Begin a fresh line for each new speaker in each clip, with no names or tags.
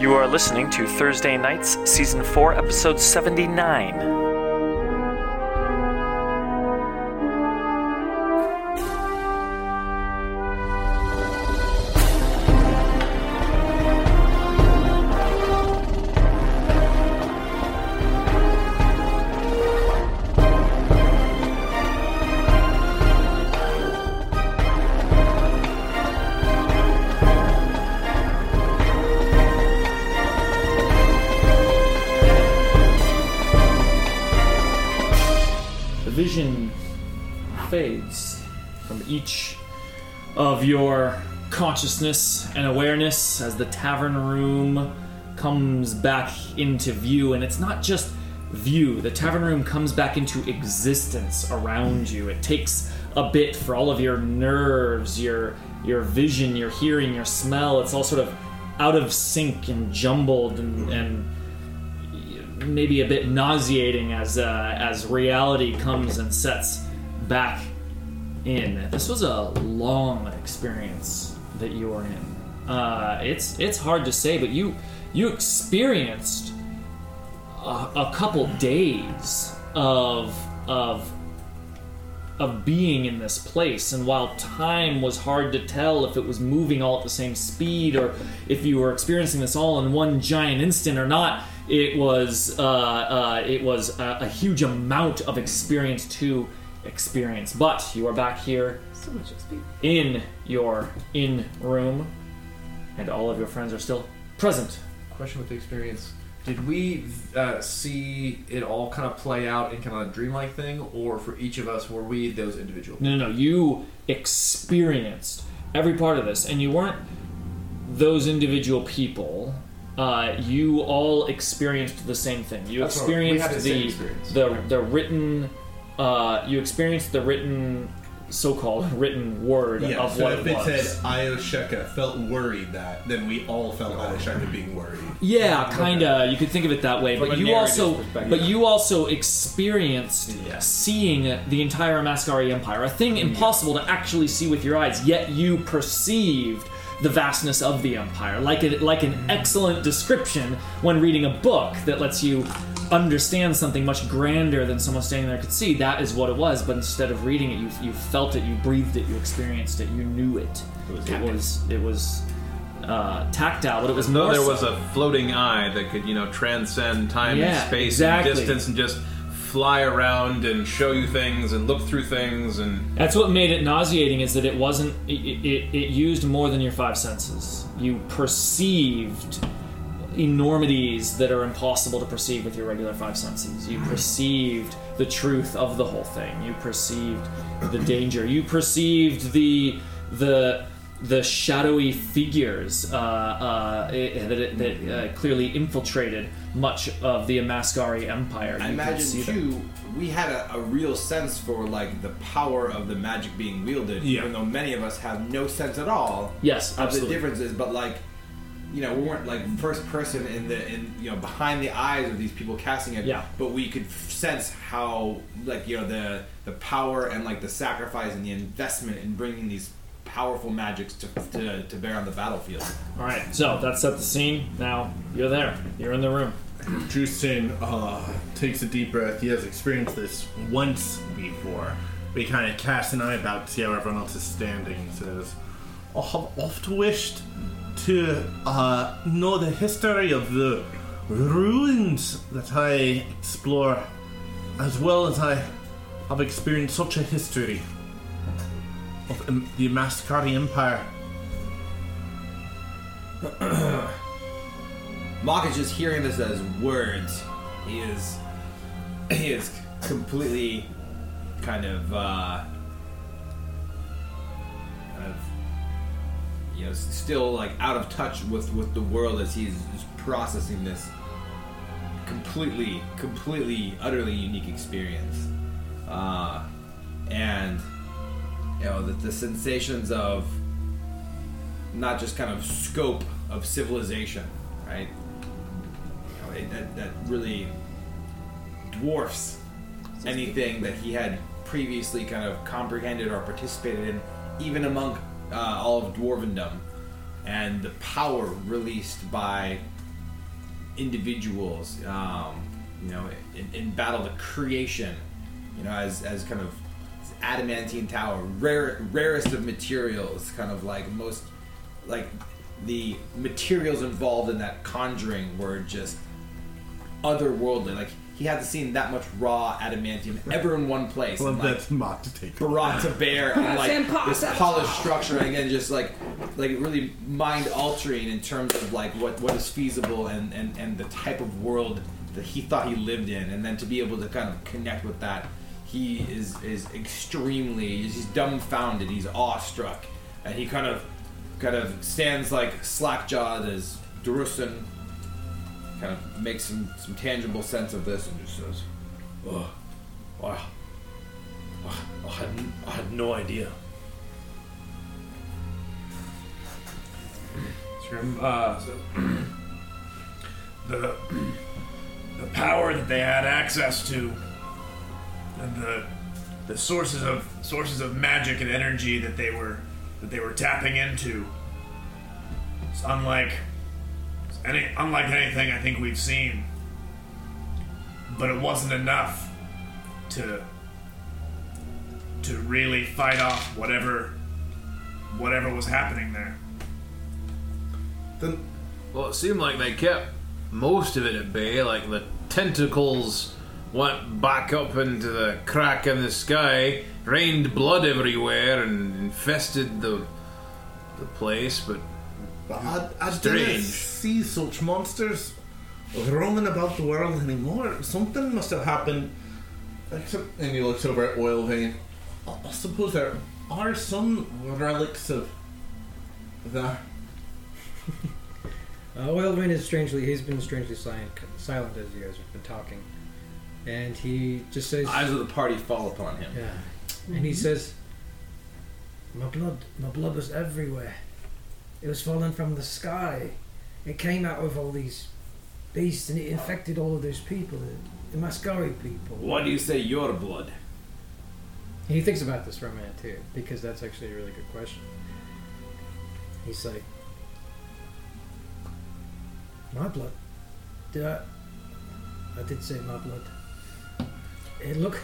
You are listening to Thursday Nights, Season 4, Episode 79. Consciousness and awareness as the tavern room comes back into view. And it's not just view, the tavern room comes back into existence around you. It takes a bit for all of your nerves, your your vision, your hearing, your smell. It's all sort of out of sync and jumbled and, and maybe a bit nauseating as uh, as reality comes and sets back in. This was a long experience that you are in. Uh, it's it's hard to say, but you you experienced a, a couple days of of of being in this place. And while time was hard to tell if it was moving all at the same speed or if you were experiencing this all in one giant instant or not it was uh, uh, it was a, a huge amount of experience to experience. But you are back here
So much experience.
in your in room and all of your friends are still present
Question with the experience. Did we uh, see it all kind of play out in kind of a dreamlike thing, or for each of us were we those individual?
No, no, no. You experienced every part of this, and you weren't those individual people. Uh, you all experienced the same thing. You
That's what- we
experienced
had the same
the
experience.
the
Right.
the written. Uh, you experienced the written, so-called written word
Yeah,
of
so
what
if
it
it
was.
said Iosheka felt worried that, then we all felt Iosheka being worried.
Yeah, kinda. You could think of it that way,
From
but you also, but you also experienced
Yeah.
seeing the entire Mascari Empire, a thing impossible to actually see with your eyes. Yet you perceived the vastness of the empire, like a, like an excellent description when reading a book that lets you understand something much grander than someone standing there could see. That is what it was. But instead of reading it, you you felt it, you breathed it, you experienced it, you knew it. It was it was. it uh, tactile, but it was no.
there
so-
was a floating eye that could, you know, transcend time
Yeah,
and space
exactly.
and distance and just fly around and show you things and look through things and
That's what made it nauseating is that it wasn't it, it, it used more than your five senses. You perceived enormities that are impossible to perceive with your regular five senses. You perceived the truth of the whole thing. You perceived the danger. You perceived the the the shadowy figures uh, uh, that, that uh, clearly infiltrated much of the Amaskari Empire.
I
You could
imagine
them.
too, we had a, a real sense for like the power of the magic being wielded,
Yeah.
even though many of us have no sense at all
Yes,
of the differences. But like, you know, we weren't like first person in the in you know behind the eyes of these people casting it.
Yeah.
But we could sense how like you know the the power and like the sacrifice and the investment in bringing these powerful magics to to, to bear on the battlefield.
All right, so that set the scene. Now you're there. You're in the room.
Justin uh, takes a deep breath. He has experienced this once before. We kind of cast an eye about to see how everyone else is standing. He says, I have oft wished to uh, know the history of the ruins that I explore, as well as I have experienced such a history of um, the Mascari Empire.
Mock is just hearing this as words. He is he is completely kind of uh you know still like out of touch with with the world as he's processing this completely completely utterly unique experience. Uh and you know the, the sensations of not just kind of scope of civilization right? You know, it, that, that really dwarfs anything that he had previously kind of comprehended or participated in, even among uh, all of dwarvendom, and the power released by individuals, um, you know, in, in battle the creation, you know, as as kind of adamantine tower, rare rarest of materials, kind of like most like the materials involved in that conjuring were just otherworldly. Like he hadn't seen that much raw adamantium ever in one place.
Well,
and, like,
that's not to take.
brought to bear and like this polished structure and again just like like really mind altering in terms of like what what is feasible and, and and the type of world that he thought he lived in. And then to be able to kind of connect with that he is is extremely he's dumbfounded. He's awestruck. And he kind of kind of stands like slack jawed as Drusen kind of makes some some tangible sense of this and just says
Oh, wow. I had, I had no idea.
Uh, so the the power that they had access to, and the the sources of sources of magic and energy that they were that they were tapping into. It's unlike any unlike anything I think we've seen. But it wasn't enough to to really fight off whatever whatever was happening there.
Then
Well, it seemed like they kept most of it at bay. Like the tentacles went back up into the crack in the sky, rained blood everywhere, and infested the the place. But
But I, I didn't see such monsters roaming about the world anymore. Something must have happened. Except, and he looks over at Oil Vein. I I suppose there are some relics of that.
Uh, Oilvein is strangely, he's been strangely silent, silent as you guys have been talking. And he just says,
eyes of the party fall upon him
Yeah. And he says, My blood, my blood was everywhere. It was falling from the sky. It came out of all these beasts and it infected all of those people, the, the Mascari people.
why do you say your blood
he thinks about this for a minute too, because that's actually a really good question. He's like, My blood? Did I? I did say my blood. It look.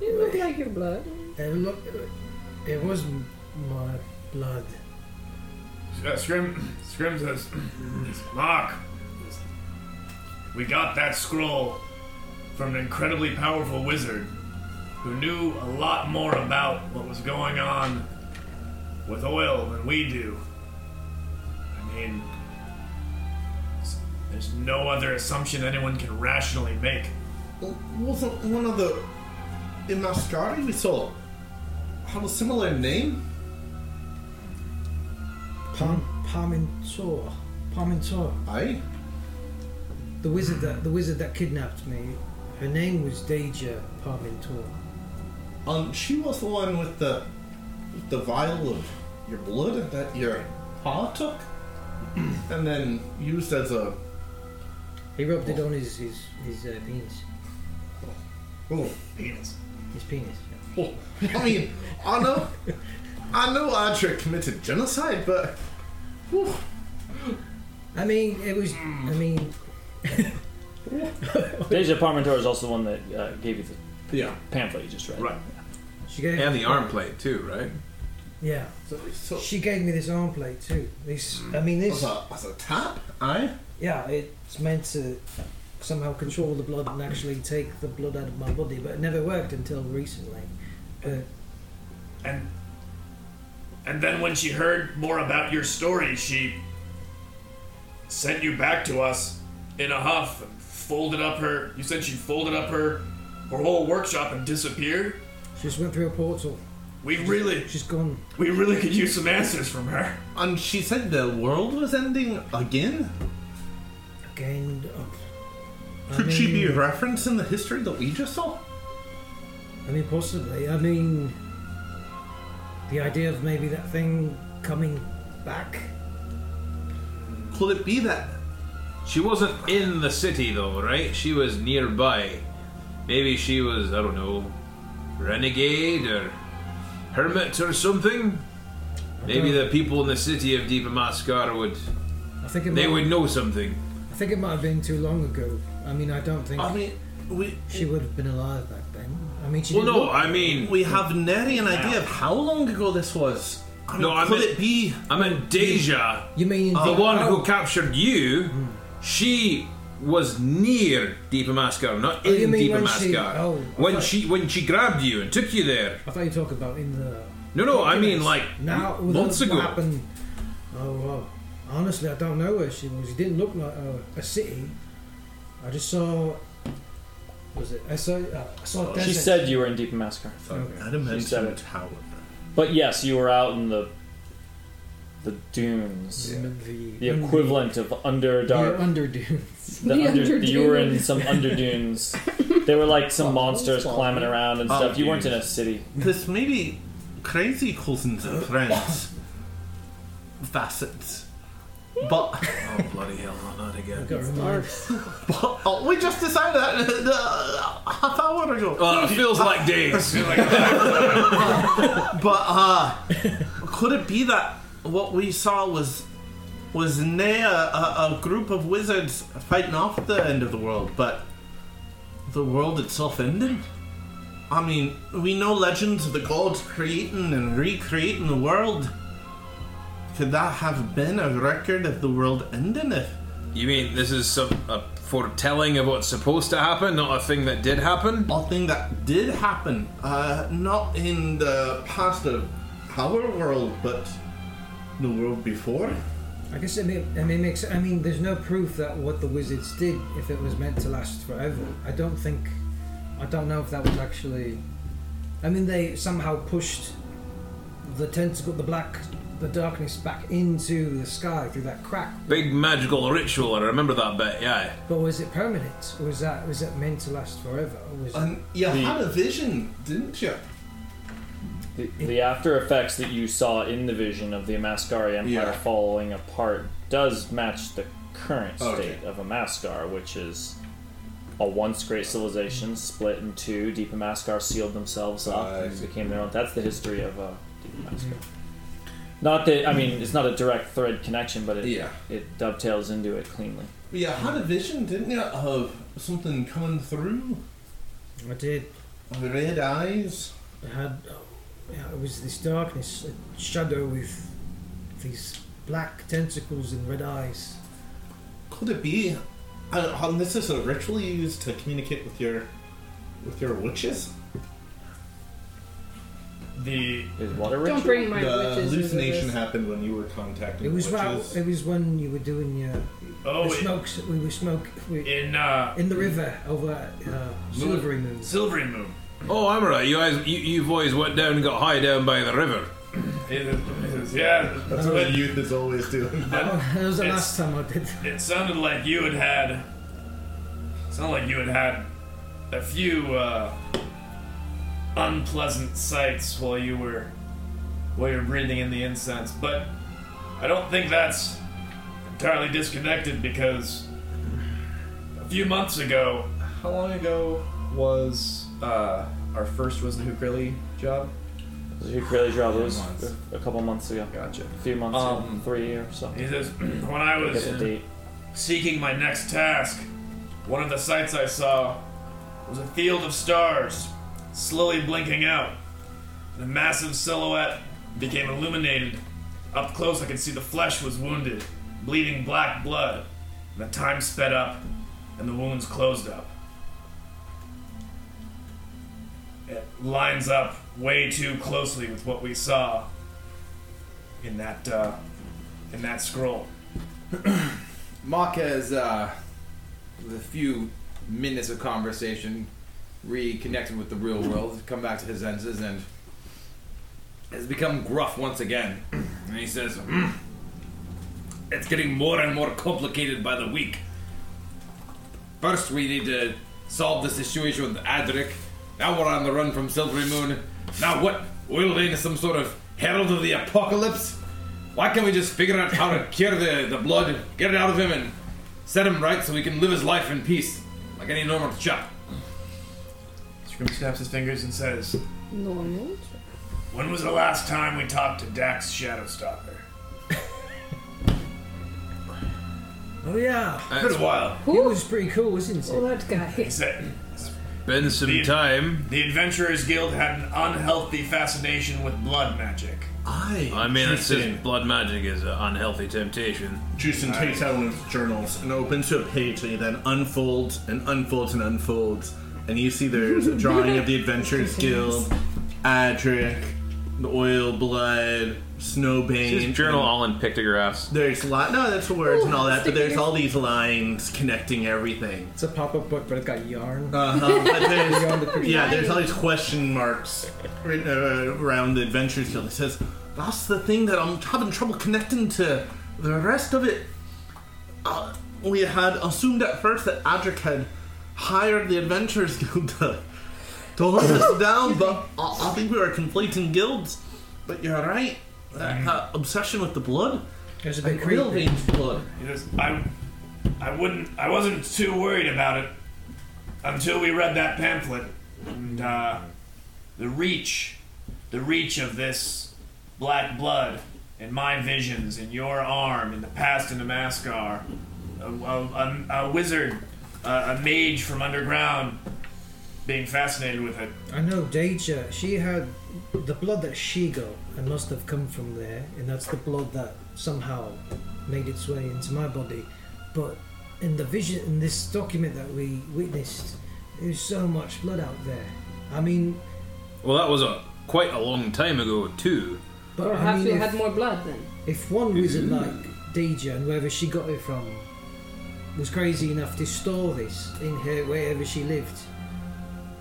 You look like your blood.
It look. It was my blood.
Uh, Scrim, Scrim says, Mark, we got that scroll from an incredibly powerful wizard who knew a lot more about what was going on with oil than we do. I mean, there's no other assumption anyone can rationally make.
Wasn't one of the in Mascari we saw had a similar name?
Pam Parmentor. Parmentor.
Aye.
The wizard that the wizard that kidnapped me. Her name was Deja Parmentor.
Um, she was the one with the the vial of your blood that your pa took, and then used as a
He rubbed it on his his his uh, penis.
oh,
Penis.
His penis.
oh. I mean, I know, I know Adric committed genocide, but whew,
I mean, it was. I mean,
Deja Parmentor is also the one that uh, gave you the
yeah.
pamphlet you just read.
Right.
she gave.
and the arm plate too, right?
Yeah.
So, so
She gave me this arm plate too. This. I mean,
as
this.
a as a tap, aye.
Yeah, it's meant to somehow control the blood and actually take the blood out of my body, but it never worked until recently. But
And and then when she heard more about your story, she sent you back to us in a huff and folded up her you said she folded up her her whole workshop and disappeared?
she just went through a portal.
We really
She's gone.
we really could use some answers from her.
And she said the world was ending again.
Again. Oh. I
Could she be
mean-
referencing the history that we just saw?
I mean, possibly. I mean, the idea of maybe that thing coming back.
Could it be that
She wasn't in the city though, right? She was nearby. Maybe she was, I don't know, renegade or hermit or something.
I
Maybe
don't-
the people in the city of Deepa Mascara would
I think it
they
might,
would know something.
I think it might have been too long ago. I mean, I don't think
I mean, we
she would have been alive back then. I mean, she
Well,
didn't
no, I mean,
we have nary an idea of how long ago this was. I mean,
No, I
could
meant-
it be?
I mean, Deja,
You mean
the one who captured you. She was near Deepa Maskar, not
Oh, you
in
mean
Deepa
when she-
Maskar.
oh,
when she when she grabbed you and took you there.
I thought you were talking about in the.
No, no, I mean like
now
m- months
what
ago.
Happened, oh well, honestly, I don't know where she was. It didn't look like a, a city. I just saw. Was it? I saw. Uh, I saw. a
She
desert.
said you were in Deep Maskar.
Okay.
Adamant
said it.
tower.
But yes, you were out in the the dunes.
The,
The equivalent of Underdark.
The under dunes.
The
The
under, you were in
Underdunes.
some underdunes. They were like some monsters climbing around and
Oh,
stuff. You weren't in a city.
This maybe crazy cousins and friends facets. But,
Oh bloody hell, not that again.
Got reminded.
but oh, we just decided that uh, half hour ago.
Well, it feels like days.
But uh, could it be that what we saw was was nay a, a, a group of wizards fighting off the end of the world, but the world itself ended? I mean, we know legends of the gods creating and recreating the world. Could that have been a record of the world ending if
You mean this is some a foretelling of what's supposed to happen, not a thing that did happen?
a thing that did happen, uh, not in the past of our world, but the world before?
I guess it, may, I mean, makes. I mean, there's no proof that what the wizards did, if it was meant to last forever. I don't think. I don't know if that was actually. I mean, they somehow pushed the tentacle, the black, the darkness back into the sky through that crack.
Big magical ritual, I remember that bit, yeah.
But was it permanent? Or was that was it meant to last forever? Or was
And you
The-
had a vision, didn't you?
The, the after effects that you saw in the vision of the Amaskari Empire
Yeah.
falling apart does match the current state
Okay.
of Amaskar, which is a once great civilization split in two. Deep Amaskar sealed themselves up
I
and
see.
became their own. That's the history of uh, Deep Amaskar. Not that I mean, it's not a direct thread connection, but it
Yeah.
it dovetails into it cleanly.
But you had a vision, didn't you, of something coming through?
I did.
The Red eyes.
It had. oh, Yeah, it was this darkness, a shadow with these black tentacles and red eyes.
Could it be? And this is a ritual you use to communicate with your with your witches.
The
Is what a
Don't bring my
the
witches into
hallucination
this.
happened when you were contacting
It was
witches.
well, it was when you were doing your
oh,
the
it-
smokes. We were smoke we,
in uh,
in the river over at uh, Silvery Moon.
Silvery Moon.
Oh, I'm right. You guys, you, you've always went down and got high down by the river.
It is, it is- yeah,
That's what youth is always doing.
Oh, that was the
It's-
last time I did.
it sounded like you had had. It Sounded like you had had a few uh, unpleasant sights while you were while you were breathing in the incense, but I don't think that's entirely disconnected because a few months ago. How long ago was uh, our first was the Hukrili job?
Was it really job? It was
Months.
a, a couple months ago.
Gotcha.
A few months,
Um,
ago, three or so.
He says, when I was seeking my next task, one of the sights I saw was a field of stars slowly blinking out. The massive silhouette became illuminated. Up close, I could see the flesh was wounded, bleeding black blood. And the time sped up, and the wounds closed up. It lines up way too closely with what we saw in that uh, in that scroll.
Mock has, uh, a few minutes of conversation, reconnected with the real world, come back to his senses, and has become gruff once again. And he says, "Hmm, It's getting more and more complicated by the week. First, we need to solve the situation with Adric. Now we're on the run from Silvery Moon. Now what? Oiled in some sort of herald of the apocalypse? Why can't we just figure out how to cure the, the blood, get it out of him, and set him right so he can live his life in peace, like any normal chap?
Scrim snaps his fingers and says,
Normal.
When was the last time we talked to Dax Shadowstalker?
Oh yeah,
Been a while.
he was pretty cool, wasn't he?
Oh, that guy.
It's a-
Been some
The-
time.
The Adventurers Guild had an unhealthy fascination with blood magic.
I.
I mean, it's
Tristan,
just blood magic is an unhealthy temptation.
Tristan takes out one of his journals and opens to a page that he then unfolds and unfolds and unfolds. And you see there's a drawing of the Adventurers Guild, Adric, the Oil Blood, Snowbane.
His journal all in pictographs.
There's a lot. No, that's words and all that, but there's all these lines connecting everything.
It's a pop-up book, but it's got yarn.
Uh-huh. But there's,
Yarn the
yeah, there's all these question marks written, uh, around the Adventures Guild. It says, that's the thing that I'm having trouble connecting to the rest of it. Uh, we had assumed at first that Adric had hired the Adventurers Guild to, to hunt us down, but I, I think we were conflating guilds. But you're right. That, that obsession with the blood.
It's a bit
Like real
creepy.
veins blood.
You know, I, I wouldn't, I wasn't too worried about it until we read that pamphlet and uh, the reach, the reach of this black blood in my visions, in your arm, in the past in Namaskar, a, a, a, a wizard, a, a mage from underground, being fascinated with it.
I know Deja, she had the blood that she got and must have come from there, and that's the blood that somehow made its way into my body. But in the vision, in this document that we witnessed, there's so much blood out there. I mean,
Well, that was a quite a long time ago too.
but I
Perhaps
mean,
we
if,
had more blood then.
if one wizard mm-hmm. like Deja and wherever she got it from was crazy enough to store this in her wherever she lived,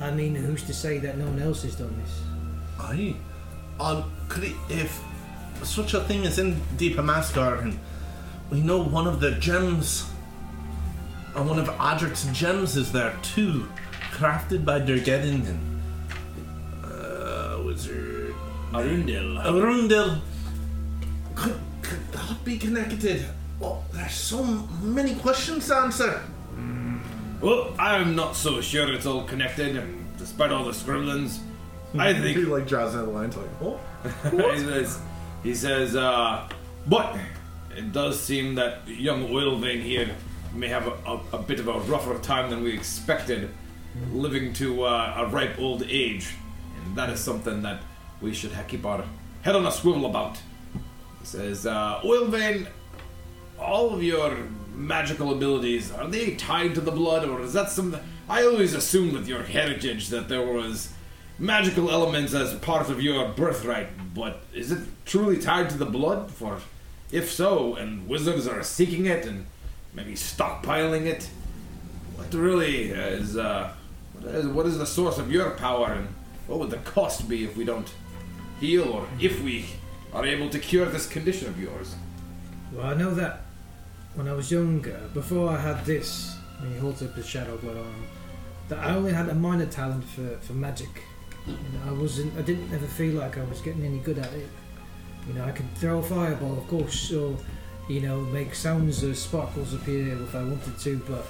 I mean, who's to say that no one else has done this?
Aye. Um, could it, if such a thing is in Deep Amaskar and we know one of the gems, or one of Adric's gems is there too, crafted by Durgeddingen. Uh, wizard.
Arundel.
Arundel. Could, could that be connected? Well, there's so many questions to answer.
Well, I'm not so sure it's all connected, and despite all the scribblings, I think
He like draws out the lines like, oh.
he says, he says, uh, but it does seem that young oil Oilvein here may have a, a, a bit of a rougher time than we expected, living to uh, a ripe old age, and that is something that we should keep our head on a swivel about. He says, uh, Oilvein, all of your magical abilities are they tied to the blood, or is that some? I always assumed with your heritage that there was magical elements as part of your birthright, but is it truly tied to the blood? For if so, and wizards are seeking it and maybe stockpiling it, what really is uh, what is, what is the source of your power, and what would the cost be if we don't heal, or if we are able to cure this condition of yours?
Well, I know that when I was younger, before I had this, when he holds up his shadow blood arm, that I only had a minor talent for, for magic. You know, I wasn't, I didn't ever feel like I was getting any good at it. You know, I could throw a fireball, of course, or you know, make sounds or sparkles appear if I wanted to, but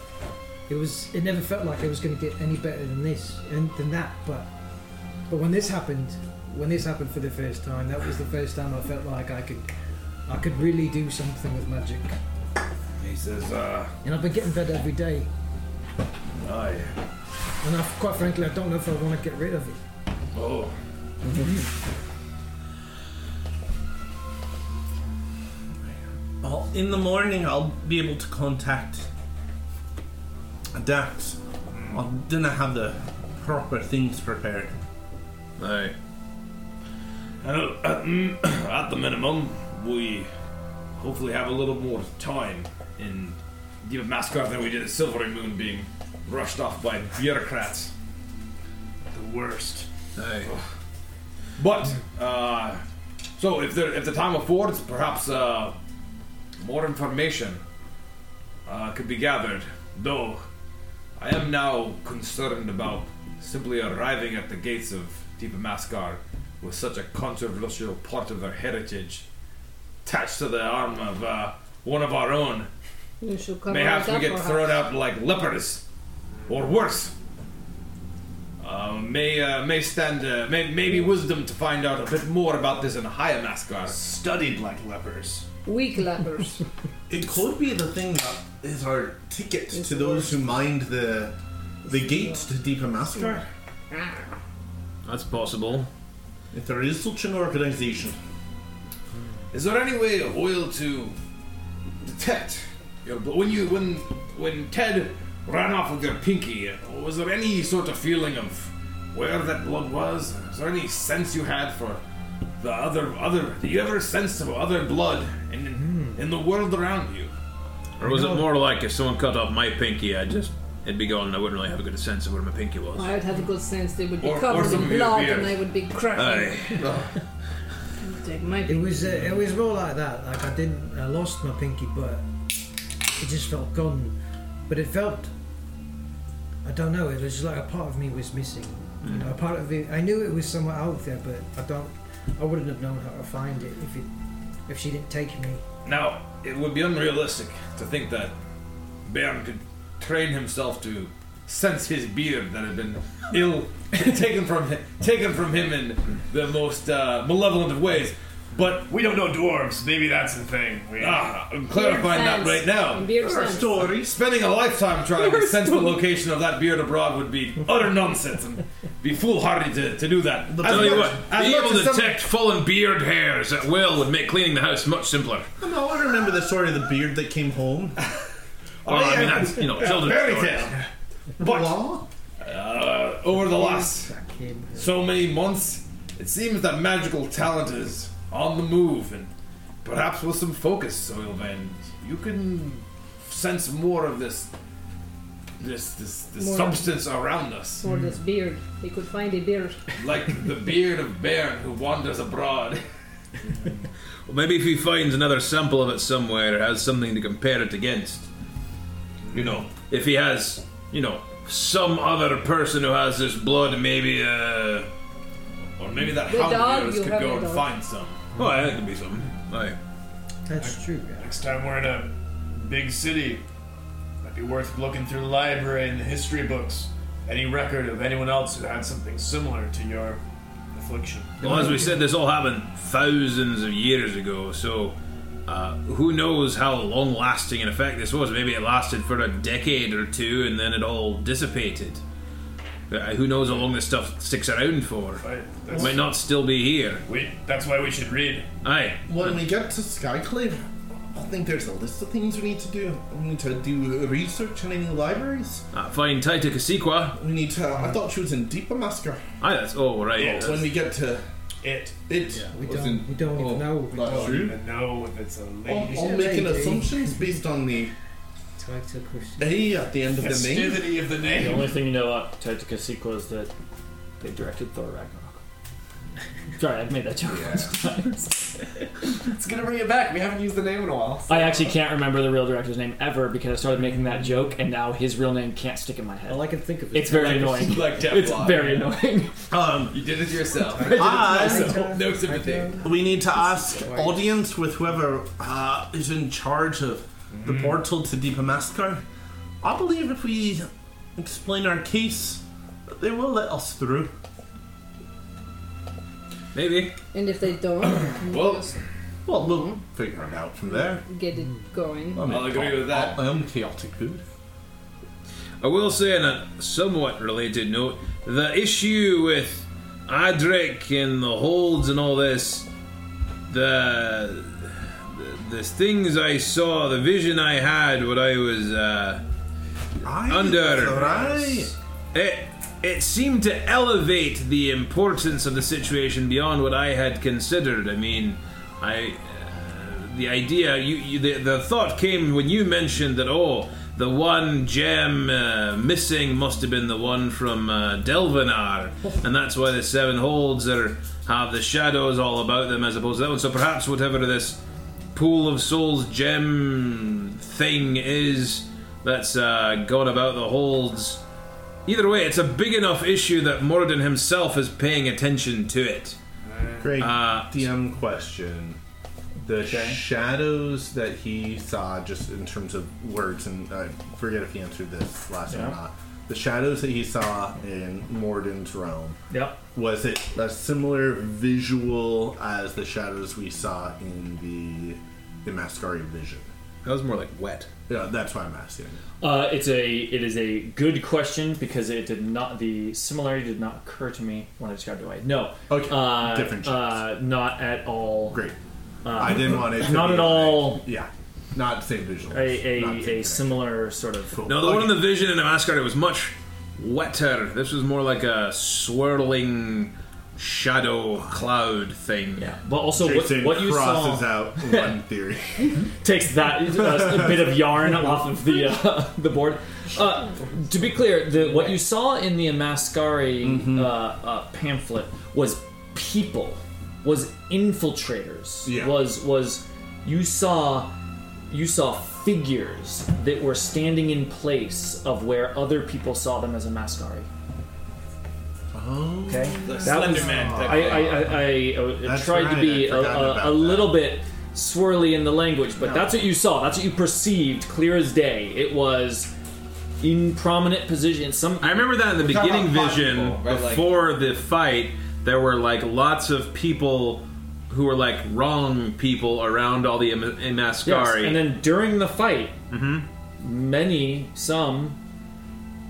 it was, it never felt like I was going to get any better than this and than that. But, but when this happened, when this happened for the first time, that was the first time I felt like I could, I could really do something with magic.
He says, uh,
And I've been getting better every day.
aye.
And I, quite frankly, I don't know if I want to get rid of it.
Oh,
Well, in the morning, I'll be able to contact Dax. I didn't have the proper things prepared.
Aye.
Well, at, mm, at the minimum, we hopefully have a little more time in Deep Mascot than we did at Silvery Moon being rushed off by bureaucrats.
The worst.
Aye.
But, uh, so if the, if the time affords, perhaps uh, more information uh, could be gathered. Though, I am now concerned about simply arriving at the gates of Deep Mascar with such a controversial part of their heritage attached to the arm of uh, one of our own.
You should cover
Mayhaps
it
we
up,
get
perhaps.
thrown out like lepers, or worse. Uh, may uh, may stand uh, may, maybe wisdom to find out a bit more about this in higher Hayamaskar.
Studied like lepers.
Weak lepers.
It could be the thing that is our ticket to those who mind the the gate to Deepa Maskar.
That's possible.
If there is such an organization,
Is there any way of oil to detect your bl- when you when when Ted ran off with your pinky? Was there any sort of feeling of where that blood was? Is there any sense you had for the other other? Do you ever sense of other blood in in the world around you?
Or was it more like if someone cut off my pinky, I'd just it'd be gone. and I wouldn't really have a good sense of where my pinky was.
I would have a good sense they would be
Or- or
covered
some
in
of your
blood
beard.
and I would be cracking.
Aye.
Take my
It was uh, it was more like that. Like I didn't I lost my pinky, but it just felt gone. But it felt I don't know. It was just like a part of me was missing. You know, a part of it. I knew it was somewhere out there, but I don't. I wouldn't have known how to find it if it if she didn't take me.
Now, it would be unrealistic to think that Baron could train himself to sense his beard that had been ill taken from him, taken from him in the most uh, malevolent of ways. But
We don't know dwarves. Maybe that's the thing. We,
ah, I'm clarifying that right now.
Beard sense.
stories.
Spending a lifetime trying to sense the location of that beard abroad would be utter nonsense and be foolhardy to, to do that. As
Tell you
much-
what,
as
being
much
able to
as some-
detect fallen beard hairs at will would make cleaning the house much simpler.
No, I remember the story of the beard that came home.
Well, I mean, that's, you know, children's
fairy
stories.
tale. But
Law?
uh, over the last so many months, it seems that magical talent is on the move, and perhaps with some focus, Oilvan, you can sense more of this, this, this, this
More.
substance around us,
For this beard. They could find a beard.
like the beard of Baron who wanders abroad.
Well, maybe if he finds another sample of it somewhere, has something to compare it against. You know, if he has, you know, some other person who has this blood, maybe, uh.
Or maybe that
The
hound of yours could go and
dog.
find some.
Oh, yeah, that could be something. Aye.
That's true. Yeah.
Next time we're in a big city, might be worth looking through the library and the history books. Any record of anyone else who had something similar to your affliction.
Well, as we said, this all happened thousands of years ago, so uh, who knows how long lasting an effect this was? Maybe it lasted for a decade or two and then it all dissipated. Uh, who knows how long this stuff sticks around for?
Right?
It
That's,
might not still be here.
we, that's why we should read.
Aye.
When we get to Skyclave, I think there's a list of things we need to do. We need to do research in any libraries.
Uh, find Taita Kasikwa.
We need to. I thought she was in Deepa Masker.
Aye, that's. Oh, right.
Yeah,
that's-
When we get to
It.
it,
We
was
don't.
in-
we don't
oh,
even know. We
that's
don't.
true.
even know if it's a
I'm,
lady.
I'm making
lady.
assumptions based on the
Title question.
At the end of the name.
Festivity of the
The
name.
only thing you know about Taika Sequel is that they directed Thor Ragnarok. Sorry, I've made that joke a bunch of times.
It's gonna bring it back. We haven't used the name in a while.
I actually can't remember the real director's name ever because I started making that joke and now his real name can't stick in my head.
All I can think of is
It's very annoying.
Like
It's very annoying.
Um,
You did it yourself.
I,
no sympathy.
we need to ask audience with whoever uh, is in charge of the mm. portal to Deepa Maskar. I believe if we explain our case, they will let us through.
Maybe.
And if they don't, we
Well,
just
Well, we'll figure it out from there.
get it going.
I mean,
I'll agree with that.
I am chaotic good.
I will say, on a somewhat related note, the issue with Adric and the holds and all this, the, the things I saw, the vision I had when I was uh,
Aye,
under
Right.
it it seemed to elevate the importance of the situation beyond what I had considered. I mean, I uh, the idea you, you the, the thought came when you mentioned that oh the one gem uh, missing must have been the one from uh, Delvinar, and that's why the seven holds are have the shadows all about them as opposed to that one. So perhaps whatever this pool of souls gem thing is that's uh, gone about the holds. Either way, it's a big enough issue that Moradin himself is paying attention to it.
Great
Uh,
DM question. The
Okay.
shadows that he saw, just in terms of words, and I forget if he answered this last time or not. The shadows that he saw in Moradin's realm,
Yep.
was it a similar visual as the shadows we saw in the the Mascari vision?
That was more like wet.
Yeah, that's why I'm asking.
Uh, it's a it is a good question because it did not the similarity did not occur to me when I described it away. No,
Okay,
uh,
different
uh, not at all.
Great.
Uh,
I didn't want it. To
not
be
at
like-
all
yeah, not the same visual.
a a, a similar sort of.
Cool.
No, the one in the vision in the mascot it was much wetter. This was more like a swirling shadow cloud thing.
Yeah, but also what,
Jason
what you
crosses
saw
out one theory.
takes that uh, a bit of yarn off of the uh, the board. Uh, to be clear, the what you saw in the Amascari
Mm-hmm.
uh, uh, pamphlet was people, was infiltrators.
Yeah.
Was was you saw you saw figures that were standing in place of where other people saw them as a Mascari.
Oh.
Okay,
The
That was-
Slender Man type
I. I, I, I uh,
That's
tried to be
I
a, a, a little bit swirly in the language, but that's what you saw. That's what you perceived, clear as day. It was in prominent position. Some
I remember that in the
talking
beginning vision
people, right? Like-
before the fight. There were like lots of people who were like wrong people around all the Im-
yes, and then during the fight,
Mm-hmm.
many, some,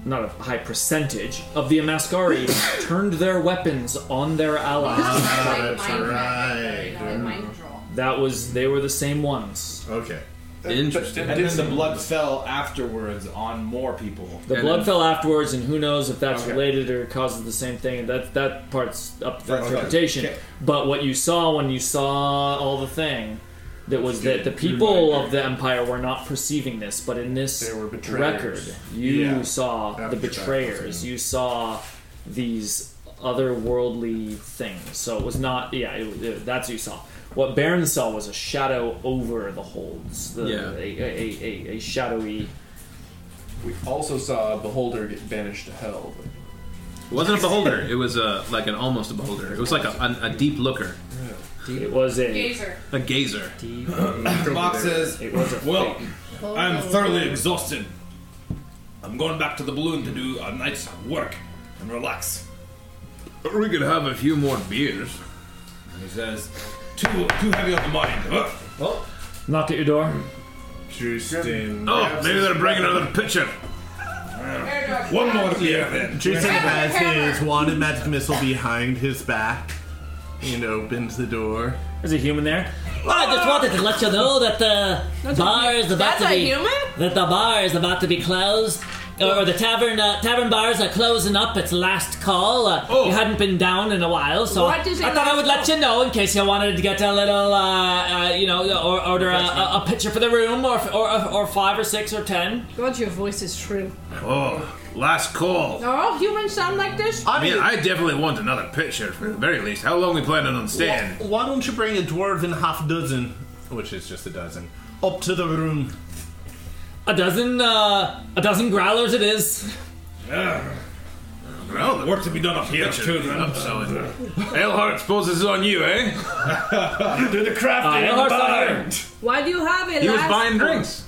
not a high percentage of the Amascari turned their weapons on their allies.
Ah,
Like
that's
mind
right.
control, you know, like mind
that was they were the same ones.
Okay.
Interesting.
And then the blood fell afterwards on more people.
The
And
blood
then-
fell afterwards, and who knows if that's
Okay.
related or causes the same thing. That that part's up for interpretation.
Okay.
But what you saw when you saw all the thing, that was that the people mm-hmm. of the empire were not perceiving this, but in this
They were betrayers.
record, you
Yeah.
saw
After
the
that,
betrayers. You saw these otherworldly things. So it was not. Yeah, it, it- that's what you saw. What Baron saw was a shadow over the holds. The,
Yeah.
a, a, a, a shadowy.
We also saw a beholder get banished to hell.
It wasn't a beholder. It was a like an almost a beholder. It was like a, a, a deep looker,
It was a.
Gazer.
a gazer.
Box says,
It was a
Well,
fake.
I'm thoroughly exhausted. I'm going back to the balloon to do a night's work and relax.
We could have a few more beers.
And he says, too, too heavy on the mind. Huh?
Oh,
Knock at your door.
Justin.
Oh, maybe they're bringing another pitcher.
One more beer then.
Jason has his wand and magic missile behind his back and opens the door.
There's a human there.
Well, I just wanted to let you know that the bar is about
That's
to
a
be
human?
that the bar is about to be closed. Or the tavern uh, tavern bars are closing up. It's last call. Uh,
Oh.
You hadn't been down in a while, so
What is it
I thought I
last
would let
call?
you know in case you wanted to get a little, uh, uh, you know, or order a, a, a pitcher for the room, or, or or five or six or ten.
God, your voice is shrill.
Oh, last call.
Are all humans sound like this?
I mean, I definitely want another pitcher for the very least. How long are we planning on staying?
Why don't you bring a dwarven half dozen, which is just a dozen, up to the room?
A dozen, uh, a dozen growlers it is.
Well,
Work to be done up here, children.
I'm selling. Elhart, suppose this is on you, eh?
Do the
Uh,
crafting in the
Elhart's not here.
Why do you have it?
He was
last
buying
call?
drinks.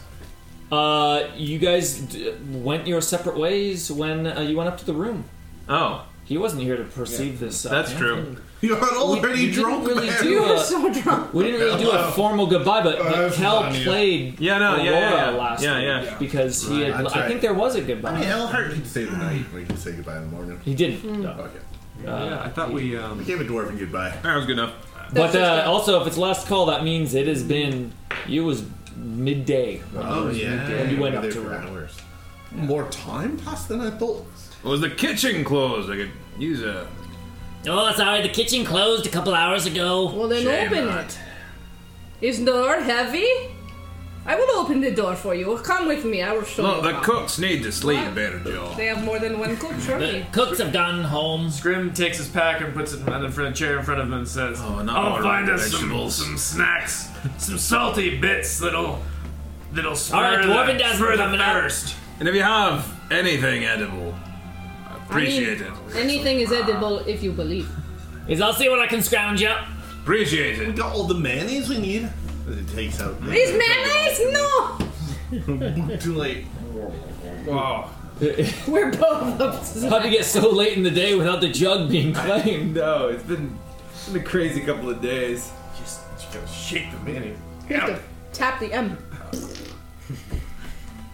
Uh, you guys d- went your separate ways when uh, you went up to the room.
Oh,
He wasn't here to perceive this. Uh,
that's
pamphlet.
true.
You're already
we didn't
drunk,
really
man.
do
You were
a-
so drunk.
We didn't really do a formal goodbye, but, but
that's
Cal
fine, yeah.
played
Yeah, no,
Aurora
yeah, yeah, yeah.
last
Yeah,
week
yeah.
because he had.
That's
I
right.
think there was a goodbye.
I mean, Elhart can stay the night. We can say goodbye in the morning.
he didn't.
Hmm.
no.
Okay.
yeah, I thought we.
We
Um,
gave a dwarven goodbye.
That was good enough.
But uh, also, if it's last call, that means it has been. You was midday. when
Oh,
it was
yeah.
midday when you went up to
there
her.
hours. More time passed than I thought.
Was the kitchen closed? I could use a.
Oh, sorry, the kitchen closed a couple hours ago.
Well, then
Shame
open
not.
it. Is the door heavy? I will open the door for you. Come with me. I will show
No,
you.
the
how.
cooks need to sleep
What?
better, Joe.
They have more than one cook,
The
surely.
cooks have gone home.
Scrim takes his pack and puts it in front of a chair in front of him and says,
Oh, not
"I'll
more
find us some,
vegetables."
some snacks, some salty bits that'll that'll spur
All right, Dwarven
the,
Desmond
spur the
coming out.
thirst."
And if you have anything edible, I appreciate
I mean,
it.
Anything is edible if you believe.
Is I'll see what I can scrounge up.
Appreciate
We
it.
got all the mayonnaise we need. It takes out. the-
Is mayonnaise? No!
Too late.
Wow.
We're both up to
How'd you get so late in the day without the jug being claimed?
No, it's been, it's been a crazy couple of days.
Just, just gotta shake the mayonnaise.
You have to tap the M.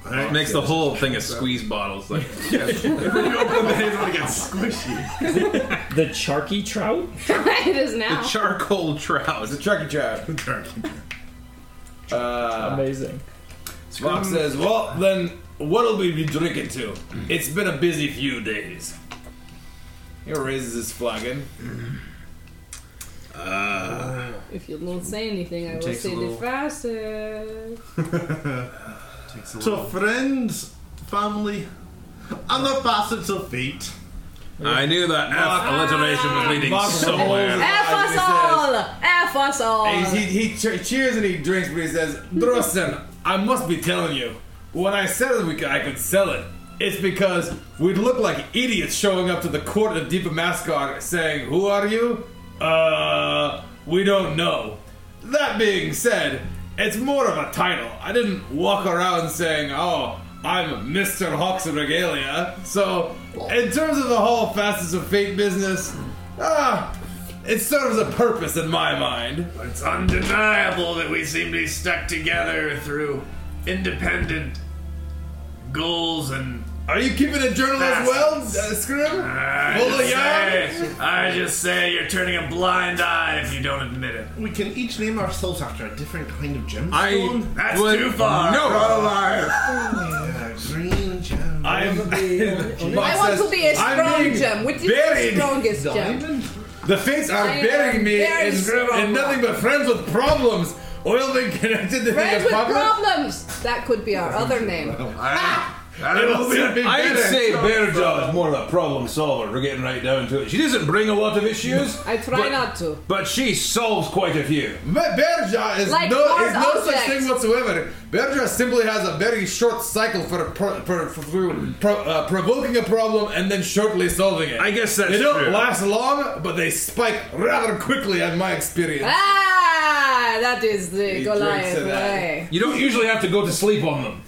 It makes the whole thing a squeeze bottles. Like when you open
The handle, it gets squishy. The Charky Trout?
it is now.
the charcoal trout.
It's a trucky trout. Uh,
Amazing.
Spock says, "Well, then, what'll we be drinking to? It's been a busy few days." He raises his flagon.
If you don't say anything, I will
Takes a
say the
little-
fastest.
To friends, family, and the facets of fate.
I knew that F alliteration was leading
Mark
somewhere.
rolls-
F us
He
all! F us all!
He, he, he che- cheers and he drinks, but he says, Drossen, I must be telling you, when I said that we could, I could sell it, it's because we'd look like idiots showing up to the court of Deepa Mascot saying, Who are you? Uh, we don't know. That being said, it's more of a title. I didn't walk around saying, Oh, I'm Mr. Hawks of Regalia. So, in terms of the whole facets of Fate business, ah, it serves a purpose in my mind.
It's undeniable that we seem to be stuck together through independent goals and.
Are you keeping a journal as well, uh, Scrim?
I
Full of
just, say, I just say you're turning a blind eye if you don't admit it.
We can each name ourselves after a different kind of gemstone.
I
That's
would-
too far.
No,
Yeah, green gem.
I'm.
I want to be a
I'm
strong
being
gem. Which is
buried.
the strongest gem?
The fates are
I am
burying me
very
in,
strong.
in nothing but friends with problems. Oil being connected to
Friends
the
with
apocalypse.
problems. That could be our other name.
I, I
It'll
don't
soon be
I'd
better.
say Bearjaw is more of a problem solver. We're getting right down to it. She doesn't bring a lot of issues.
I try
but-
not to.
But she solves quite a few.
But Bearjaw is
Like
no,
hard
is no such
objects.
thing whatsoever. Bearjaw simply has a very short cycle for, pro, for, for, for pro, uh, provoking a problem and then shortly solving it.
I guess that's
they don't
true.
last long, but they spike rather quickly, in my experience.
Ah, that is the
He
Goliath
drinks to
way.
You don't usually have to go to sleep on them.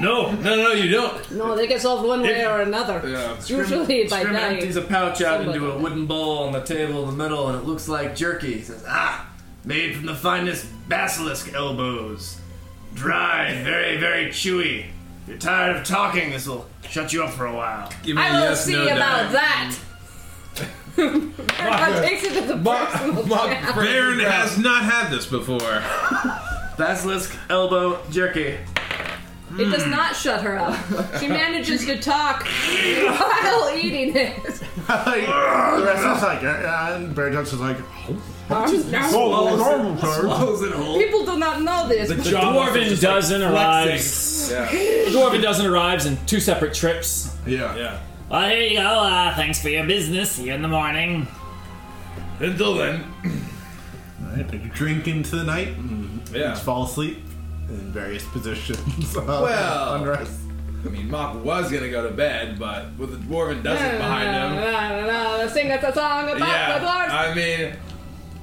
No, no, no, you don't.
No, they get solved one way or another.
Yeah.
Usually by
Scrim
night.
empties a pouch out
Somebody.
into a wooden bowl on the table in the middle, and it looks like jerky. He says, "Ah,
made from the finest basilisk elbows. Dried, very, very chewy. If you're tired of talking, this will shut you up for a while.
Give me
I
a
will
yes,
see
no,
about
no.
that. That takes it to the personal chat.
Baron has not had this before.
Basilisk elbow jerky.
It does not shut her up. She manages to talk while eating it.
like, the rest of us like, uh, and Bear Jones is like,
Oh,
normal, sir.
Close it whole.
People do not know this.
The
but
Dwarven dozen arrives.
Yeah.
Dwarven dozen arrives in two separate trips.
Yeah.
Yeah.
Well, here you go. Uh, thanks for your business. See you in the morning.
Until then,
Alright, they drink into the night and
Yeah.
each fall asleep in various positions. of uh,
Well-
unrest.
I mean, Mock was gonna go to bed, but with the dwarven dozen behind him.
No, no, no, Sing us a song about the
Yeah,
dwarves.
I mean,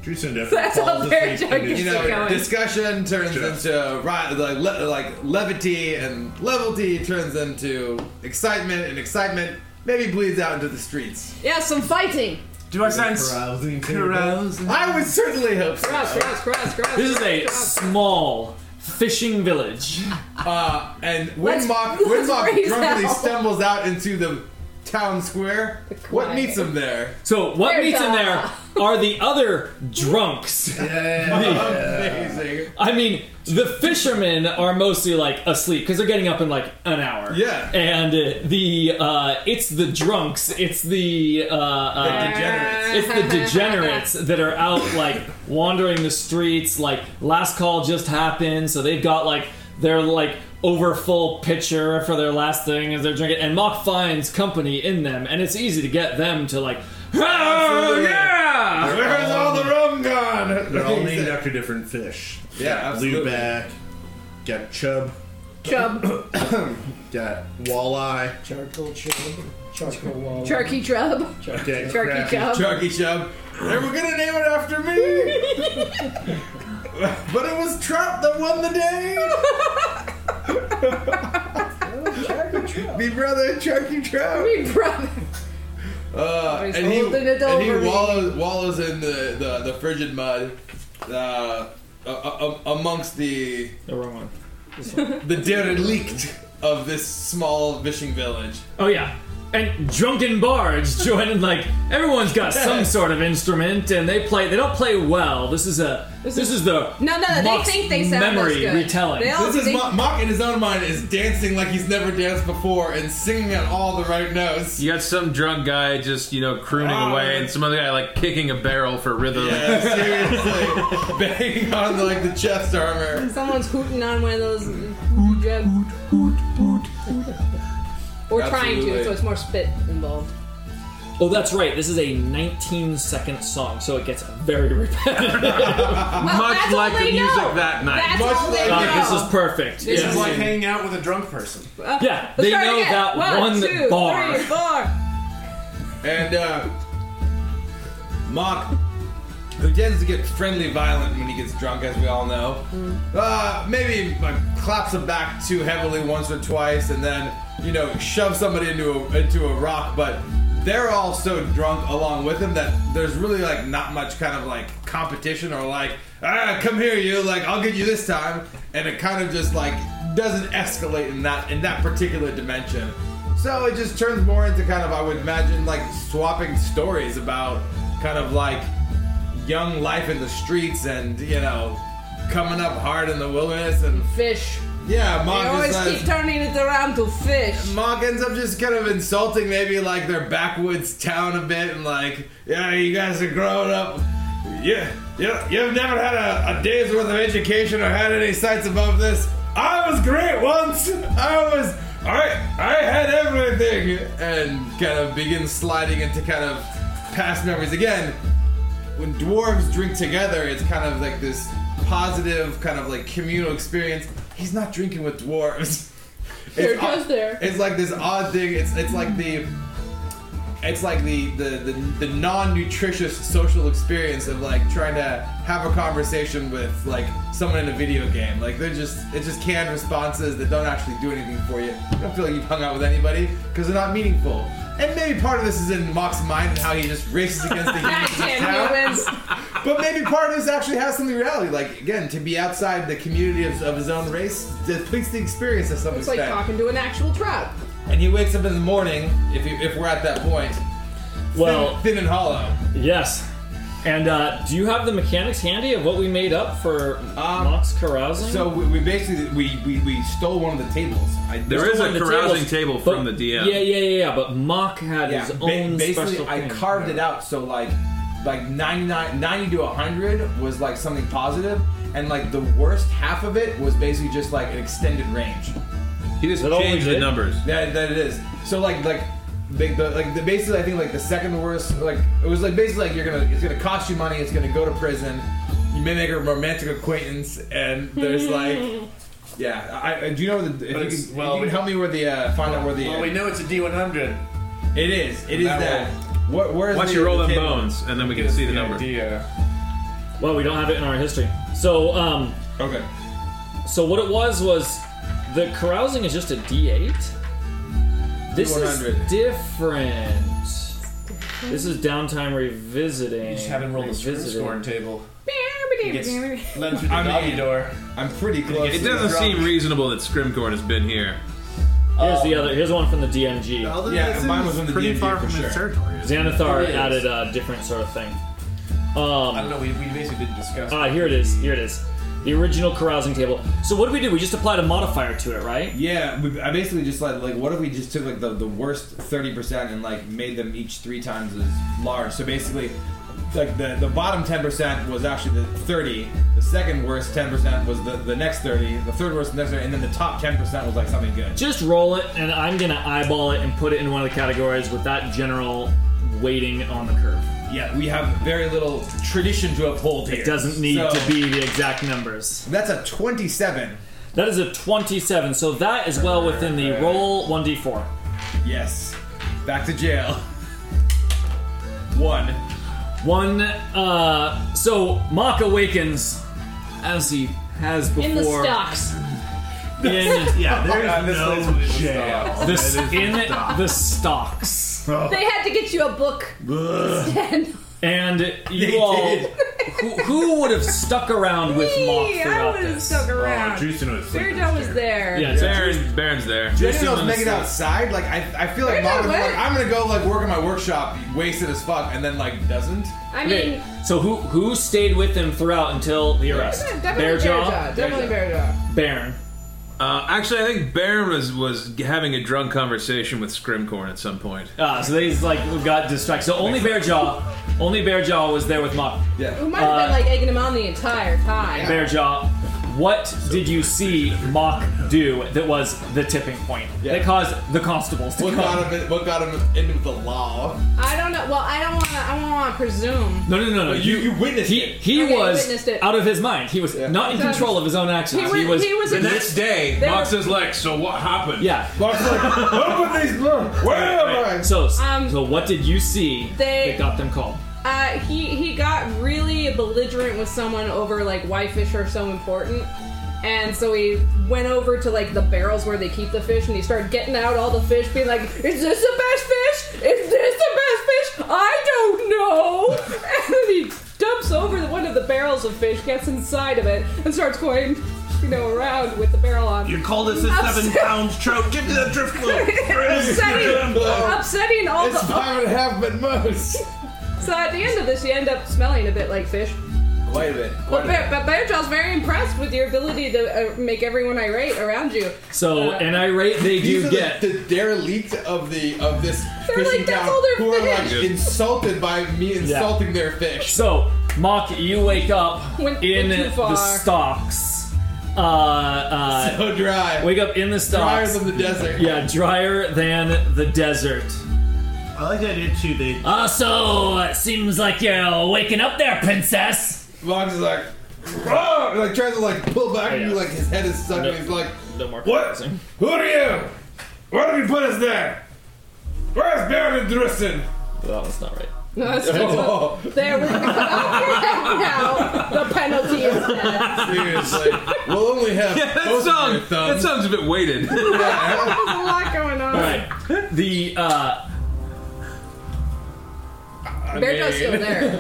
Truce and
That's
Different
how
falls
Bear
asleep.
Jug
you know,
going.
discussion turns
Sure.
into ri- like le- like levity, and levity turns into excitement, and excitement maybe bleeds out into the streets.
yeah, some fighting.
Do I sense
Carousing
carousing?
I would certainly hope so.
Cross, cross, cross, cross.
This is a
cross.
small fishing village.
Uh, and
Let's-
Windmock, Windmock
let's
drunkenly
freeze out.
stumbles out into the town square. What meets him there?
So what
There's
meets in
a-
there are the other drunks.
Amazing.
I mean, the fishermen are mostly like asleep because they're getting up in like an hour.
Yeah.
and uh, the uh, it's the drunks, it's the uh, uh,
Degenerates.
it's the degenerates that are out like wandering the streets. Like last call just happened, so they've got like their like over full pitcher for their last thing as they're drinking. And Mock finds company in them, and it's easy to get them to like. Oh
Absolutely.
yeah!
Where's all the rum gone?
They're all named after different fish.
Yeah, absolutely.
Blueback, got chub,
Chub.
got walleye,
Charcoal chub. Charcoal wall.
Turkey chub.
okay,
Turkey
crappie,
chub.
Chucky Chub. And we're gonna name it after me. but it was Trout that won the day. Me brother, Chucky Trout.
Big brother.
Uh,
He's
and he,
it
and he wallows, wallows in the, the, the frigid mud uh, uh, uh, amongst the
The wrong one.
the derelict of this small fishing village.
Oh yeah. And drunken bards joining like everyone's got some sort of instrument and they play they don't play well. This is a this, is the
No, no, no. They think they sound
memory
good.
retelling.
They all
This is Mock, Mock in his own mind is dancing like he's never danced before and singing on all the right notes.
You got some drunk guy just, you know, crooning
Ah.
away, and some other guy like kicking a barrel for rhythm.
Yeah, seriously, banging on like the chest armor.
someone's hooting on one of those drugs. Or trying to, so it's more spit involved.
Oh, that's right. This is a 19 second song, so it gets very repetitive.
Well,
Much like the
they
music
know.
that night.
That's
Much
all they
like-
know.
Uh, this is perfect.
This
Yes.
It's like hanging out with a drunk person.
Uh,
Yeah, they know
again.
that one bar.
three, four.
And uh, Mock, who tends to get friendly violent when he gets drunk, as we all know, uh, maybe like, claps him back too heavily once or twice, and then you know shoves somebody into a into a rock. But they're all so drunk along with him that there's really like not much kind of like competition or like ah come here you like I'll get you this time, and it kind of just like doesn't escalate in that in that particular dimension. So it just turns more into kind of, I would imagine, like swapping stories about kind of like young life in the streets and, you know, coming up hard in the wilderness. And
Fish.
yeah,
They
Mock
always
just
keep turning it around to fish.
Mark ends up just kind of insulting maybe like their backwoods town a bit and like, yeah, you guys are growing up. Yeah, yeah, you've never had a, a day's worth of education or had any sights above this. I was great once. I was, I, I had everything, and kind of begins sliding into kind of past memories again. When dwarves drink together, it's kind of like this positive kind of like communal experience. He's not drinking with dwarves.
It goes there.
It's like this odd thing. It's it's like the it's like the, the, the, the non-nutritious social experience of like trying to have a conversation with like someone in a video game like they're just it's just canned responses that don't actually do anything for you you don't feel like you've hung out with anybody because they're not meaningful and maybe part of this is in Mock's mind and how he just races against the humans in his town.
Humans.
But maybe part of this actually has something reality. Like again, to be outside the community of, of his own race depletes the experience of some
It's like
extent.
talking to an actual trout.
and he wakes up in the morning, if he, if we're at that point,
Well,
thin, thin and hollow.
yes. And uh, do you have the mechanics handy of what we made up for
Um,
Mock's carousing?
So we, we basically we, we, we stole one of the tables. I,
There is a
the
carousing
tables,
table from the DM.
Yeah, yeah, yeah, yeah. But Mock had
yeah,
his
ba-
own
basically
special
I
thing.
carved it out so like like 99 90 to 100 was like something positive and like the worst half of it was basically just like an extended range.
He just
that all we
changed the numbers.
That, that it is. So like like the, the like the basically I think like the second worst like it was like basically like you're gonna it's gonna cost you money it's gonna go to prison you may make a romantic acquaintance and there's like yeah I, I do you know the if you,
it's-
can,
well,
if you
we-
can help me where the uh, find out where the
Well, we know it's a D100.
it is it is
That
that where, where's
Once
the,
you roll
the
them
table?
bones, and then we can see the
the
number.
idea.
Well, we don't have it in our history. So, um,
okay
so what it was was the carousing is just a D8. This is
D100.
different. This is downtime revisiting.
You just haven't rolled the screw
Revisiting.
scoring table. He gets led through the
I mean-
doggy door.
I'm pretty close
It
to
doesn't
the
seem reasonable that Scrimcorn has been here.
Here's the other. Here's one from the DMG.
Although
Yeah,
this
mine
is
was on the
pretty
D&D
far
for
from
sure.
his territory.
Xanathar
It is.
added a different sort of thing.
I don't
Um,
know. We, we basically didn't discuss.
ah, here it is. Here it is. The original carousing table. So what did we do? We just applied a modifier to it, right?
Yeah, we, I basically just like like what if we just took like the, the worst thirty percent and like made them each three times as large. So basically, like the the bottom ten percent was actually the thirty. The second worst ten percent was the, the next thirty. The third worst the next 30, and then the top ten percent was like something good.
Just roll it, and I'm gonna eyeball it and put it in one of the categories with that general weighting on the curve.
Yeah, we have very little tradition to uphold here.
It doesn't need
So,
to be the exact numbers.
That's a twenty-seven.
That is a 27, so that is well within the roll 1d4.
Yes. Back to jail. One.
One, uh, so Mock awakens as he has before.
In the stocks.
In,
Yeah, there's no
place was
jail.
the, s- in the stocks.
They had to get you a book. Stand.
And you
They
all
did.
who, who would have stuck around with Mock
Me, I
throughout
would have
this?
stuck
Oh,
around.
Jason was
Bear
sleeping
Jaw was
there.
there.
Yeah,
Baron, Baron's there.
Jason
Jason
was
was
making it outside. Like I, I feel like
Wait,
Mom was
wait.
like, I'm gonna go like work in my workshop, wasted as fuck, and then like doesn't.
I mean,
Okay, so who who stayed with him throughout until the arrest?
definitely
Bear
Bear
Jaw,
Jaw. Definitely Bearjaw.
Baron.
Uh, actually, I think Baron was was having a drunk conversation with Scrimcorn at some point.
Ah, so they like got distracted. So only Bearjaw, only Bearjaw was there with Mock.
Yeah.
Who might have
Uh,
been like egging him on the entire time.
Bearjaw, what did you see Mock do that was the tipping point
Yeah.
that caused the constables to
What
come?
got him? in- What got him into the law?
I don't know. Well, I don't want to. I don't want to presume.
No, no, no, no.
you- you witnessed
he,
it.
He
Okay, you
was
witnessed it.
out of his mind. He was not in control of his own actions.
He was. He was.
The next day,
There-
Mox is like, "So what happened?"
yeah.
Mark's like, open these doors. Where am I?
So,
Um,
so what did you see
they-
that got them called?
Uh, he he got really belligerent with someone over like why fish are so important, and so he went over to like the barrels where they keep the fish, and he started getting out all the fish, being like, "Is this the best fish? Is this the best fish? I don't know." And then he dumps over one of the barrels of fish, gets inside of it, and starts going, you know, around with the barrel on.
You call this a seven pound trout? Give me the driftwood.
upsetting, upsetting all the.
It's
the.
five and a half, but most.
So at the end of this, you end up smelling a bit like fish.
Quite a bit.
Quite But Bear, but Bearjaw's very impressed with your ability to uh, make everyone irate around you.
So,
Uh,
an irate they
These
do
are
get.
the, the derelict of the of this
They're
fishing
like, that's
town
all their
who are like
fish.
insulted by me insulting their fish.
So, Mock, you wake up
Went-
in
went too
the
far.
stocks. Uh, uh,
So dry.
wake up in the
Drier
stocks.
than the desert.
Yeah, drier than the desert.
I like the idea too. They
Uh, so it seems like you're waking up there, princess.
Vox is like, "Ah!" like tries to like pull back, and
yeah.
like his head is stuck, and he's like,
No more
What?
confusing.
Who are you? Why did you put us there? Where's Baron Drusen?
Well, that's not right.
No, that's oh. There we go. now the penalty is death.
seriously, we'll only have
That
both of
song,
your
that
thumbs.
song's a bit weighted.
There's a lot going on.
All right. The uh,
Bearjaw's still there.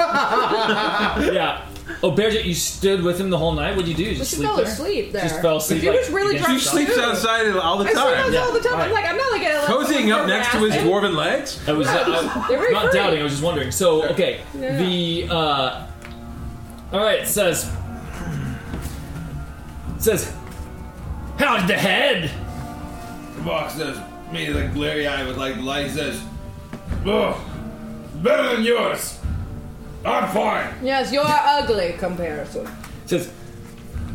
yeah. Oh, Bearjaw, you stood with him the whole night. What'd you do? You just sleep
fell
there?
asleep there.
Just fell asleep.
He
like,
was really
against
drunk.
the
He sleeps outside all the
I sleep
time.
outside all the time. I'm like, I'm not like gonna let
Cozying up next to his
harass
dwarven legs.
I was uh,
They're very
not
free.
doubting. I was just wondering. So, okay,
Yeah.
the uh, all right it says it says
How's the head?
Vox says, me like glary eye with like light. He says, "Oh, better than yours. I'm fine."
Yes, you're ugly comparison.
says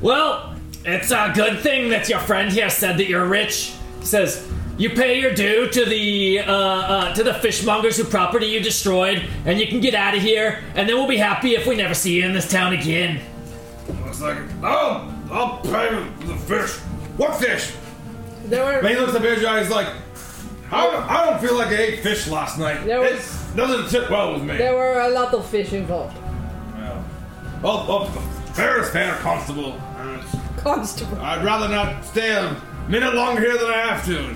Well, it's a good thing that your friend here said that you're rich.
it says
You pay your due to the uh, uh, to the fishmongers whose property you destroyed, and you can get out of here. And then we'll be happy if we never see you in this town again.
Looks like I'll I'll pay with the fish. What fish?
There were
he looks at Bearjaw. He's like, I, I don't feel like I ate fish last night.
There
it
was-
doesn't sit well with me.
there were a lot of fish involved.
Well, well, well, fair is fair, Constable. Uh,
Constable.
I'd rather not stay a minute longer here than I have to.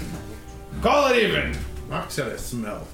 Call it even.
Mark said a smell.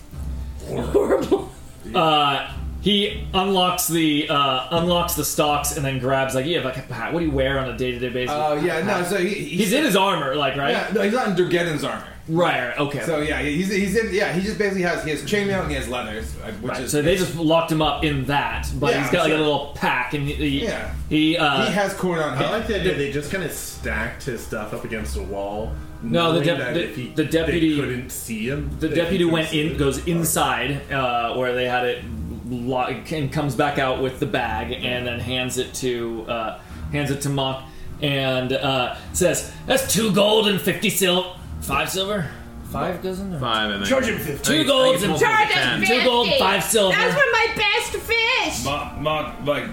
Horrible.
uh, he unlocks the uh, unlocks the stocks and then grabs like you have like a hat. What do you wear on a day to day basis?
Uh, yeah, no. So he, he's,
he's in his armor, like right,
Yeah, no, he's not in Durgeddon's armor.
Right, right, okay.
So yeah, he's he's in. Yeah, he just basically has he has chainmail and he has leathers, uh, which
Right,
is
so they just locked him up in that, but
Yeah,
he's got like a little pack, and he, he,
Yeah.
he, uh,
he has corn on Him.
I like the idea they just kind of stacked his stuff up against a wall.
No, the
knowing
dep-
that
the-
he,
the deputy-
they couldn't see him.
the deputy went in,
it.
goes inside uh, where they had it, lo- and comes back out with the bag, and then hands it to uh, hands it to Mock, and uh, says,
That's two gold and fifty sil, five silver,
five dozen. Or?
Five, I think.
Charge him fifty.
two golds and
Charge us
Ten.
two gold, five silver.
That's for my best fish.
Mock, mock, like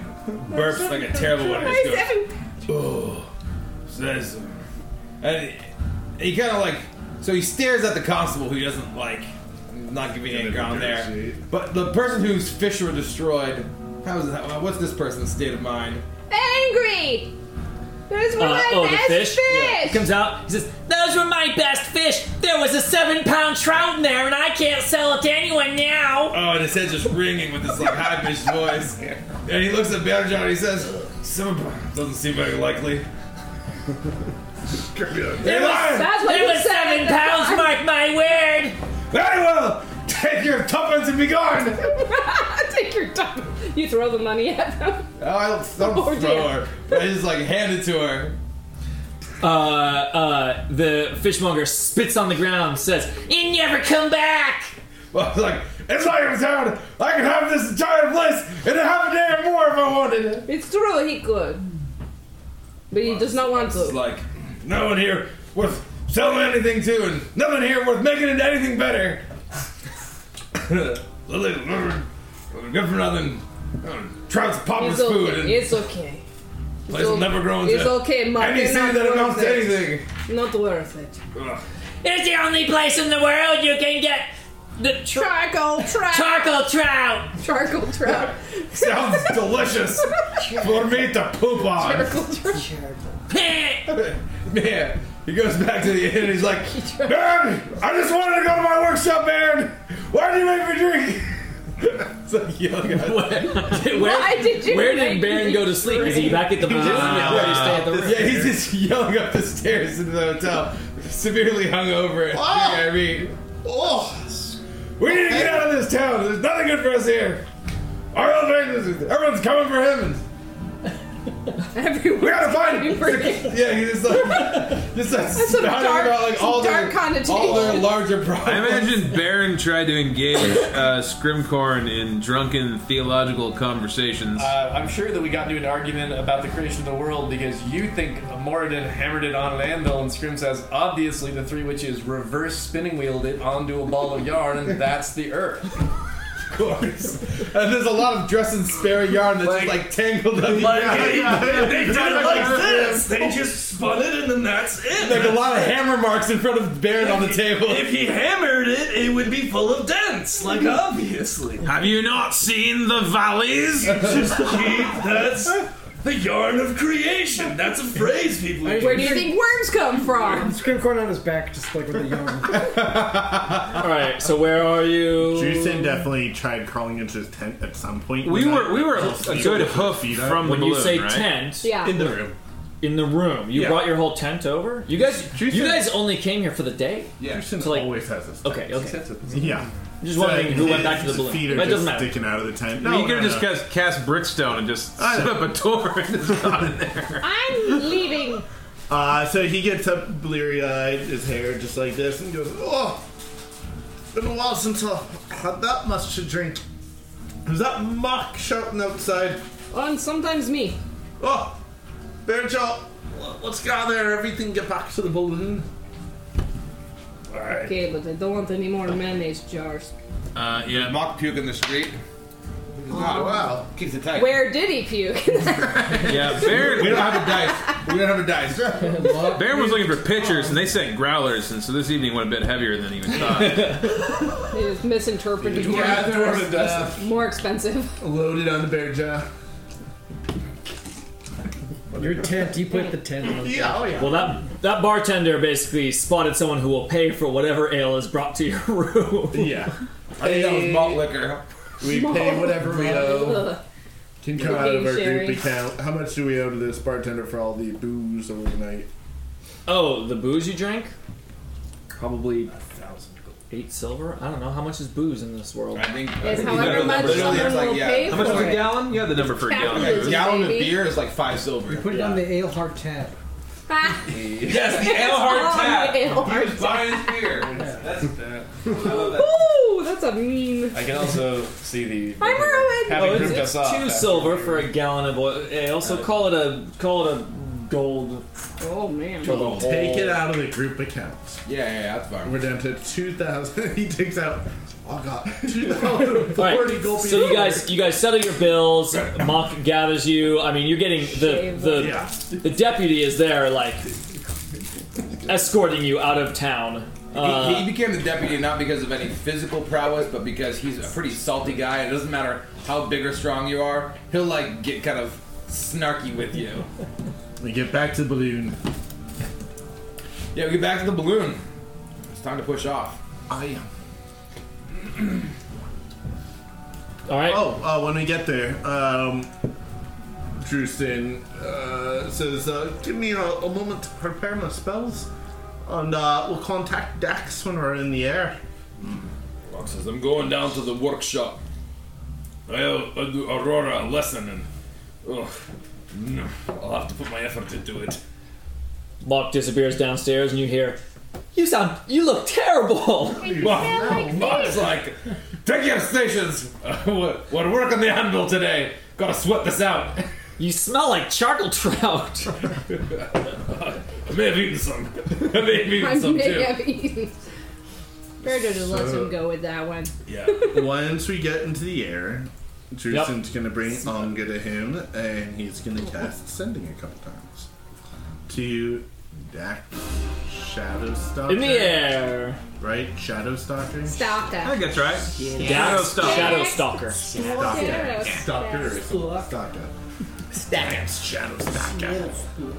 burps like a terrible one.
My
He just goes,
seven-
oh, says,
And he, kind of like so he stares at the constable who he doesn't like, not giving any ground there. But the person whose fish were destroyed, how is that? What's this person's state of mind?
Angry. There's one
Uh,
my
oh, the
best
fish?
fish.
He comes out. He says,
Those were my best fish. There was a seven pound trout in there, and I can't sell it to anyone now.
oh,
and his head just ringing with this like high pitched voice. And he looks at Bearjaw and he says, "Some doesn't seem very likely."
It was,
That's what
it
he
was seven pounds, mark my word.
Very well. Take your tuppence and be gone.
Take your time. You throw the money at them.
Oh, I don't, don't throw
dear.
her. I just like hand it to her.
Uh, uh, the fishmonger spits on the ground, says, "You never come back."
Well, I was like, it's like in town. I could have this entire place and half a day or more if I wanted it.
It's true, he could. But he does not want
It's
to.
like, no one here worth selling anything to, and nothing here worth making it anything better. Lily, good for nothing. Trout's Papa's
It's
food, and
It's okay.
place will never grow into
It's okay, Mark.
any
They're
city that amounts to anything.
Not worth it.
Ugh.
It's the only place in the world you can get the tr-
Charcoal trout.
charcoal trout.
Charcoal trout.
Sounds delicious for me to poop on.
Charcoal trout.
Man, he goes back to the inn and he's like, Man, I just wanted to go to my workshop, man. Why did you make me drink? it's like young guy.
where,
Why did you
where
make
did Baron
me
go to sleep? Is he back at the position?
Yeah,
or he stay at the room?
yeah, he's just yelling up the stairs into the hotel, severely hungover.
Oh.
I mean,
Oh,
we need to get out of this town. There's nothing good for us here. Our old man is- everyone's coming for him. And
Everywhere.
we gotta find him. Yeah, he's just like, just like
some
spouting
dark-
about like
some
all
dark
their,
connotation.
all their larger
I
problems.
imagine Baron tried to engage uh, Scrimcorn in drunken theological conversations.
Uh, I'm sure that we got into an argument about the creation of the world because you think Moradin hammered it on an anvil, and Scrim says, obviously the three witches reverse spinning wheeled it onto a ball of yarn, and that's the earth.
Of course. And there's a lot of dress and spare yarn that's just like tangled up.
Like,
Yeah.
they did it like this. They just spun it, and then that's it.
Like a lot of hammer marks in front of Baron on the table.
If he hammered it, it would be full of dents. Like obviously.
Have you not seen the valleys?
Just keep that's the yarn of creation. That's a phrase people use.
Where do you think worms come from?
Scrimcorn on his back, just like with the yarn.
All right, so where are you?
Jason definitely tried crawling into his tent at some point.
We were we were a good hoof
Feet up.
from the
When you
balloon,
say
right?
tent,
Yeah.
in the room.
In the room, you
Yeah.
brought your whole tent over. You guys, you guys only came here for the day.
Yeah.
Jason
So, like-
always has this.
Okay, okay.
Yeah.
I'm just wondering who went back to the
his
balloon.
Feet are
But it
just
doesn't matter.
sticking out of the tent.
No, you
No,
could have just
no.
cast, cast Brickstone and just
I
set
know.
up a door and just got in there.
I'm leaving.
Uh, so he gets up bleary eyed, his hair just like this, and goes, Oh, it's been a while since I had that much to drink. Is that Mock shouting outside?
Oh, And sometimes me.
Oh, Bearjaw, what's going on there? Everything get back to the balloon.
Alright.
Okay, but I don't want any more mayonnaise jars.
Uh, yeah.
Mock puke in the street. Oh, wow. Keeps it tight.
Where did he puke?
Yeah, Baron,
We don't have a dice. We don't have a dice.
Baron was looking for pitchers, and they sent growlers, and so this evening went a bit heavier than he was thought.
he was misinterpreted.
Yeah, Dwarven does.
More expensive.
Loaded on the bear jaw.
Your tent, you put the tent on.
Yeah, oh yeah.
Well, that that bartender basically spotted someone who will pay for whatever ale is brought to your room.
Yeah.
I think that was malt liquor.
We pay whatever we owe. Can come out of our
Sharing.
group account. How much do we owe to this bartender for all the booze overnight?
Oh, the booze you drank? Probably eight silver. I don't know how much is booze in this world.
I think. I
It's
think
however
literally-
much
literally
someone
it's like,
will
yeah.
How much
for
was a
it.
gallon? You had the number for a gallon.
Okay, a gallon of
Baby.
beer is like five silver.
You put it on the ale heart tab.
Yes, the Alehart
Oh,
tap.
the Alehart
He was buying beer. That's that.
Ooh, that's a mean.
I can also see the.
I'm ruined.
Having
Oh, it's,
grouped
it's
us up.
two
that's-
silver for a gallon of oil- ale. So call it a call it a gold
Oh man.
for the whole.
Take it out of the group account.
Yeah, yeah, yeah, that's fine.
We're down to 2,000. he takes out. Oh god. 2,040
All right,
gold
so you guys, you guys settle your bills. Mock gathers you. I mean, you're getting the the
Yeah.
the deputy is there, like escorting you out of town. Uh,
he, he became the deputy not because of any physical prowess, but because he's a pretty salty guy. It doesn't matter how big or strong you are, he'll like get kind of snarky with you.
We get back to the balloon.
Yeah, we get back to the balloon. It's time to push off.
I
All right.
Oh, uh, when we get there, um, Drewston uh, says, uh, "Give me a, a moment to prepare my spells, and uh, we'll contact Dax when we're in the air."
Rock says, I'm going down to the workshop. I'll, I'll do Aurora a lesson and. Ugh. No, I'll have to put my effort into it.
Locke disappears downstairs, and you hear, "You sound, you look terrible."
Mark Mark's like, take your stations. Uh, we're, we're working the anvil today. Gotta sweat this out.
You smell like charcoal trout.
I may have eaten some. I may have eaten
I
some
may
too.
have eaten. Better just let
So-
him go with that one.
Yeah.
Once we get into the air, Drewston's gonna bring Onga to him, and he's gonna cast Sending a couple times to Dax Shadow Stalker.
In the air.
right? Shadow Stalker.
Stop
I
that.
think that's right.
Shadow,
Stalker.
Shadow Stalker.
Shadow
Stalker or Stalker. Stacks. Shadow Stalker.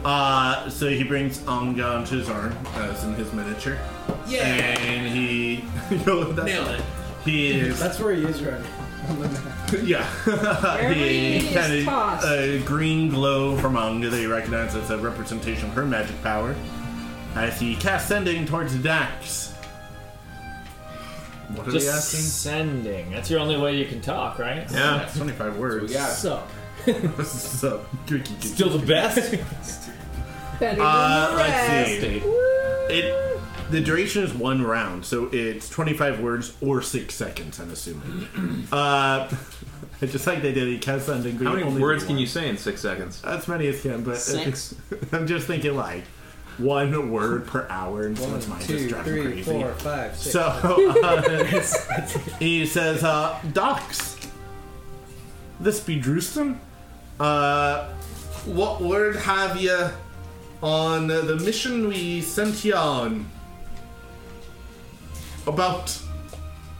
Uh, so he brings Onga onto his arm, as in his miniature. Yeah. And he. Yo, that's
Nailed it.
He is.
That's where he is right now. On the.
Yeah.
Wherever he is
kind of a green glow from Onga that you recognize as a representation of her magic power. As he casts sending towards Dax. What are
Just
they asking?
sending. That's your only way you can talk, right?
Yeah.
That's 25 words.
We got it.
Sup?
so, cookie, cookie.
Still the best?
Better
Uh,
than the
let's
rest.
see. It the duration is one round, so it's 25 words or six seconds. I'm assuming. uh, just like they did it. Cast sending.
How many
only
words can
one.
you say in six seconds?
As many as can, but
Six.
I'm just thinking like one word per hour, and so
One,
it's mine just
two,
driving
three,
crazy.
four, five, six.
So uh, he says, uh, "Docs, this be Drewston. Uh, what word have you on uh, the mission we sent you on about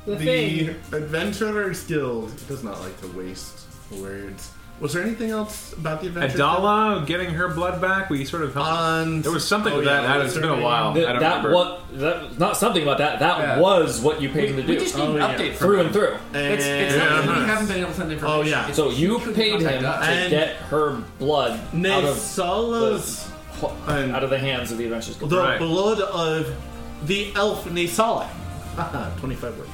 The
the. Adventurers Guild?" He does not like to waste words. Was there anything else about the Adventurers
Adala getting her blood back. We sort of helped.
And
there was something
oh,
with
yeah,
that.
what
It's
was
been a while.
name?
I don't
that
remember.
what that not something about that. That
Yeah.
was what you paid him to do.
We just need
Oh,
an
yeah.
update from
through
him.
and through.
It's, it's
And-
not we haven't been able to send oh, information.
Oh, yeah.
It's
So you paid him to
And-
get her blood out of
Nisala's and
out of the hands of the adventurers. Guild.
the
Right.
blood of the elf Nisala. Haha, 25 words.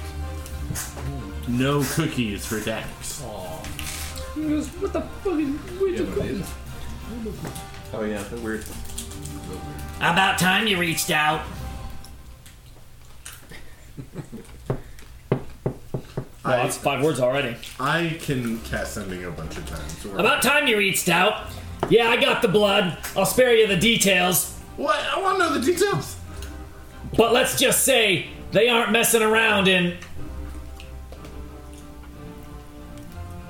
Mm. No cookies for Dax.
What the fuck is where'd you go?
Oh yeah, they're weird.
About time you reached out.
Well, that's five words already.
I can cast sending a bunch of times. Or-
About time you reached out. Yeah, I got the blood. I'll spare you the details.
What? I want to know the details.
But let's just say they aren't messing around in.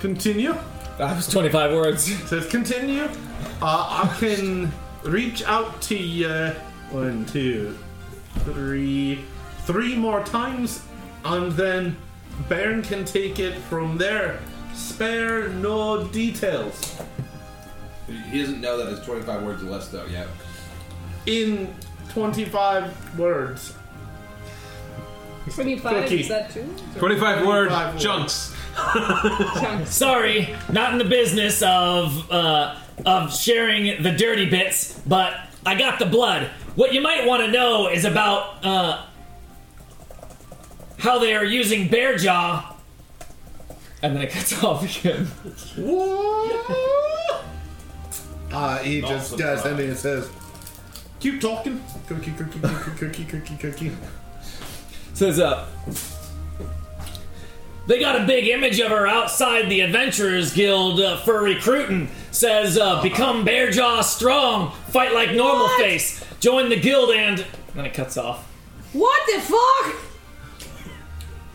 Continue.
That was twenty-five words.
Says continue. Uh, I can reach out to you. One, two, three, three more times, and then Baron can take it from there. Spare no details.
He doesn't know that it's 25 words or less, though, yet.
In 25 words.
25,
Cookie.
is that two?
Twenty-five word
25 words.
chunks.
Chunks.
sorry, not in the business of uh, of sharing the dirty bits, but I got the blood. What you might want to know is about uh, how they are using bear jaw,
And then it cuts off again. What?
Uh, he
Not
just
surprised.
does something and says, Keep talking. Cookie, cookie, cookie, cookie, cookie, cookie.
Says uh
They got a big image of her outside the Adventurers Guild uh, for recruiting. Says, uh, become Bearjaw strong, fight like normal
What?
face, join the guild and.
then it cuts off.
What the fuck?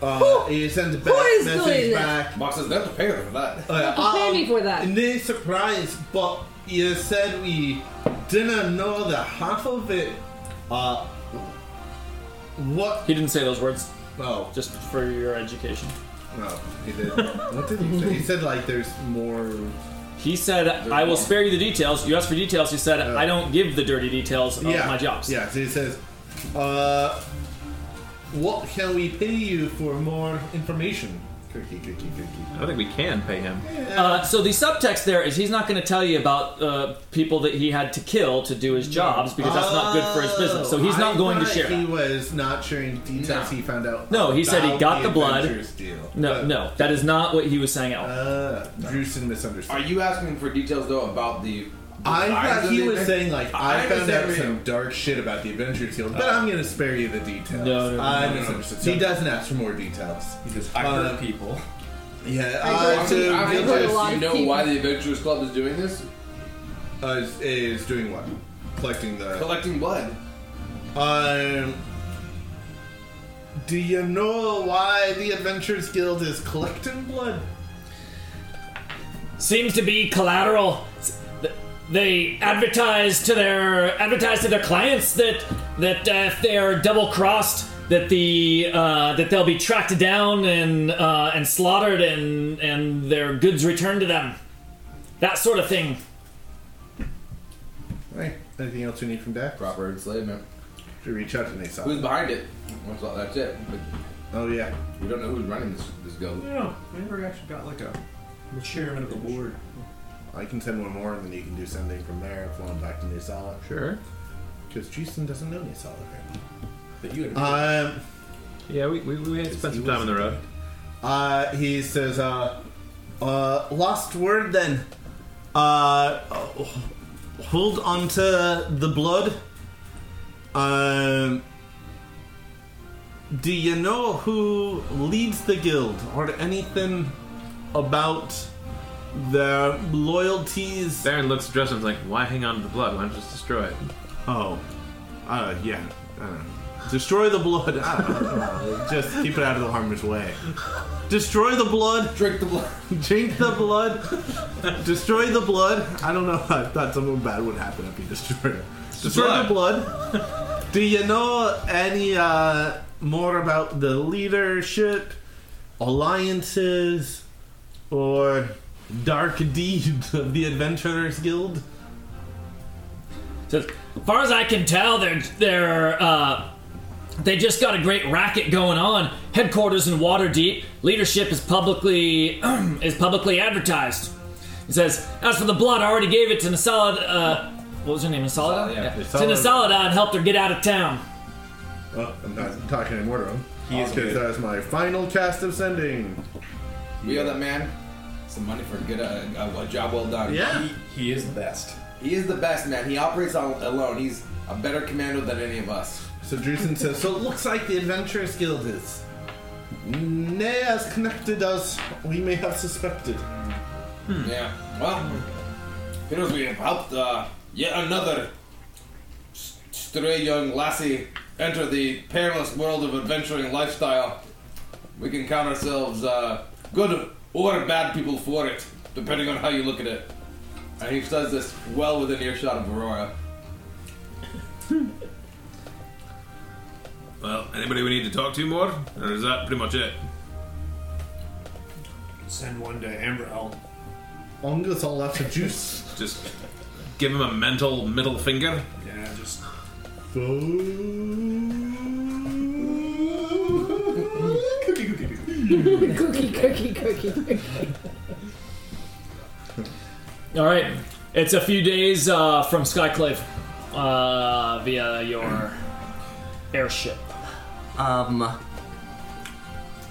Uh, he sends a back
is
message
doing
back.
Box says they have to pay her for that.
Uh,
Pay me
um,
for that.
No surprise, but you said we didn't know the half of it. Uh, what?
He didn't say those words,
Oh,
just for your education.
no, he did. what did he say? He said like there's more.
He said, "I will spare you the details." You asked for details. He said, "I don't give the dirty details of
yeah,
my jobs."
Yeah, so he says, uh, what can we pay you for more information? Cookie, cookie, cookie.
I don't think we can pay him.
Uh, so the subtext there is he's not going to tell you about uh, people that he had to kill to do his jobs because that's not good for his business. So he's not
I
going to
thought
share.
He
that.
was not sharing details he found out.
No, he said he
about
got the blood.
Avengers Deal.
No, no, that is not what he was saying out.
Uh, Drewson misunderstood.
Are you asking for details though about the?
I thought he was saying like I,
I
found out some dark shit about the Avengers Guild, but I'm gonna spare you the details.
No, no, no,
I
no, no.
misunderstood. He doesn't ask for more details.
He Because I
Uh,
hurt people.
Yeah,
I
uh,
heard-
so
I
I'm
heard a
curious,
lot
do you
of
know
people-
why the Adventurers Club is doing this?
uh, is, is doing what? Collecting the.
Collecting blood.
Um. Do you know why the Adventurers Guild is collecting blood?
Seems to be collateral. They advertise to their advertise to their clients that that uh, if they are double crossed, that the uh, that they'll be tracked down and uh, and slaughtered and and their goods returned to them. That sort of thing.
Hey, anything else you need from Dak?
Proper enslavement.
To reach out to Nasa.
Who's behind it? That's, all, that's it. But
Oh yeah.
we don't know who's running this, this guild.
Yeah, we never actually got like a chairman of the board.
I can send one more, and then you can do something from there, flowing back to Nisala.
Sure.
Because Jason doesn't know Nisala very
That you had.
well. Um,
Yeah, we, we, we had spent some time on the road.
uh, he says, uh, uh, lost word then. Uh, hold on to the blood. Um, do you know who leads the guild or anything about their loyalties?
Baron looks at Dresden and is like, why hang on to the blood? Why not just destroy it?
Oh, uh, yeah. Uh, destroy the blood. I don't. Just keep it out of the harmless way. Destroy the blood.
Drink the blood.
Drink the blood. Destroy the blood. I don't know. I thought something bad would happen if you destroyed it. Destroy the blood. Do you know any uh, more about the leadership, alliances, or dark deeds of the Adventurers Guild?
So, as far as I can tell, they're they're uh, they just got a great racket going on. Headquarters in Waterdeep. Leadership is publicly is publicly advertised. It says, as for the blood, I already gave it to Nasalad. Uh, what was her name? Nasalada?
Yeah,
To
Nasalada.
Nasalada and helped her get out of town.
Well, I'm not talking anymore to him.
He is
because
good.
that my final cast of sending.
We owe that man some money for a good uh, a, a job well done.
Yeah.
He, he is the best.
He is the best man. He operates on alone. He's a better commando than any of us.
So Drusen says, so it looks like the Adventurers Guild is nay as connected as we may have suspected.
Yeah. Well, you know, we have helped uh, yet another s- stray young lassie enter the perilous world of adventuring lifestyle. We can count ourselves uh, good or bad people for it, depending on how you look at it. And he does this well within earshot of Aurora.
Well, anybody we need to talk to more? Or is that pretty much it?
Send one to Ambrell.
Ongus all left a juice.
Just give him a mental middle finger?
Yeah, just
Cookie, cookie, cookie, cookie.
All right, it's a few days uh, from Skyclave uh, via your airship.
Um,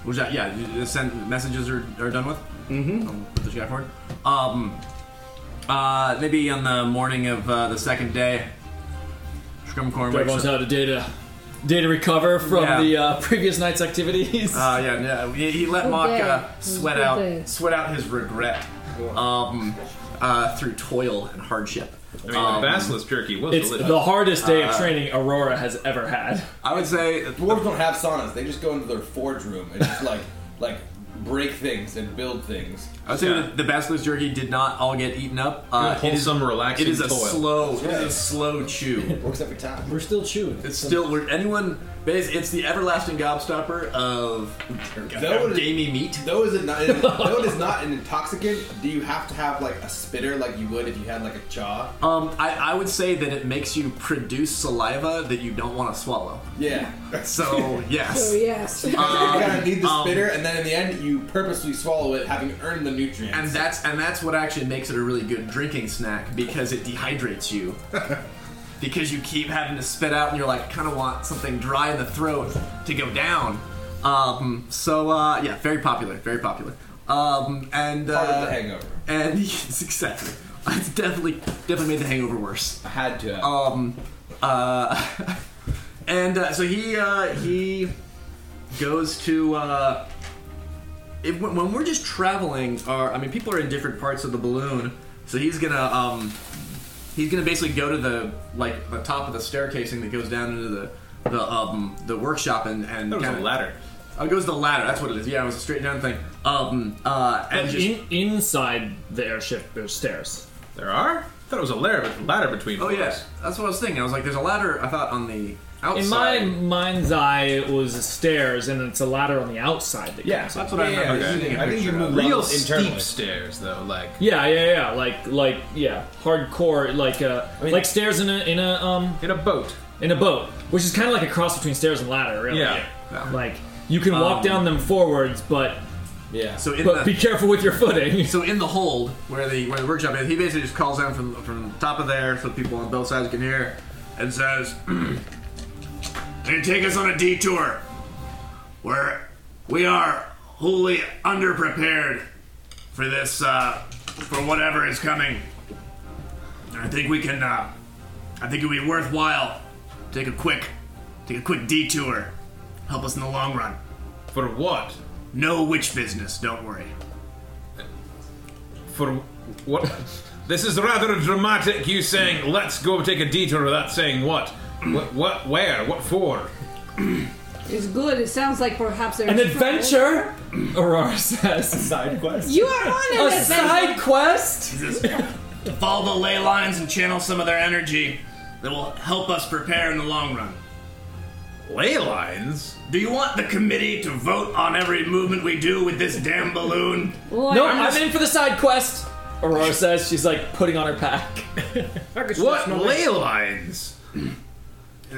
was that? Yeah, you- send messages are, are done with. Mm-hmm. I'll put this guy forward. Um, uh, maybe on the morning of uh, the second day, Scrimcorn wakes
Everyone's
up.
out of data. Data recover from
Yeah.
the uh, previous night's activities.
Uh, yeah, yeah. He, he let Mock
day.
uh, sweat
Good
out,
day.
sweat out his regret, um, uh, through toil and hardship.
I mean,
Um,
the basilisk jerky was
it's
delicious.
the hardest day of training Aurora has ever had.
I would say
Dwarves don't have saunas. They just go into their forge room and just like like break things and build things.
I would say
Yeah.
that the basilisk jerky did not all get eaten up. Uh,
Good,
it is,
wholesome, relaxing
it is a
toil.
slow, it is a slow chew.
Works every time.
We're still chewing.
It's still where anyone Bas- It's the everlasting gobstopper of,
Though it-
gamey meat.
Though is it not, though it is not an intoxicant, do you have to have like a spitter like you would if you had like a jaw?
Um, I, I would say that it makes you produce saliva that you don't want to swallow.
Yeah.
So yes.
So yes.
you kind of need the
um,
spitter, and then in the end, you purposely swallow it, having earned the nutrients.
And that's and that's what actually makes it a really good drinking snack because it dehydrates you. because you keep having to spit out and you're like kind of want something dry in the throat to go down. Um, so uh, yeah, very popular, very popular. Um, and
part
uh,
of the hangover.
and yes, exactly. It's definitely definitely made the hangover worse.
I had to. Have.
Um, uh, and uh, so he uh, he goes to. Uh, if, when when we're just traveling, our I mean, people are in different parts of the balloon, so he's gonna um, he's gonna basically go to the like the top of the staircasing that goes down into the the um the workshop and and
That was a
kinda-
ladder.
Oh, it goes to the ladder. That's what it is. Yeah, it was a straight down thing. Um, uh, and just,
in, inside the airship, there's stairs.
There are? I thought it was a ladder, ladder between
oh
floors.
yeah, that's what I was thinking. I was like, there's a ladder. I thought on the outside.
In my mind's eye, it was stairs, and it's a ladder on the outside that
yeah,
comes
that's
up.
what I
yeah,
remember
yeah,
seeing a
I think you
picture
move
of.
Real
levels internally.
steep stairs, though. Like
Yeah, yeah, yeah. Like, like, yeah, hardcore, like, uh,
mean-
like stairs in a in a um
in a boat.
in a boat, which is kind of like a cross between stairs and ladder, really.
Yeah.
Like you can walk
Um,
down them forwards, but
Yeah.
So in
but
the,
be careful with your footing.
So in the hold where the where the workshop is, he basically just calls down from from the top of there so people on both sides can hear, and says,
They take us on a detour where we are wholly underprepared for this, uh, for whatever is coming. I think we can, uh, I think it would be worthwhile to take a quick, take a quick detour. Help us in the long run.
For what?
No witch business, don't worry.
For what? this is rather dramatic. You saying, "Let's go take a detour," without saying what. What? What? Where? What for?
It's good. It sounds like perhaps there's
An adventure, Aurora says.
Side quest.
You are on an
A
adventure.
side quest.
to follow the ley lines and channel some of their energy that will help us prepare in the long run.
Ley lines.
Do you want the committee to vote on every movement we do with this damn balloon?
Well,
No,
I'm
I'm in for the side quest. Aurora says she's like putting on her pack.
What ley lines?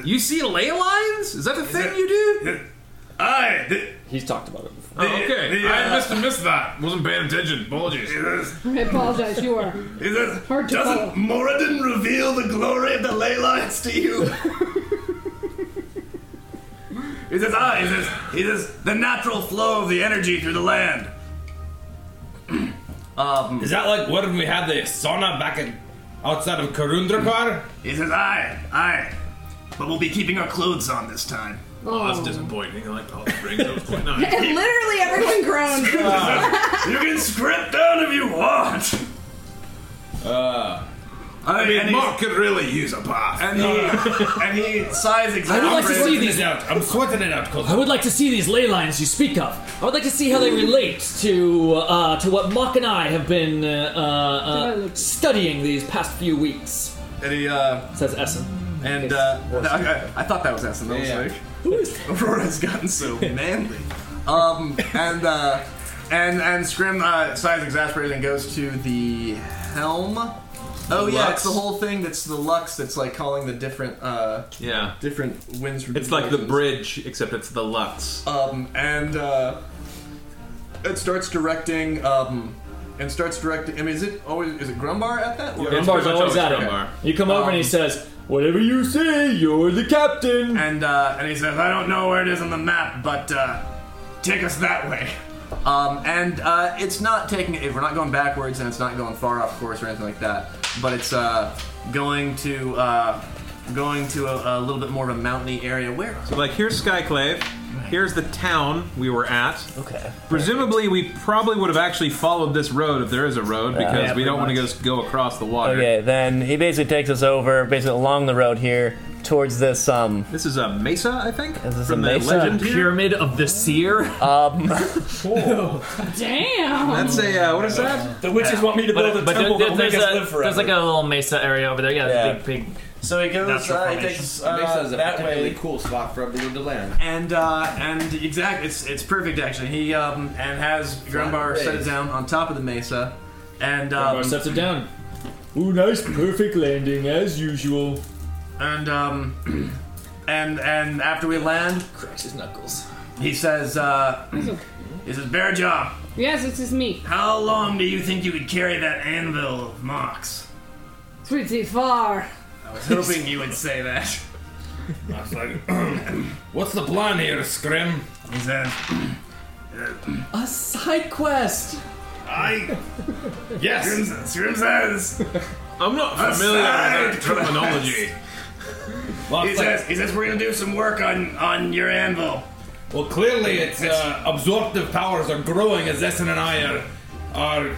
You see ley lines? Is that the thing you do?
I. the,
He's talked about it before.
Oh, okay.
the,
I
uh,
must have missed that. Wasn't paying attention. Apologies.
I apologize. You are.
Is it,
Hard to
doesn't
follow.
Moradin reveal the glory of the ley lines to you? he says, ah, he says, he says, the natural flow of the energy through the land.
um, Is that like when we had the sauna back in outside of Karundrakar?
He says, aye, aye. But we'll be keeping our clothes on this time.
Oh, that's disappointing. I like the whole spring. That was quite nice.
And literally everyone groaned.
You can script down if you want.
Uh,
I
I mean, Mark could really use a bath.
and he and he sighs
I would like to see these.
out. I'm sweating it out, cause
I would like to see these ley lines you speak of. I would like to see how they relate to uh, to what Mark and I have been uh, uh, uh, studying these past few weeks.
And he uh,
Says Essen.
And uh, I, I, I thought that was Essen. I was
Yeah.
like, who is Aurora's gotten so manly? Um, and uh, and and Scrim uh, sighs exasperated and goes to the helm. Oh yeah,
Lux.
it's the whole thing. That's the Lux. That's like calling the different uh,
Yeah.
different winds.
It's like the
directions.
bridge, except it's the Lux.
Um, and uh, it starts directing. Um, and starts directing. I mean, is it always is it Grumbar at that? Or-
It's
Grumbar's
pretty much
always at
always
it.
Grumbar.
You come over and he
Um,
says, "Whatever you say, you're the captain."
And uh, and he says, I don't know where it is on the map, but uh, take us that way.
Um, and uh, it's not taking it. We're not going backwards, and it's not going far off course or anything like that. But it's uh, going to uh, going to a, a little bit more of a mountainy area. Where?
So, like, here's Skyclave. Here's the town we were at.
okay.
Presumably, we probably would have actually followed this road if there is a road, because
Yeah,
we don't want
pretty
to just go across the water.
Okay, then he basically takes us over, basically along the road here, towards this, um,
This is a mesa, I think,
Is this
from
a
the
mesa?
legend here.
Pyramid of the Seer.
um,
Damn.
That's a uh, what is that?
The witches want me to build a
but
temple
there-
that will make
there's,
us
a,
live forever.
there's like a little mesa area over there. Yeah,
Yeah.
big, big
So he goes.
Natural
Uh, he
formation.
takes
It makes
uh,
it a
that
particularly
way.
cool spot for a balloon to land.
And uh, and exactly, it's it's perfect actually. He um and has Grumbar set it
raised.
down on top of the mesa, and
Grumbar
um,
sets it down. Ooh, nice, perfect landing as usual.
and um and and after we land,
Cracks his knuckles.
he says uh he says Bearjaw,
Yes, this is me.
how long do you think you could carry that anvil of Mox?
Pretty far.
I was hoping you would say that.
I was like, what's the plan here, Scrim?
He says,
A side quest.
I
Yes.
Scrim says
I'm not familiar with that terminology.
Well,
he
it's like-
says he says we're gonna do some work on on your anvil.
well, clearly its uh, absorptive powers are growing as Essen and I are, are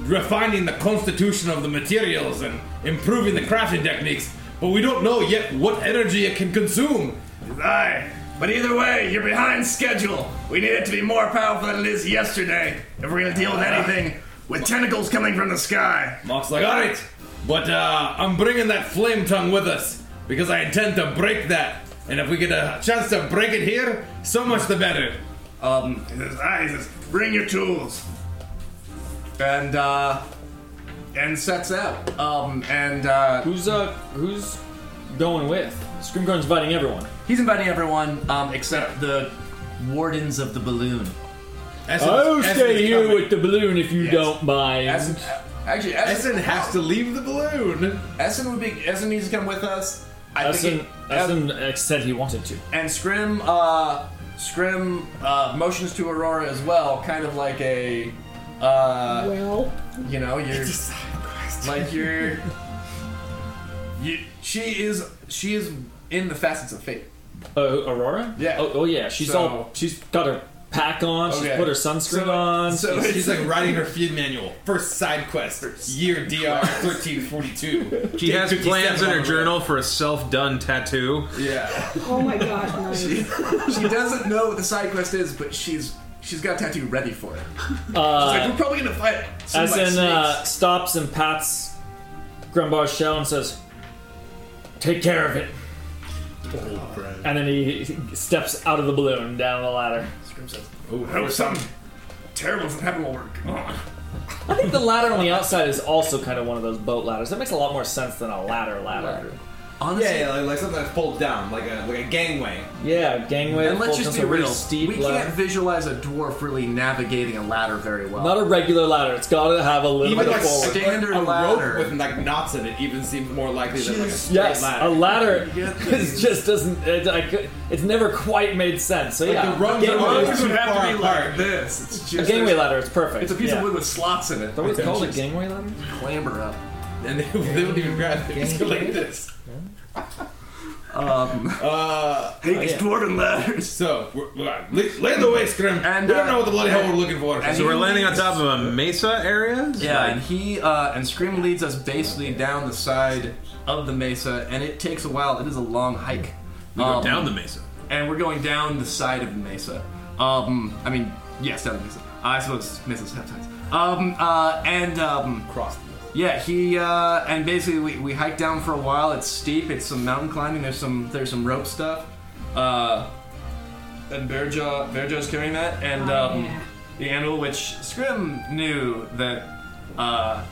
refining the constitution of the materials and improving the crafting techniques, but we don't know yet what energy it can consume.
Aye. But either way, you're behind schedule. We need it to be more powerful than it is yesterday if we're gonna deal with anything with tentacles coming from the sky.
Mock's like, all right, but uh, I'm bringing that flame tongue with us because I intend to break that. And if we get a chance to break it here, so much the better.
Um, he says, aye, he says, bring your tools. And, uh, and sets out. Um, and, uh,
Who's uh who's going with? Scrimcorn's inviting everyone.
he's inviting everyone, um, except the wardens of the balloon.
Essen-
I'll
Essen
stay here
coming.
with the balloon if you
Yes.
don't mind.
Essen, actually, Essen,
Essen has to leave the balloon.
Essen would be, Essen needs to come with us. I
Essen,
think he-
Essen uh, said he wanted to.
And Scrim, uh, Scrim uh, motions to Aurora as well, kind of like a, uh,
Well,
you know, you're like you're, you. She is, she is in the facets of fate.
Uh, Aurora?
Yeah.
Oh, oh yeah. She's
So-
all. She's got her pack on. She's
Okay.
put her sunscreen
So-
on.
so-
she's-
She's like writing her feed manual. First side quest. Year DR 1342.
She has
57
plans in
on
her
the
journal for a self-done tattoo.
road. Yeah.
oh my gosh, nice.
She doesn't know what the side quest is, but she's she's got a tattoo ready for it. She's
uh,
like, we're probably gonna fight. some, like,
Essen uh,
snakes."
stops and pats Grumbar's shell and says, "Take care of it." And then he he steps out of the balloon down the ladder.
Scrim says, Oh, "I hope something terrible doesn't happen while we're gone."
I think the ladder on the outside is also kind of one of those boat ladders. That makes a lot more sense than a ladder ladder.
Honestly,
Yeah, yeah, like, like something that's pulled down, like a like a gangway.
Yeah, gangway.
and let's just
it's
be
a really
real.
Steep
we
ladder.
can't visualize a dwarf really navigating a ladder very well.
Not a regular ladder. It's got to have a little
Even
bit
like
of forward.
standard
a
ladder.
rope with like knots in it even seems more likely than like a straight
Yes,
ladder.
a ladder
get
is just doesn't. It, like, it's never quite made sense. So
Like
yeah,
the rungs
a
are
gangway,
always
would have to be
apart.
like this. It's just, a
gangway ladder. It's perfect.
It's a piece
yeah.
of wood with slots in it.
that what it's called? A gangway ladder?
Clamber up.
and they, they wouldn't even grab it. It's like this.
Um,
Uh,
hey, these
yeah.
dwarven ladders.
So, we're, we're, lay, lay the way, Scrim.
And,
we don't
uh,
know what the bloody hell we're looking for.
So we're
he
landing on top of a mesa area.
Yeah, and he uh, and Scrim leads us basically down the side of the mesa, and it takes a while. It is a long hike.
We go
Um,
down the mesa.
and we're going down the side of the mesa. Um, I mean, yes, down the mesa. I suppose mesas have sides. Um, uh, and um,
cross.
Yeah, he uh, and basically we, we hike down for a while. It's steep. It's some mountain climbing. There's some there's some rope stuff. Uh, and Bearjaw Bearjaw's carrying that, and
Oh,
um,
yeah.
the animal, which Scrim knew that uh,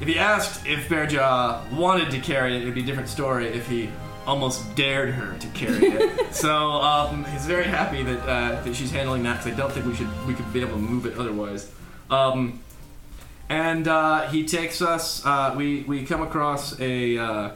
if he asked if Bearjaw wanted to carry it, it'd be a different story. If he almost dared her to carry it, so um, he's very happy that uh, that she's handling that. Because I don't think we should we could be able to move it otherwise. Um, and uh, he takes us. Uh, we we come across a uh,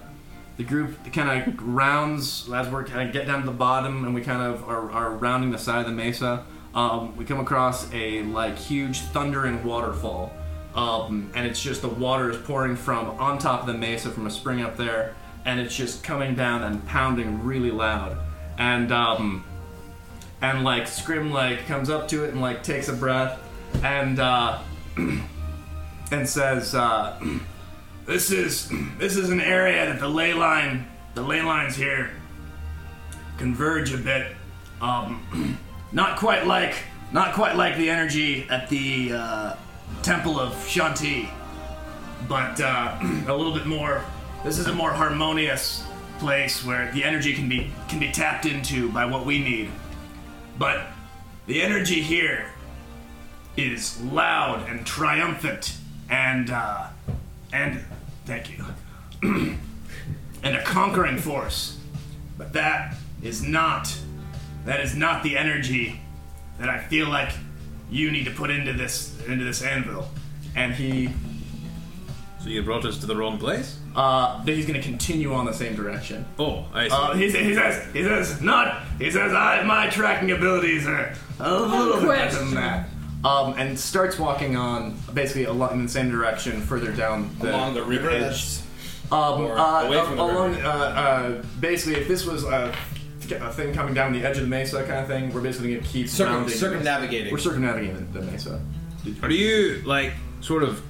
the group kind of rounds as we're kind of get down to the bottom, and we kind of are, are rounding the side of the mesa. Um, we come across a like huge thundering waterfall, um, and it's just the water is pouring from on top of the mesa from a spring up there, and it's just coming down and pounding really loud, and um, and like Scrim like comes up to it and like takes a breath, and uh, and says, uh, "This is this is an area that the ley line the ley lines here converge a bit. Um, not quite like not quite like the energy at the uh, Temple of Shanti, but uh, a little bit more. This is a more harmonious
place where the energy can be can be tapped into by what we need. But the energy here is loud and triumphant and uh, and thank you and a conquering force. But that is not that is not the energy that I feel like you need to put into this into this anvil. And he
So you brought us to the wrong place?
Uh, then he's gonna continue on the same direction.
Oh, I see.
Uh, he, he says, he says, not, he says, I, my tracking abilities are a little bit better than that.
Um, and starts walking on basically along in the same direction further down the,
Along the river
edge. Um, uh,
away from the
along,
river?
uh, uh, basically, if this was a, a thing coming down the edge of the mesa kind of thing, we're basically gonna keep
Circum-
rounding.
circumnavigating.
We're circumnavigating the, the mesa.
Are you like sort of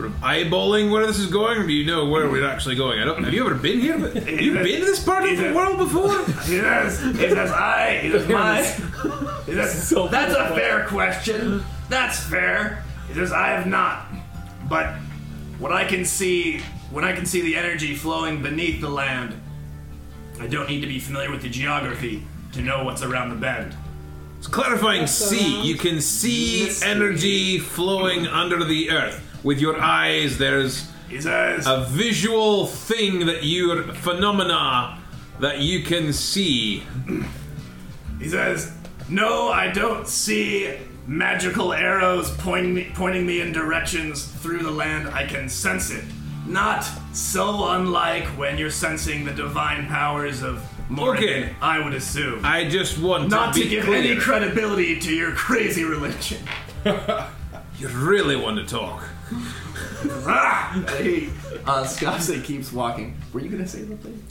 sort of eyeballing where this is going, or do you know where we're actually going? I don't. Have you ever been here? Have you been to this part of the world before?
Yes. says, he I, he says, my, he says, that's a fair question. That's fair. He says, I have not. But what I can see, when I can see the energy flowing beneath the land, I don't need to be familiar with the geography to know what's around the bend.
It's clarifying see. You can see energy flowing under the earth with your eyes. There's a visual thing that you phenomena that you can see.
He says, "No, I don't see magical arrows pointing me, pointing me in directions through the land. I can sense it. Not so unlike when you're sensing the divine powers of Moradin,
Okay.
I would assume.
I just want
Not
to
to give
clear.
any credibility to your crazy religion.
You really want to talk.
Hey, uh, Skase keeps walking. Were you gonna say something?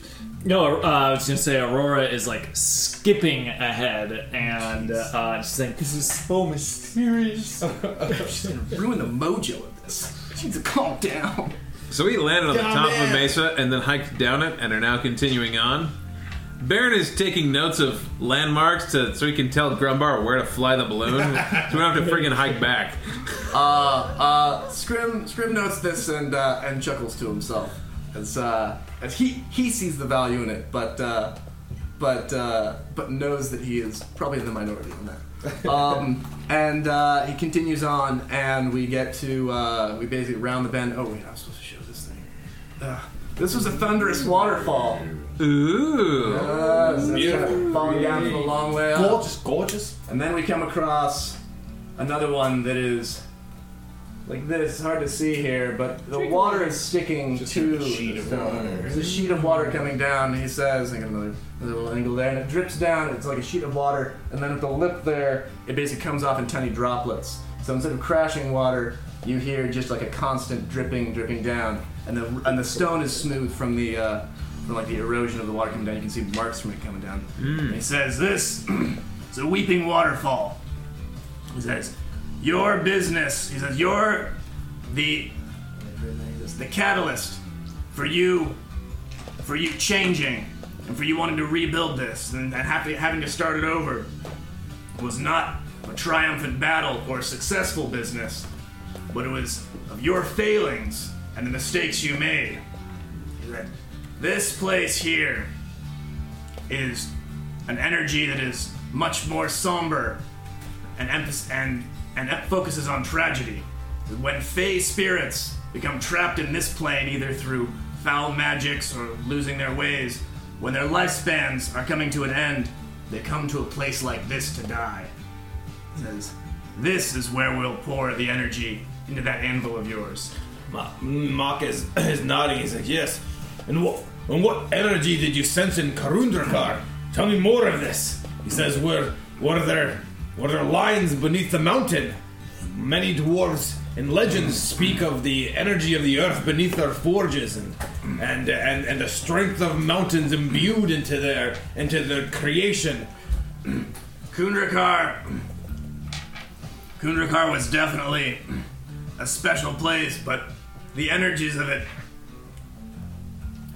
No, uh, I was gonna say Aurora is like skipping ahead and uh, just saying, "This is so mysterious."
She's gonna ruin the mojo of this. She needs to calm down.
So we landed on the
Down
top of
there.
a mesa and then hiked down it and are now continuing on. Baron is taking notes of landmarks to so he can tell Grumbar where to fly the balloon, so we don't have to friggin' hike back.
Uh, uh, Scrim, Scrim notes this and uh, and chuckles to himself as uh, as he he sees the value in it, but uh, but uh, but knows that he is probably in the minority on that. Um, and uh, he continues on, and we get to uh, we basically round the bend. Oh wait, I was supposed to show this thing. Uh, this was a thunderous waterfall.
Ooh.
So that's kind of falling down from a long way up.
Gorgeous, gorgeous.
And then we come across another one that is like this. It's hard to see here, but the water is sticking to the sheet of water. There's a sheet of water coming down. He says, I got another, another little angle there, and it drips down. It's like a sheet of water, and then at the lip there, it basically comes off in tiny droplets. So instead of crashing water, you hear just like a constant dripping, dripping down, and the and the stone is smooth from the. Uh, from like the erosion of the water coming down, you can see marks from it coming down. Hmm.
And he says, This is a weeping waterfall. He says, Your business, he says, you're the the catalyst for you for you changing and for you wanting to rebuild this and, and having, having to start it over was not a triumphant battle or a successful business, but it was of your failings and the mistakes you made. He said, This place here is an energy that is much more somber and emphasis and and focuses on tragedy. When fey spirits become trapped in this plane, either through foul magics or losing their ways, when their lifespans are coming to an end, they come to a place like this to die. It says, this is where we'll pour the energy into that anvil of yours.
Ma- Mark is, is nodding. He's like, yes. And what and what energy did you sense in Karundrakar? Tell me more of this. He says, were were there were there lines beneath the mountain? Many dwarves in legends speak of the energy of the earth beneath their forges and and and, and the strength of mountains imbued into their into their creation.
Kundrakar. Kundrakar was definitely a special place, but the energies of it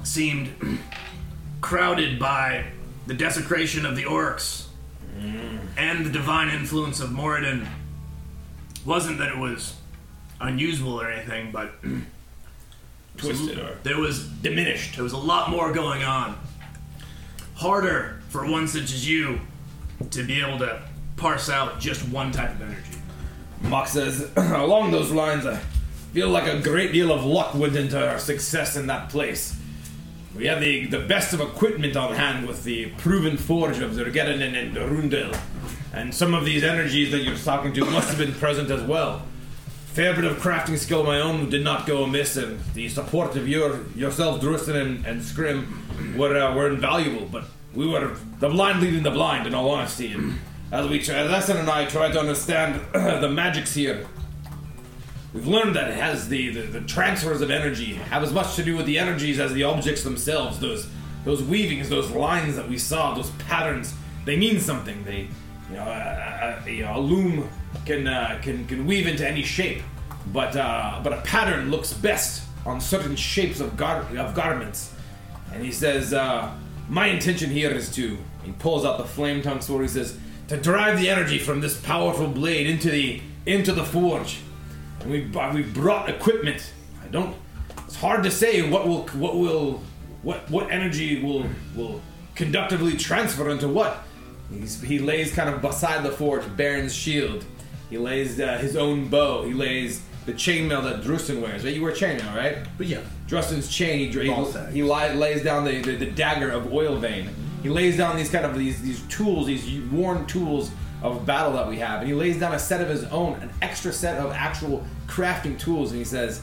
seemed crowded by the desecration of the orcs and the divine influence of Moradin. Wasn't that it was unusual or anything, but
twisted or
There was
diminished.
there was a lot more going on. Harder for one such as you to be able to parse out just one type of energy.
Mock says, along those lines, I feel like a great deal of luck went into our success in that place. We had the, the best of equipment on hand with the proven forge of Zergeddon and Rundel. And some of these energies that you're talking to must have been present as well. Fair bit of crafting skill of my own did not go amiss, and the support of your yourself, Drusen and, and Scrim, were uh, were invaluable. But we were the blind leading the blind, in all honesty. And as we, try, as Essen and I tried to understand the magics here, we've learned that it has the, the the transfers of energy have as much to do with the energies as the objects themselves. Those those weavings, those lines that we saw, those patterns, they mean something. They, you know, a, a, a, a loom can uh, can can weave into any shape, but uh, but a pattern looks best on certain shapes of gar- of garments. And he says, uh, "My intention here is to." He pulls out the flame tongue sword. He says, "To drive the energy from this powerful blade into the into the forge." And we we brought equipment. I don't. It's hard to say what will what will what what energy will will conductively transfer into what. He's, he lays kind of beside the forge Baron's shield. He lays uh, his own bow. He lays the chainmail that Drustin wears. Right? You wear chainmail, right?
But yeah,
Drustin's chain. He, he, he li- lays down the, the, the dagger of oil vein. He lays down these kind of these these tools, these worn tools of battle that we have, and he lays down a set of his own, an extra set of actual crafting tools, and he says,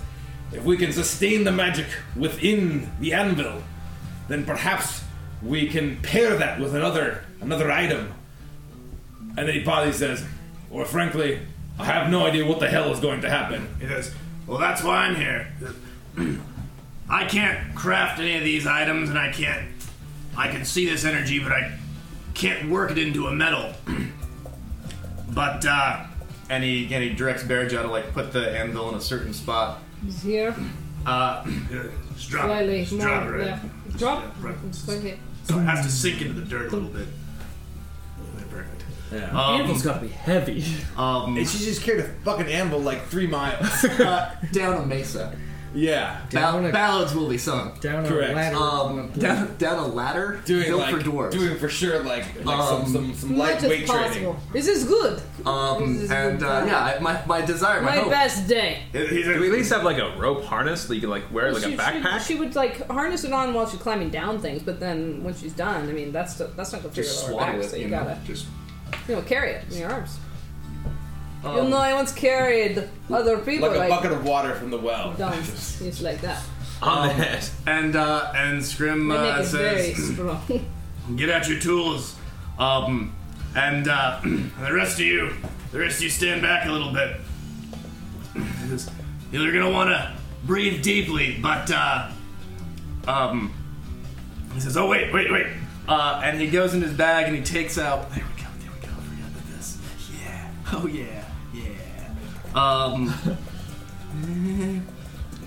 "If we can sustain the magic within the anvil, then perhaps we can pair that with another another item." And then he probably says, "Or frankly, I have no idea what the hell is going to happen."
He says, Well, that's why I'm here. I can't craft any of these items, and I can't. I can see this energy, but I can't work it into a metal. but, uh,
And he and he directs Bearjaw to like put the anvil in a certain spot.
He's here.
uh, just drop
Slightly
it. Just drop it
more.
right.
Yeah. Drop.
Yeah, right.
It's going.
So it has to sink into the dirt a little bit. Perfect.
Yeah.
Um,
Anvil's gotta be heavy.
Um,
And she just carried a fucking anvil like three miles.
uh, down a mesa.
Yeah.
Down
Ball-
a-
ballads will be sung.
Down
Correct.
a ladder.
Um, down, down a ladder
Doing
built
like
for dwarves.
doing for sure like like
Um,
some some, some
Much as
lightweight
possible.
training.
This is good.
um,
This is
and
good
uh,
fun.
yeah, I- my, my desire, my,
My
hope.
best day.
Do we at least have like a rope harness that you can like wear like
she,
a backpack?
She, she would like harness it on while she's climbing down things, but then when she's done, I mean, that's that's not gonna figure
Just
it
swaddle
back.
it,
So you,
you know,
gotta,
just.
you know, carry it in your arms.
Um,
You'll know I once carried other people
Like a
like,
bucket of water from the well.
down, just like that.
On the head.
And uh, and Scrim
My neck
uh,
is very
says,
strong.
Get out your tools. Um, and uh, the rest of you, the rest of you stand back a little bit. You're gonna want to breathe deeply, but uh,
um,
he says, "Oh wait, wait, wait."
uh, and he goes in his bag and he takes out. There we go. There we go. I forgot about this. Yeah. Oh yeah. Um. there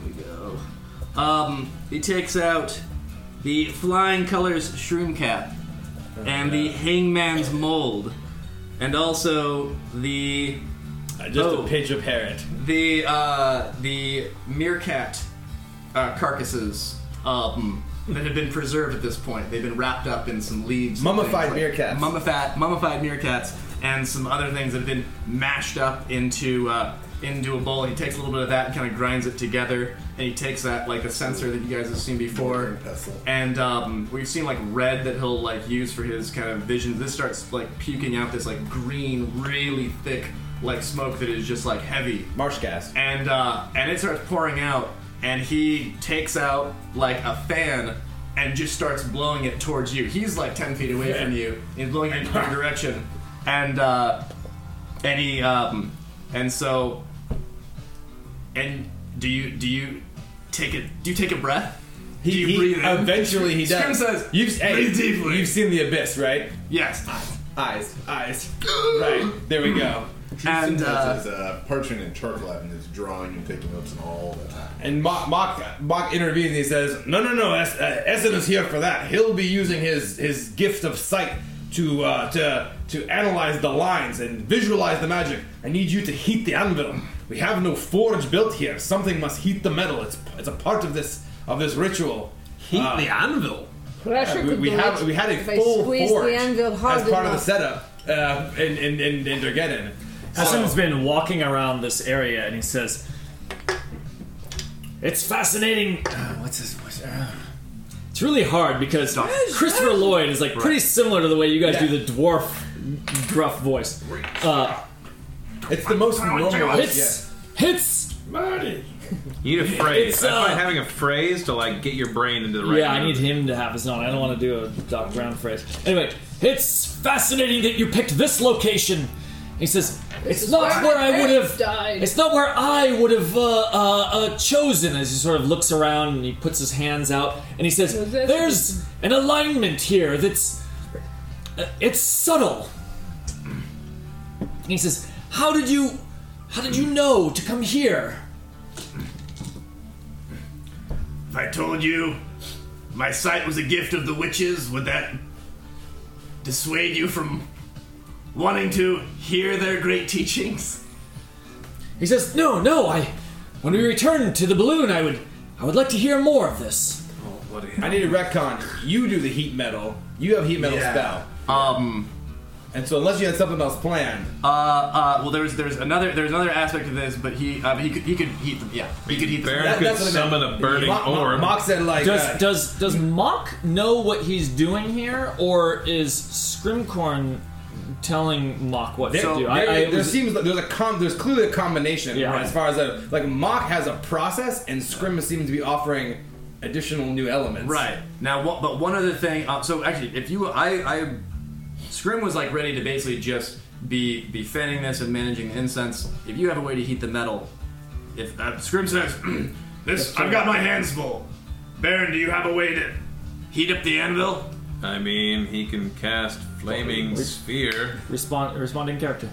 we go. Um. He takes out the flying colors shroom cap and the hangman's mold, and also the
Uh, just
Oh.
a pinch of parrot.
the uh, the meerkat uh, carcasses um, that have been preserved at this point. They've been wrapped up in some leaves, and
Mummified
things
meerkats.
mummified mummified meerkats, and some other things that have been mashed up into uh, into a bowl. He takes a little bit of that and kind of grinds it together, and he takes that like a censer that you guys have seen before. And um, we've seen like red that he'll like use for his kind of vision. This starts like puking out this like green, really thick like smoke that is just like heavy
Marsh gas.
and uh, and it starts pouring out, and he takes out like a fan and just starts blowing it towards you. He's like ten feet away from you. He's blowing it in your direction, and uh, and he um, and so and do you do you take it? do you take a breath?
He,
do you
he-
breathe in?
Eventually he
Scrim
does.
says,
you've, hey,
"Breathe deeply."
you've seen the abyss, right?
yes,
Eyes, eyes. Eyes. Right, there we go.
and uh,
his uh, parchment and charcoal out and is drawing and taking notes and all the time.
And Mock, Mock, Mock intervenes and he says, No, no, no, Es- uh, Essen is here for that. He'll be using his, his gift of sight to uh, to to analyze the lines and visualize the magic. I need you to heat the anvil. We have no forge built here. Something must heat the metal. It's it's a part of this of this ritual.
Heat
Uh,
the anvil.
Pressure
we,
could
we
do
have
it
we had a
if
full
squeeze
forge
the anvil hard
as part of the setup uh, in in in, in Durgeddon.
Hassan's been walking around this area and he says, "It's fascinating." Uh, what's this? What's, uh, it's really hard because Christopher Lloyd is like pretty similar to the way you guys do the dwarf gruff voice. Uh,
It's the most normal.
it's it's
You need a phrase.
It's,
I
uh,
find having a phrase to like get your brain into the right.
yeah, I
mood.
need him to have his own. I don't want to do a Doc Brown phrase. Anyway, it's fascinating that you picked this location. He says, "It's not
where
where I would have.
died."
It's not where I would have uh, uh, uh, chosen." As he sort of looks around and he puts his hands out and he says,
Was this-
"There's an alignment here that's uh, it's subtle." He says, "How did you, how did you know to come here?"
If I told you my sight was a gift of the witches, would that dissuade you from wanting to hear their great teachings?
He says, "No, no. I, when we return to the balloon, I would, I would like to hear more of this."
I need a retcon. You do the heat metal. You have heat metal
Yeah.
spell.
Um.
And so unless you had something else planned,
Uh. Uh. Well, there's there's another there's another aspect of this, but he uh, he could he could heat them. Yeah, he could heat them.
Baron
That-
could
that's I meant.
summon a burning
Mock, Mock-
orb.
Mock said like
Does
uh,
does does Mock know what he's doing here, or is Scrimcorn telling Mock what
there,
to do?
there,
I, I
there
was-
seems like there's a com- there's clearly a combination
Yeah.
as far as a, like Mock has a process and Scrim seems to be offering additional new elements.
Right now, what, but one other thing. Uh, so actually, if you, I, I, Scrim was like ready to basically just be be fanning this and managing the incense. If you have a way to heat the metal, if uh,
Scrim says, "This I've got my hands full." Baron, do you have a way to heat up the anvil?
I mean, he can cast flaming sphere.
respond responding character.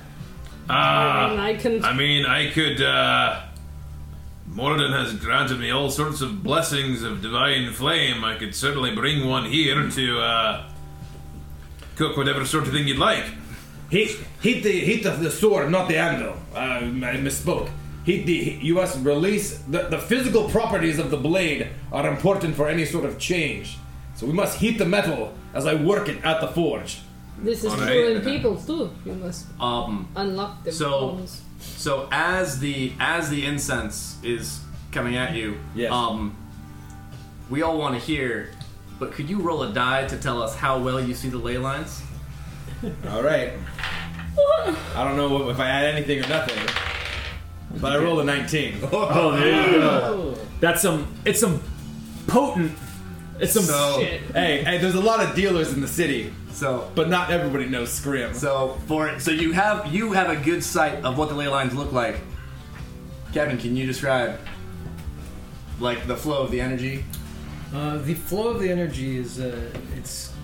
Ah,
And I can.
I mean, I could. uh Moradin has granted me all sorts of blessings of divine flame. I could certainly bring one here to uh, cook whatever sort of thing you'd like.
Heat heat the heat the, the sword, not the anvil. Uh, I misspoke. Heat the you must release the, the physical properties of the blade are important for any sort of change. So we must heat the metal as I work it at the forge.
This is
Alright.
true in people too. You must
um,
unlock the
So-
bones.
so as the as the incense is coming at you,
Yes.
um, we all want to hear. But could you roll a die to tell us how well you see the ley lines?
All right. I don't know if I add anything or nothing, but I rolled a 19.
Oh, there you go. That's some. It's some potent. It's some
So-
shit.
hey, hey, there's a lot of dealers in the city,
So
but not everybody knows Scrim.
So for so you have you have a good sight of what the ley lines look like. Kevin, can you describe like the flow of the energy?
Uh, the flow of the energy is uh, it's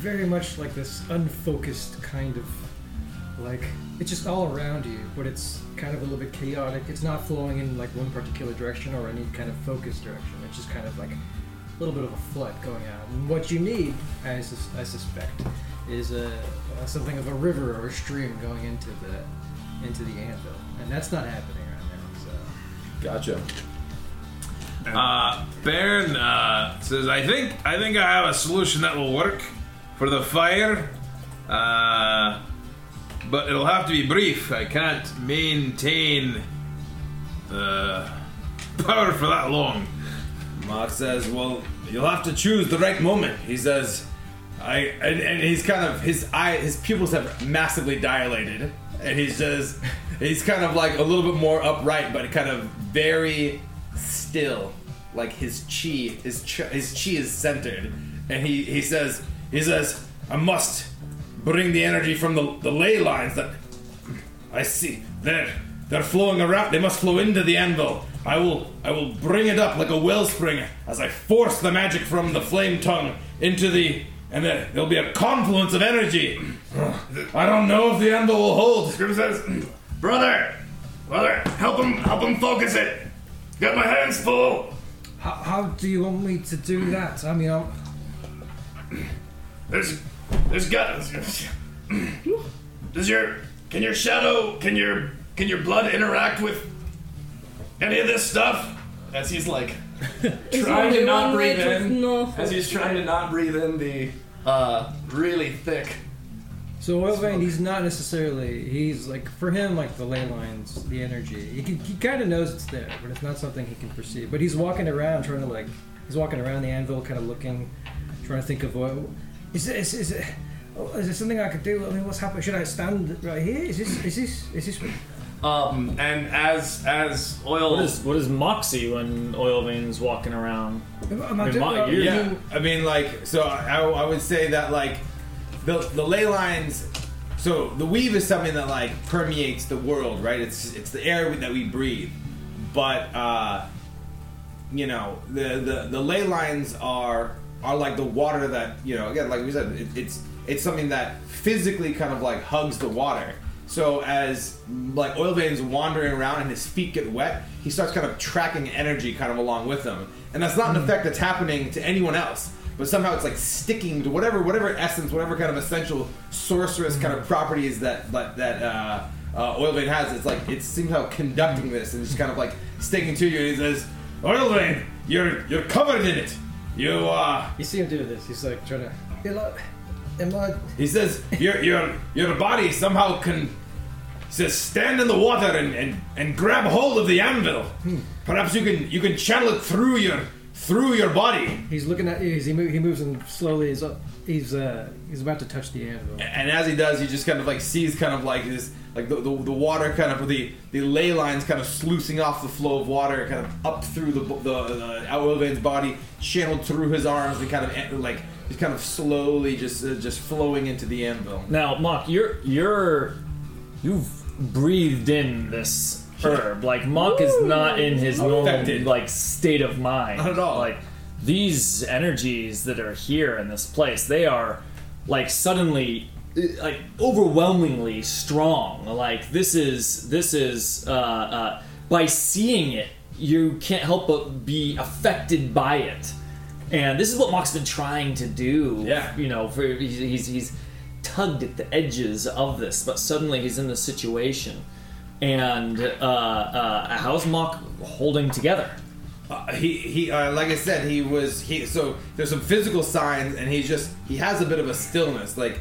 very much like this unfocused kind of like it's just all around you, but it's kind of a little bit chaotic. It's not flowing in like one particular direction or any kind of focused direction. It's just kind of like a little bit of a flood going out. And what you need, I, sus- I suspect, is a, a something of a river or a stream going into the into the anvil, and that's not happening right now. So.
Gotcha.
Uh, Baron uh, says, "I think I think I have a solution that will work for the fire, uh, but it'll have to be brief. I can't maintain the power for that long."
Mark says, "Well, you'll have to choose the right moment." He says, "I," and, and he's kind of his eye, his pupils have massively dilated, and he says, he's kind of like a little bit more upright, but kind of very still, like his chi, his chi, his chi is centered, and he he says, he says, "I must bring the energy from the the ley lines that I see. They're they're flowing around. They must flow into the anvil. I will I will bring it up like a wellspring as I force the magic from the flame tongue into the and then there'll be a confluence of energy. I don't know if the anvil will hold.
Scrim says, "Brother, brother, help him, help him focus it. Got my hands full.
How, how do you want me to do that? I mean, I'll,
There's There's got. Does your can your shadow can your can your blood interact with any of this stuff?
As he's like trying to not breathe in,
No.
as he's trying to not breathe in the uh, really thick.
So oil vein, he's not necessarily. He's like for him, like the ley lines, the energy. He he kind of knows it's there, but it's not something he can perceive. But he's walking around trying to like. He's walking around the anvil, kind of looking, trying to think of what. Is it? Is, is it? oh, Is there something I could do? I mean, what's happening? Should I stand right here? Is this? Is this? Is this?
Um, and as as oil
What is what is Moxie when Oil Vein's walking around?
I
I mean, Mo- you're-
Yeah, I mean, like, so I, I would say that, like, the the ley lines. So the weave is something that like permeates the world, right? It's it's the air that we breathe, but uh, you know, the the the ley lines are are like the water that you know. Again, like we said, it, it's it's something that physically kind of like hugs the water. So as like oil veins wandering around and his feet get wet, he starts kind of tracking energy kind of along with them, and that's not an effect that's happening to anyone else. But somehow it's like sticking to whatever whatever essence, whatever kind of essential sorceress kind of properties that that, that uh, uh, oil vein has. It's like it's somehow conducting this and just kind of like sticking to you. And he says, "Oil vein, you're you're covered in it. You uh."
You see him do this. He's like trying to. Hey, look, am I?
He says, "Your your your body somehow can." He says, "Stand in the water and, and, and grab hold of the anvil. Perhaps you can you can channel it through your through your body."
He's looking at you. As he, move, he moves in slowly. He's up. He's uh. He's about to touch the anvil.
And as he does, he just kind of like sees kind of like this, like the, the, the water kind of the the ley lines kind of sluicing off the flow of water, kind of up through the the, the Elvin's body, channeled through his arms, and kind of en- like just kind of slowly just uh, just flowing into the anvil.
Now, Mock, you're you're you've breathed in this herb. Like Mock is not in his normal
Affected.
like state of mind.
Not at all.
Like these energies that are here in this place, they are like suddenly uh, like overwhelmingly strong. Like this is this is uh, uh, by seeing it, you can't help but be affected by it. And this is what Mock's been trying to do.
Yeah.
You know, for he's, he's he's tugged at the edges of this, but suddenly he's in this situation. And uh, uh, how's Mock holding together?
Uh, he he uh, like I said he was he so there's some physical signs and he's just he has a bit of a stillness like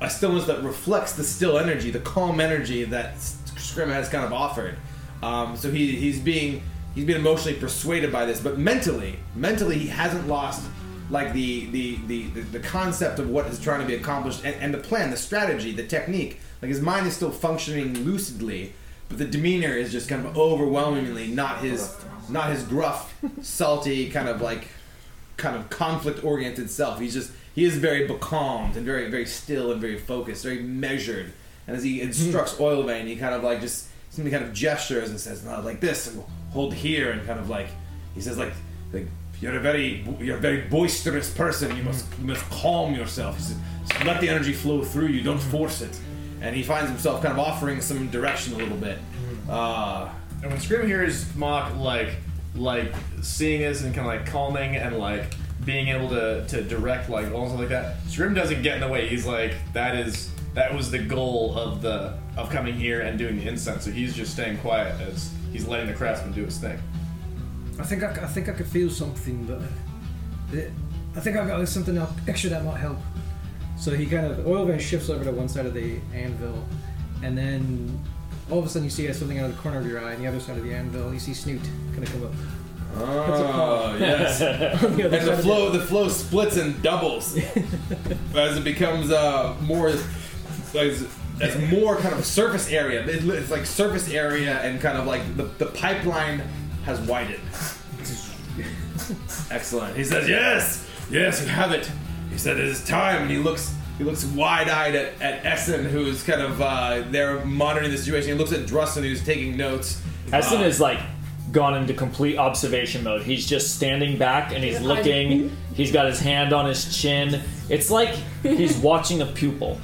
a stillness that reflects the still energy the calm energy that Scrim has kind of offered um, so he he's being he's being emotionally persuaded by this but mentally mentally he hasn't lost like the the the, the, the concept of what is trying to be accomplished and, and the plan the strategy the technique. Like his mind is still functioning lucidly but the demeanor is just kind of overwhelmingly not his not his gruff salty kind of like kind of conflict oriented self. He's just he is very becalmed and very very still and very focused very measured. And as he hmm. instructs oil vein he kind of like just simply kind of gestures and says no, like this and hold here and kind of like he says like like you're a very you're a very boisterous person you must you must calm yourself he "Just let the energy flow through you don't force it and he finds himself kind of offering some direction a little bit uh
And when Scrim hears Mock like like seeing this and kind of like calming and like being able to to direct like almost like that, Scrim doesn't get in the way. He's like that is that was the goal of the of coming here and doing the incense. So he's just staying quiet as he's letting the craftsman do his thing.
I think I, I think I could feel something, but uh, I think I got something else extra that might help. So he kind of oil vein shifts over to one side of the anvil, and then all of a sudden you see something out of the corner of your eye, on the other side of the anvil, you see Snoot kind of come up.
Oh yes,
the
and the flow the flow splits and doubles as it becomes uh, more as, as more kind of a surface area. It- It's like surface area and kind of like the, the pipeline has widened. Excellent. He says, "Yes, yes, you have it." He said, "It is time." And he looks he looks wide eyed at, at Essen, who's kind of uh, there monitoring the situation. He looks at Drusen, who's taking notes.
Essen
Uh,
is like gone into complete observation mode. He's just standing back and he's looking. He's got his hand on his chin. It's like he's watching a pupil,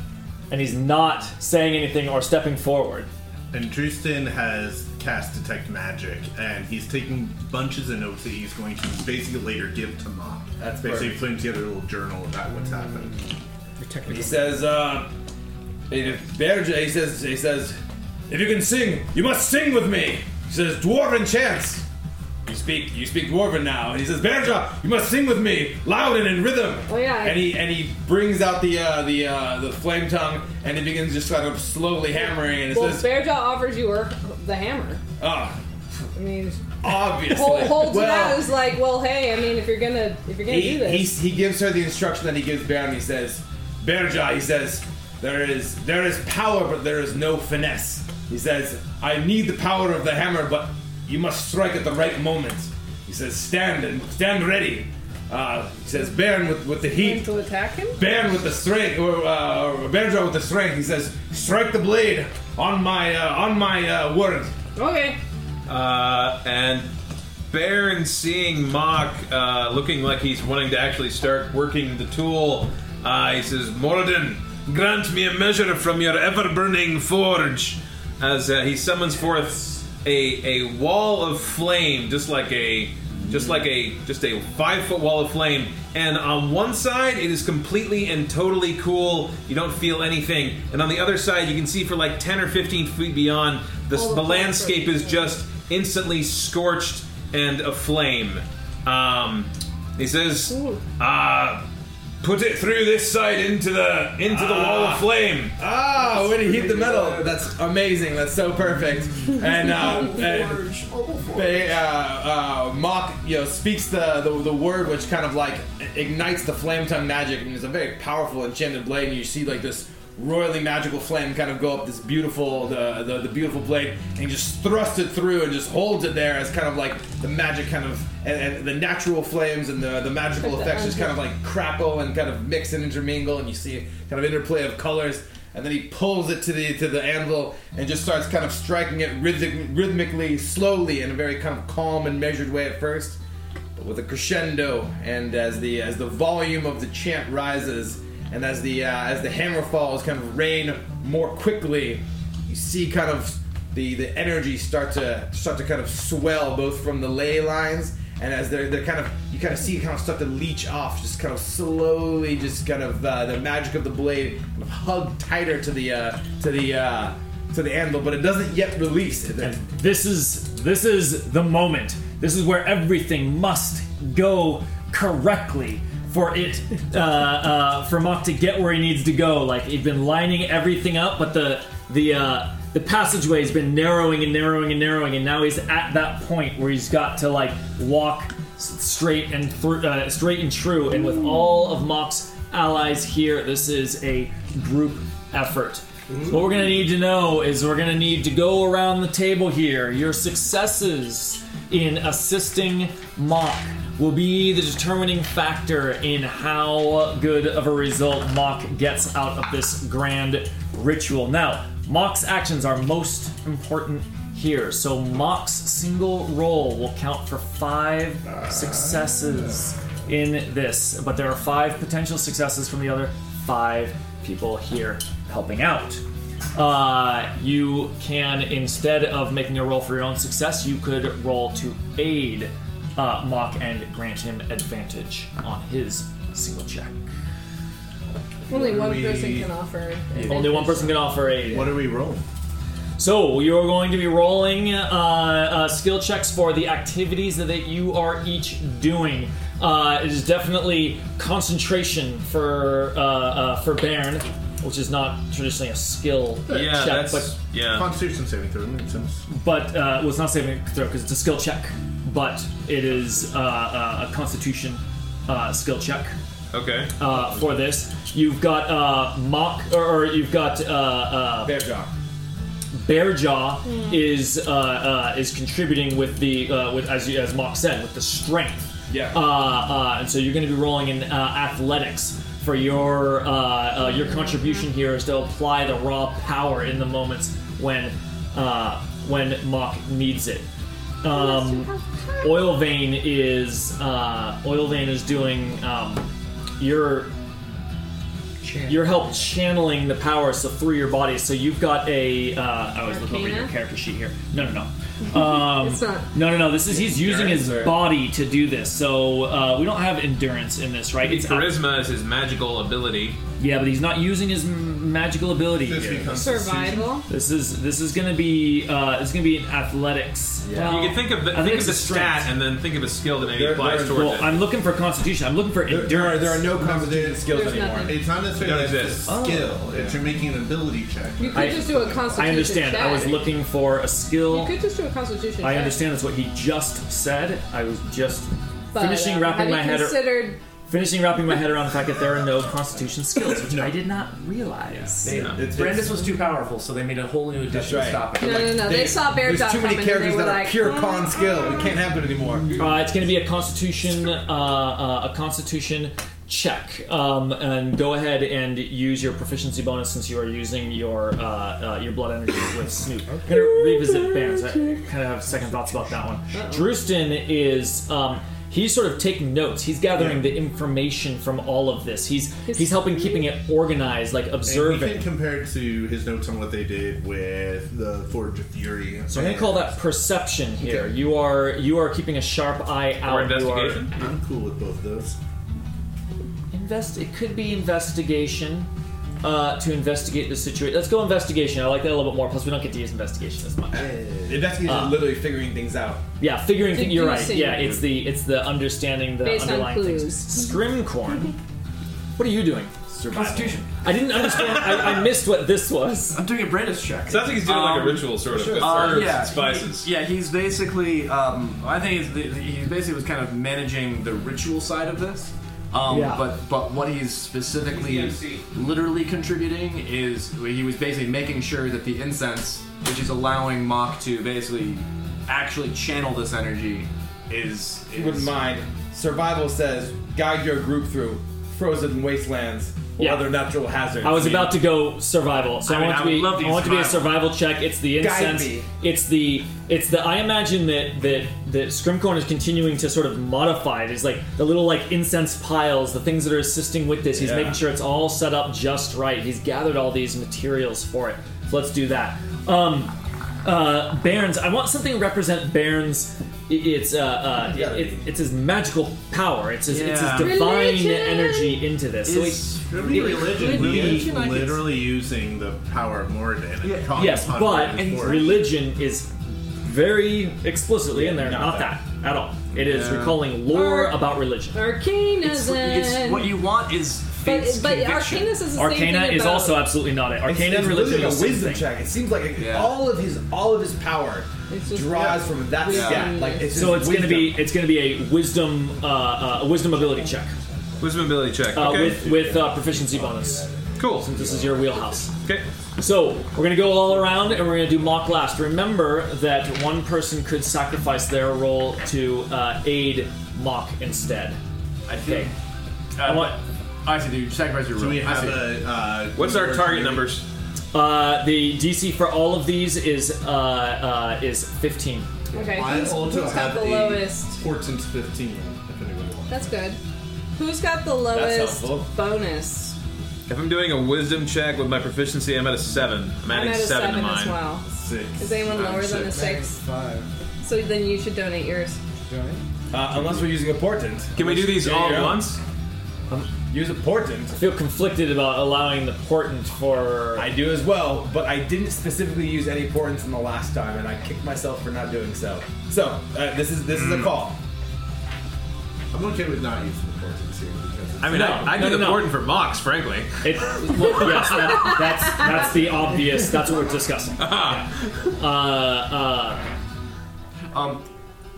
and he's not saying anything or stepping forward.
And Tristan has cast Detect Magic, and he's taking bunches of notes that he's going to basically later give to Mom.
That's
basically
perfect.
putting together a little journal about what's happened.
He says, uh, if Bearjaw, he says, he says, if you can sing, you must sing with me. He says, dwarven chants. You speak, you speak dwarven now. And he says, Bearjaw, you must sing with me, loud and in rhythm.
Oh, yeah.
And he and he brings out the uh, the uh, the flame tongue and he begins just kind of slowly hammering and it
Well,
says,
Bearjaw offers you her, the hammer.
ah,
I mean,
obviously.
hold, holds it out. Is like, well, hey, I mean, if you're gonna if you're gonna
he,
do this,
he, he gives her the instruction that he gives Baron. He says, Bearjaw, he says, there is there is power, but there is no finesse. He says, I need the power of the hammer, but you must strike at the right moment. He says, stand and stand ready. Uh, he says, Baron with, with the heat,
to attack him.
Baron with the strength, or uh, Bearjaw with the strength. He says, strike the blade on my uh, on my uh, word.
Okay.
Uh, and Baron seeing Mock uh, looking like he's wanting to actually start working the tool, uh, he says, Moradin, grant me a measure from your ever burning forge. As uh, he summons forth a, a wall of flame, just like a just like a just a five foot wall of flame. And on one side it is completely and totally cool. You don't feel anything. And on the other side you can see for like 10 or 15 feet beyond the,
the
the landscape is just instantly scorched and aflame. Um, he says uh, put it through this side into the into the wall of flame
Ah, when he hit the metal, that's amazing. That's so perfect. And, uh, and they, uh, uh, Mock, you know, speaks the, the the word which kind of like ignites the flame tongue magic, and it's a very powerful enchanted blade. And you see like this royally magical flame kind of go up this beautiful the, the the beautiful blade, and he just thrusts it through and just holds it there as kind of like the magic kind of and, and the natural flames and the the magical
the
effects just kind of like crackle and kind of mix and intermingle, and you see kind of interplay of colors. And then he pulls it to the to the anvil and just starts kind of striking it rhythmic, rhythmically, slowly, in a very kind of calm and measured way at first, but with a crescendo. And as the as the volume of the chant rises, and as the uh, as the hammer falls, kind of rain more quickly, you see kind of the the energy start to start to kind of swell both from the ley lines and as they're they're kind of you kind of see it kind of start to leach off, just kind of slowly, just kind of uh, the magic of the blade kind of hug tighter to the uh, to the uh, to the anvil, but it doesn't yet release.
And this is this is the moment. This is where everything must go correctly for it uh, uh, for Mock to get where he needs to go. Like he'd been lining everything up, but the the uh, the passageway has been narrowing and narrowing and narrowing, and now he's at that point where he's got to like walk straight and through, uh, straight and true. And with all of Mock's allies here, this is a group effort. What we're gonna need to know is we're gonna need to go around the table here. Your successes in assisting Mock will be the determining factor in how good of a result Mock gets out of this grand ritual. Now, Mock's actions are most important here, so Mock's single roll will count for five successes in this, but there are five potential successes from the other five people here helping out. Uh, you can, instead of making a roll for your own success, you could roll to aid uh, Mock and grant him advantage on his single check.
Only one
we-
person can offer.
Only one person can offer aid.
What are we rolling?
So you're going to be rolling uh, uh, skill checks for the activities that you are each doing. Uh, it is definitely concentration for uh, uh, for Baron, which is not traditionally a skill
yeah
check,
that's
but
yeah
Constitution saving throw makes sense.
but uh, well, it's not saving throw because it's a skill check, but it is uh, uh, a Constitution uh, skill check
okay
uh, for this. You've got uh, mock, or, or you've got uh, uh,
Bear jaw.
Bearjaw is uh, uh, is contributing with the uh, with as you, as Mock said with the strength.
Yeah.
Uh, uh, and so you're going to be rolling in uh, athletics for your uh, uh, your contribution here is to apply the raw power in the moments when uh, when Mock needs it. Um, Oil Vein is uh, Oil Vein is doing um, your your help channeling the power so through your body. So you've got a. Uh, I was looking over your character sheet here. No, no, no. Um,
It's not-
No, no, no. This is he's using his
or-
body to do this. So uh, we don't have endurance in this, right?
It's
It's
charisma is his magical ability
Yeah, but he's not using his m- magical ability
Just
here.
becomes
Survival.
This is this is gonna be uh, this is gonna be an athletics. Well,
you can think of the,
I
think of the
a strength.
stat and then think of a skill that maybe
There-
applies
there-
towards
Well,
it.
I'm looking for constitution. I'm looking for
There, there are there are no constitution skills
There's
anymore.
nothing.
It's not necessarily
Don't
that a skill. It's you're making an ability check.
You could
I-
just do a constitution
I understand.
check.
I was looking for a skill.
You could just do a constitution
I
check.
understand that's what he just said. I was just
But,
finishing
uh,
wrapping
have
my
you
head.
considered
finishing wrapping my head around the fact that there are no constitution skills, which I did not realize.
They,
It's-
Brandis was too powerful, so they made a whole new edition
right.
to stop it.
No, no, no. They, saw bear
There's
dot
too many
coming and they
characters
were
that are
like,
pure
"Mm,
con skill. We can't have it anymore.
Uh, it's going to be a constitution, uh, uh, a constitution check, um, and go ahead and use your proficiency bonus since you are using your uh, uh, your blood energy with Snoot. I'm going to revisit Barons. I kind of have second thoughts about that one. Drustin is. Um, He's sort of taking notes. He's gathering the information from all of this. He's he's helping keeping it organized, like
And we
observing.
can compare it to his notes on what they did with the Forge of Fury.
So I'm going to call that perception here. You are you are keeping a sharp eye out.
or
You are-
investigation.
I'm cool with both of those.
Invest. It could be investigation uh, to investigate the situation. Let's go investigation. I like that a little bit more. Plus, we don't get to use investigation as much.
Investigation
Uh,
is literally figuring things out.
Yeah, figuring. Th- you're right.
Deducing.
Yeah, it's the it's the understanding the
Based on
underlying
clues.
things. Scrimcorn. what are you doing?
Constitution.
I didn't understand. I, I missed what this was.
I'm doing a Brandis check.
Sounds like he's doing like a
Um,
ritual sort of with
Uh,
herbs
yeah,
and spices.
he- yeah, he's basically. Um, I think he's, he basically was kind of managing the ritual side of this. Um,
Yeah.
But but what he's specifically, literally contributing is he was basically making sure that the incense, which is allowing Mock to basically actually channel this energy, is.
If you wouldn't mind, survival says guide your group through frozen wastelands or
Yeah.
other natural hazards.
I was about to go survival, so I,
I mean,
want to be. I want to be a
survival.
survival check. It's the incense. It's the. It's the. I imagine that that that Scrimcorn is continuing to sort of modify it. It's like the little like incense piles, the things that are assisting with this. He's
Yeah.
making sure it's all set up just right. He's gathered all these materials for it. So let's do that. Um, uh, Baron's. I want something to represent Baron's. It's uh, uh, it, it, it's his magical power. It's his, it's his
Yeah.
divine
Religion.
energy into this. So he,
is-
It'll religion.
Religion, I
He's
could-
literally using the power of Moradin. and calling
Yes, but religion is very explicitly in there.
not
Not
that.
that at all. It is
Yeah.
recalling lore
Or-
about religion.
Arcanus.
It's, it's, what you want is
but but
conviction.
Arcanus is the same
Arcana
thing
is
about-
also absolutely not it. Arcana
it's
and religion
literally
is
a wisdom
thing.
check. It seems like
Yeah.
all of his all of his power
just-
draws from that
Yeah.
stat. Like it's
So
his
it's going to be it's going to be a wisdom uh, uh, a wisdom ability check
Wisdom ability check.
uh, with with uh, proficiency bonus.
cool.
Since this is your wheelhouse.
Okay.
So we're gonna go all around and we're gonna do mock last. Remember that one person could sacrifice their role to uh, aid mock instead.
I
Okay.
think.
I want
I see. Dude, sacrifice your
Do
room.
we
I
have
see.
a? Uh,
What's our target numbers?
uh, the DC for all of these is uh, uh, is 15.
Okay,
I
who's,
also
who's
have
got the
a
lowest?
Portent 15. If anyone wants.
That's good. Who's got the lowest
helpful.
bonus?
If I'm doing a wisdom check with my proficiency, I'm at a seven. I'm
I'm
adding
at a
seven,
seven
to mine.
as well.
Six.
Is anyone
I'm
lower than a
six.
six?
Five.
So then you should donate yours.
Uh, unless we're using a portent.
Can we do these
Yeah,
all
you're
at
out.
Once?
Use a portent.
I feel conflicted about allowing the portent for.
I do as well, but I didn't specifically use any portents in the last time, and I kicked myself for not doing so. So uh, this is this is a call.
I'm okay with not using the portents here because it's
I mean,
No,
I, I
no,
do
no,
the
no.
portent for Mock's, frankly.
It, well, yes, that, that's that's the obvious. That's what we're discussing. Yeah. Uh, uh,
Um,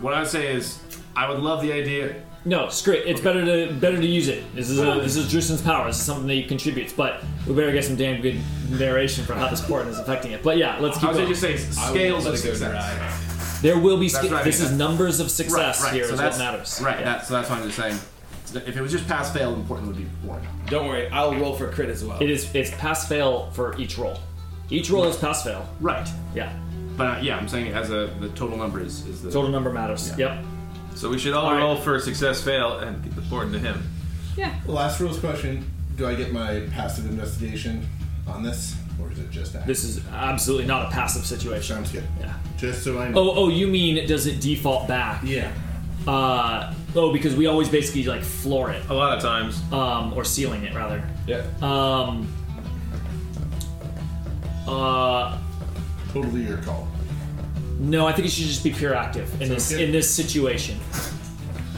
what I would say is, I would love the idea.
No, screw it. It's better to better to use it. This is a, this is Drustin's power. This is something that he contributes. But we better get some damn good narration for how this portent is affecting it. But yeah, let's keep
would say
going.
just say scales of success.
There will be.
That's
Sca-
what I
this is numbers of success
right, right.
here
so
is
that's
what matters.
Right.
Yeah.
That, so that's why I'm just saying. If it was just pass fail, important would be boring.
Don't worry, I'll roll for crit as well.
It is. It's pass fail for each roll. Each roll is pass fail.
Right.
Yeah.
But uh, yeah, I'm saying as a the total number is, is the
Total number matters. Yep.
So we should all,
All right.
roll for success, fail, and give the portent to him.
Yeah.
Last rules question: Do I get my passive investigation on this, or is it just that?
This is absolutely not a passive situation.
Sounds good.
Yeah.
Just so I know.
Oh, oh, you mean does it default back?
Yeah.
Uh, oh, because we always basically like floor it,
A lot of times.
um, or ceiling it rather.
Yeah.
Um, uh,
Totally your call.
No, I think it should just be pure active in this
okay.
in this situation.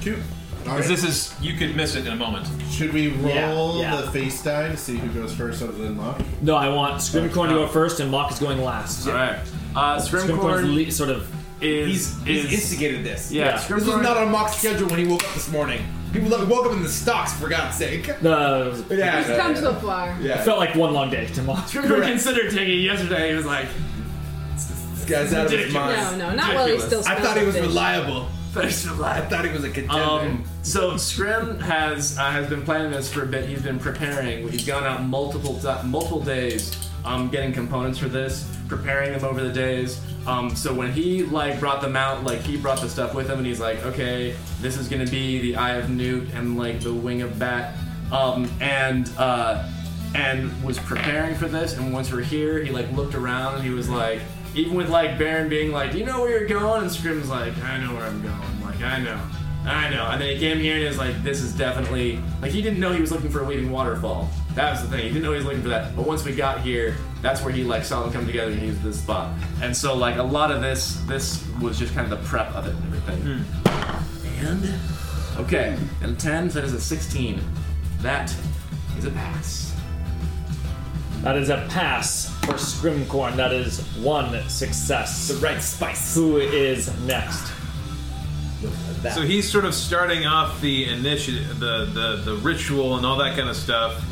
Cute. All
Because
right.
this is you could miss it in a moment.
Should we roll
yeah.
the face die to see who goes first other than Mock?
No, I want Scrimcorn to go first, and Mock is going last.
All right. Uh,
Scrimcorn's
Scrimcorn
le- sort of.
is
He's, he's
is
instigated this.
yeah.
Yeah.
This was not on Mock's schedule when he woke up this morning. People that woke up in the stocks, for God's sake.
Uh,
Yeah,
He's come so far.
yeah.
it felt like one long day to Mock.
Scrimcorn
Correct.
considered taking it yesterday. He was like,
This guy's out of his mind.
No, no, not while he's still
I thought he was
fish.
reliable.
"Thanks for
I
life."
thought he was a contender.
Um, so Scrim has uh, has been planning this for a bit. He's been preparing. He's gone out multiple ti- multiple days, um, getting components for this, preparing them over the days. Um, so when he like brought them out, like he brought the stuff with him, and he's like, okay, this is gonna be the Eye of Newt and like the Wing of Bat, um, and uh, and was preparing for this. And once we're here, he like looked around and he was like, even with like Baron being like, "Do you know where you're going?" and Scrim's like, "I know where I'm going." Like, I know, I know. And then he came here and he was like, "This is definitely like he didn't know he was looking for a waving waterfall. That was the thing. He didn't know he was looking for that. But once we got here, that's where he like saw them come together and he used this spot. And so like a lot of this, this was just kind of the prep of it and everything. Hmm. And okay, and ten. So that is a sixteen. That is a pass.
That is a pass for Scrimcorn. That is one success.
the right spice.
Who is next?
So he's sort of starting off the initiative, the, the the ritual, and all that kind of stuff.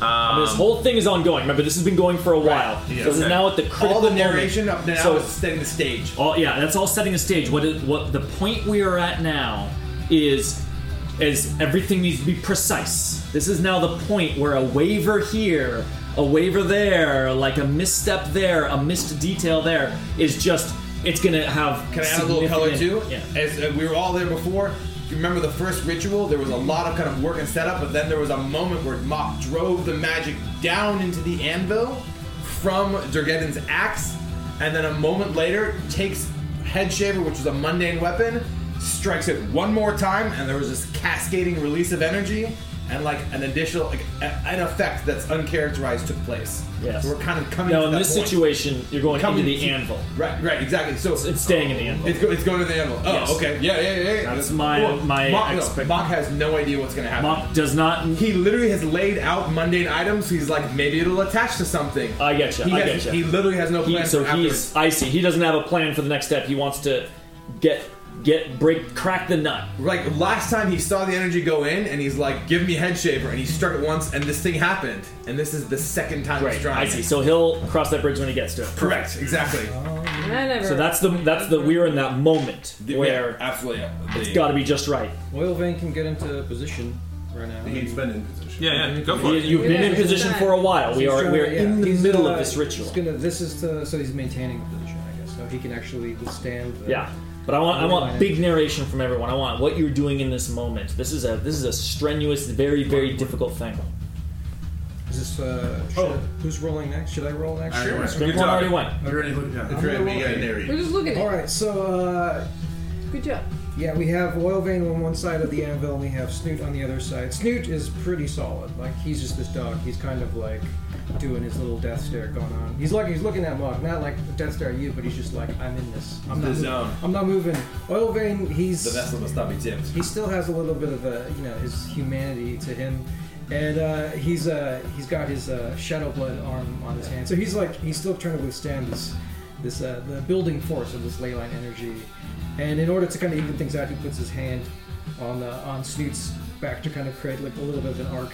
Um,
this whole thing is ongoing. Remember, this has been going for a while. Right. so this is now at the critical
All the
moment.
narration up now
So-
is setting the stage.
All, yeah, that's all setting the stage. What is what the point we are at now is is everything needs to be precise. This is now the point where a waiver here, a waiver there, like a misstep there, a missed detail there is just it's gonna have.
Can I add a little color too?
Yeah.
As uh, we were all there before. You remember the first ritual, there was a lot of kind of work and setup, but then there was a moment where Mock drove the magic down into the anvil from Durgeddon's axe, and then a moment later takes Head Shaver, which is a mundane weapon, strikes it one more time, and there was this cascading release of energy, and like an additional, like a, an effect that's uncharacterized took place.
Yes.
So we're kind of coming.
Now
to
in
that
this
point.
situation, you're going
Coming
into the
to-
anvil.
Right, right, exactly. So
It's staying in the anvil.
it's, go, it's going to the anvil. Oh,
Yes.
okay. Yeah, yeah, yeah. yeah.
That's my- my
Mock,
expect-
Mock has no idea what's going to happen.
Mock does not.
he literally has laid out mundane items. He's like, maybe it'll attach to something.
I get you.
he,
I
has,
get you.
he literally has no
He-
plan
so
for
he's. I see. He doesn't have a plan for the next step. He wants to get get break crack the nut.
Like last time, he saw the energy go in, and he's like, "Give me head shaver," and he struck it once, and this thing happened. And this is the second time he's
Right.
trying.
I see. So he'll cross that bridge when he gets to it.
Correct. Exactly.
I never.
So that's the that's the we're in that moment where
Yeah, absolutely. yeah.
it's got to be just right.
Oil vein can get into position right now.
He's been in position.
yeah, yeah, go for
You-
it.
You've been in
Yeah.
position for a while. We
He's
are
trying
we're
yeah,
in the
he's,
middle
uh,
of this ritual.
He's gonna. This is to, so he's maintaining the position, I guess. So he can actually withstand. The,
Yeah. But I want I want big narration from everyone. I want what you're doing in this moment. This is a this is a strenuous, very very difficult thing.
Is this? Uh, should,
Oh.
who's rolling next? Should I roll next?
Sure.
Scrimcorn already went.
You're ready to look down.
If you're ready, you gotta
We're
narrate.
just looking at
All
it.
right. So uh,
Good job.
yeah, we have oil vein on one side of the anvil, and we have Snoot on the other side. Snoot is pretty solid. Like he's just this dog. He's kind of like doing his little death stare going on. He's like he's looking at Mock, not like death stare at you, but he's just like I'm in this. I'm in
The
not
zone.
Moving. I'm not moving. Oil vein. He's
The vessel must not be tipped.
he still has a little bit of a you know his humanity to him and uh, he's uh, he's got his uh, shadow blood arm on his hand so he's like he's still trying to withstand this this uh, the building force of this ley line energy and in order to kind of even things out he puts his hand on uh, on Snoot's back to kind of create like a little bit of an arc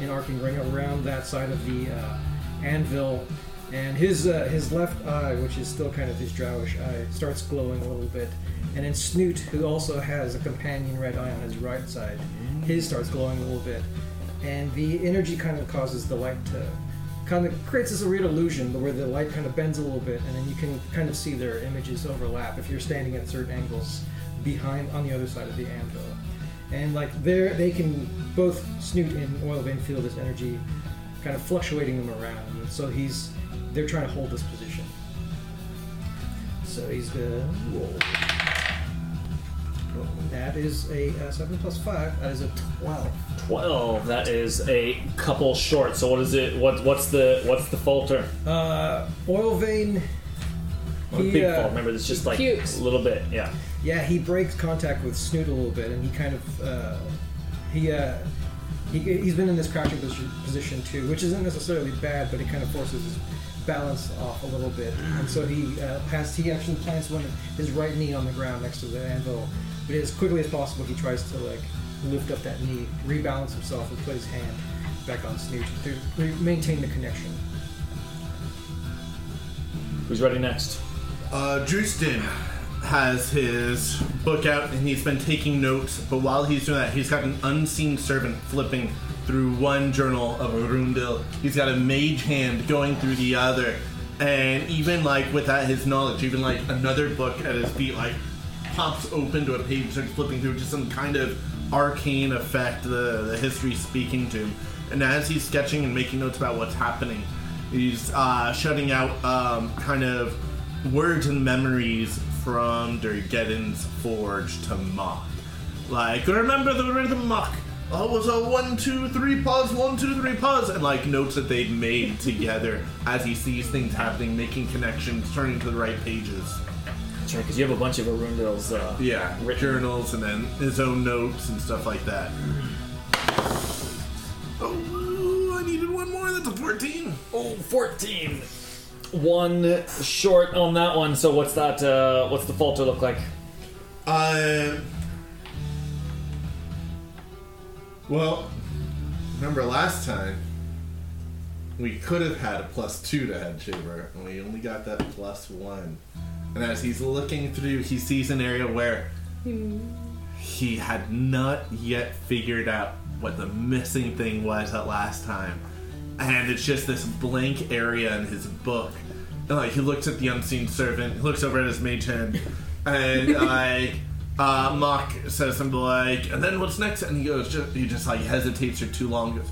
an arcing ring around that side of the uh, anvil and his uh, his left eye, which is still kind of his drowish eye, starts glowing a little bit. And then Snoot, who also has a companion red eye on his right side, his starts glowing a little bit. And the energy kind of causes the light to kind of creates this weird illusion where the light kind of bends a little bit, and then you can kind of see their images overlap if you're standing at certain angles behind on the other side of the anvil. And like there, they can both Snoot and Oil Vein feel this energy kind of fluctuating them around. And so he's they're trying to hold this position. So he's gonna roll. That is a uh, 7 plus 5. That is a 12.
12. That is a couple short. So what is it? What what's the what's the falter?
Uh, oil vein.
Not a
He,
big
uh,
fault. Remember, it's just like
pukes.
a little bit. Yeah.
Yeah, he breaks contact with Snoot a little bit, and he kind of uh, he uh, he he's been in this crouching position too, which isn't necessarily bad, but it kind of forces his balance off a little bit, and so he uh, has he actually plants one his right knee on the ground next to the anvil, but as quickly as possible he tries to like lift up that knee, rebalance himself, and put his hand back on Snoot to re- maintain the connection.
Who's ready next?
Uh, Drustin has his book out and he's been taking notes, but while he's doing that, he's got an unseen servant flipping through one journal of Arundel. He's got a mage hand going through the other, and even like without his knowledge, even like another book at his feet, like pops open to a page, starts flipping through, just some kind of arcane effect, the, the history speaking to him. And as he's sketching and making notes about what's happening, he's uh, shutting out um, kind of words and memories from Durgeddon's Forge to Mock. Like, remember the rhythm Mock? Oh, it was a one, two, three, pause, one, two, three, pause, and like notes that they've made together as he sees things happening, making connections, turning to the right pages.
That's right, because you have a bunch of Arundel's. Uh,
Yeah, journals and then his own notes and stuff like that. Oh, I needed one more. That's a 14.
Oh, 14. One short on that one. So what's that? Uh, what's the falter look like?
Uh, well, remember last time we could have had a plus two to head shaver, and we only got that plus one. And as he's looking through, he sees an area where he had not yet figured out what the missing thing was at last time. And it's just this blank area in his book. And like he looks at the unseen servant, he looks over at his mage hand, and like uh Mock says something like, and then what's next? And he goes just he just like hesitates for too long, goes,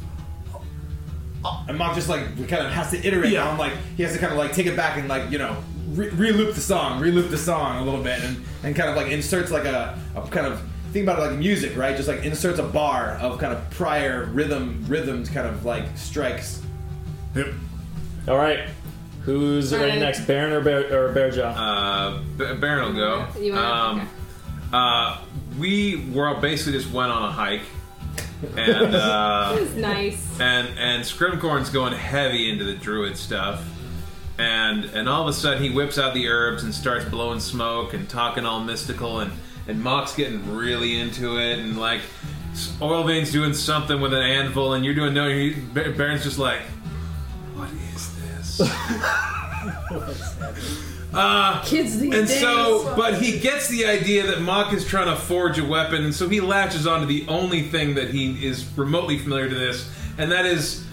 And Mock just like kind of has to iterate
Yeah.
on like he has to kind of like take it back and like you know re- re-loop the song, re-loop the song a little bit, and and kind of like inserts like a, a kind of think about it like music, right? Just like inserts a bar of kind of prior rhythm, rhythmed kind of like strikes.
Yep.
All right. Who's ready
Alright.
next? Baron or Bear or Bearjaw?
Uh, B- Baron will go.
You want-
Um,
okay.
uh, we were basically just went on a hike, and uh,
This is nice.
and and Scrimcorn's going heavy into the druid stuff, and and all of a sudden he whips out the herbs and starts blowing smoke and talking all mystical, and and Mock's getting really into it, and like Oil Vein's doing something with an anvil, and you're doing no. You, Ba- Baron's just like, what is this? uh,
Kids these
and
days.
so, but he gets the idea that Mock is trying to forge a weapon, and so he latches onto the only thing that he is remotely familiar to this, and that is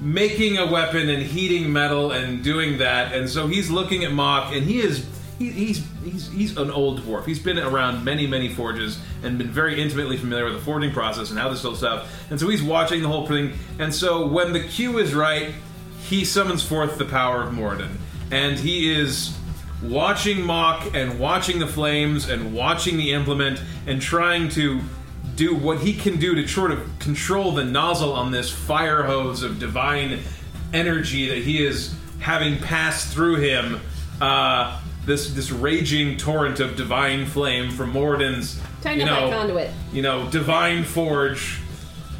making a weapon and heating metal and doing that. And so he's looking at Mock, and he is he, he's he's he's an old dwarf. He's been around many many forges and been very intimately familiar with the forging process and how this whole stuff. And so he's watching the whole thing. And so when the cue is right, he summons forth the power of Moradin, and he is watching Mock and watching the flames and watching the implement and trying to do what he can do to sort of control the nozzle on this fire hose of divine energy that he is having passed through him. Uh, this this raging torrent of divine flame from Moradin's,
Time
you know,
conduit.
you know, divine forge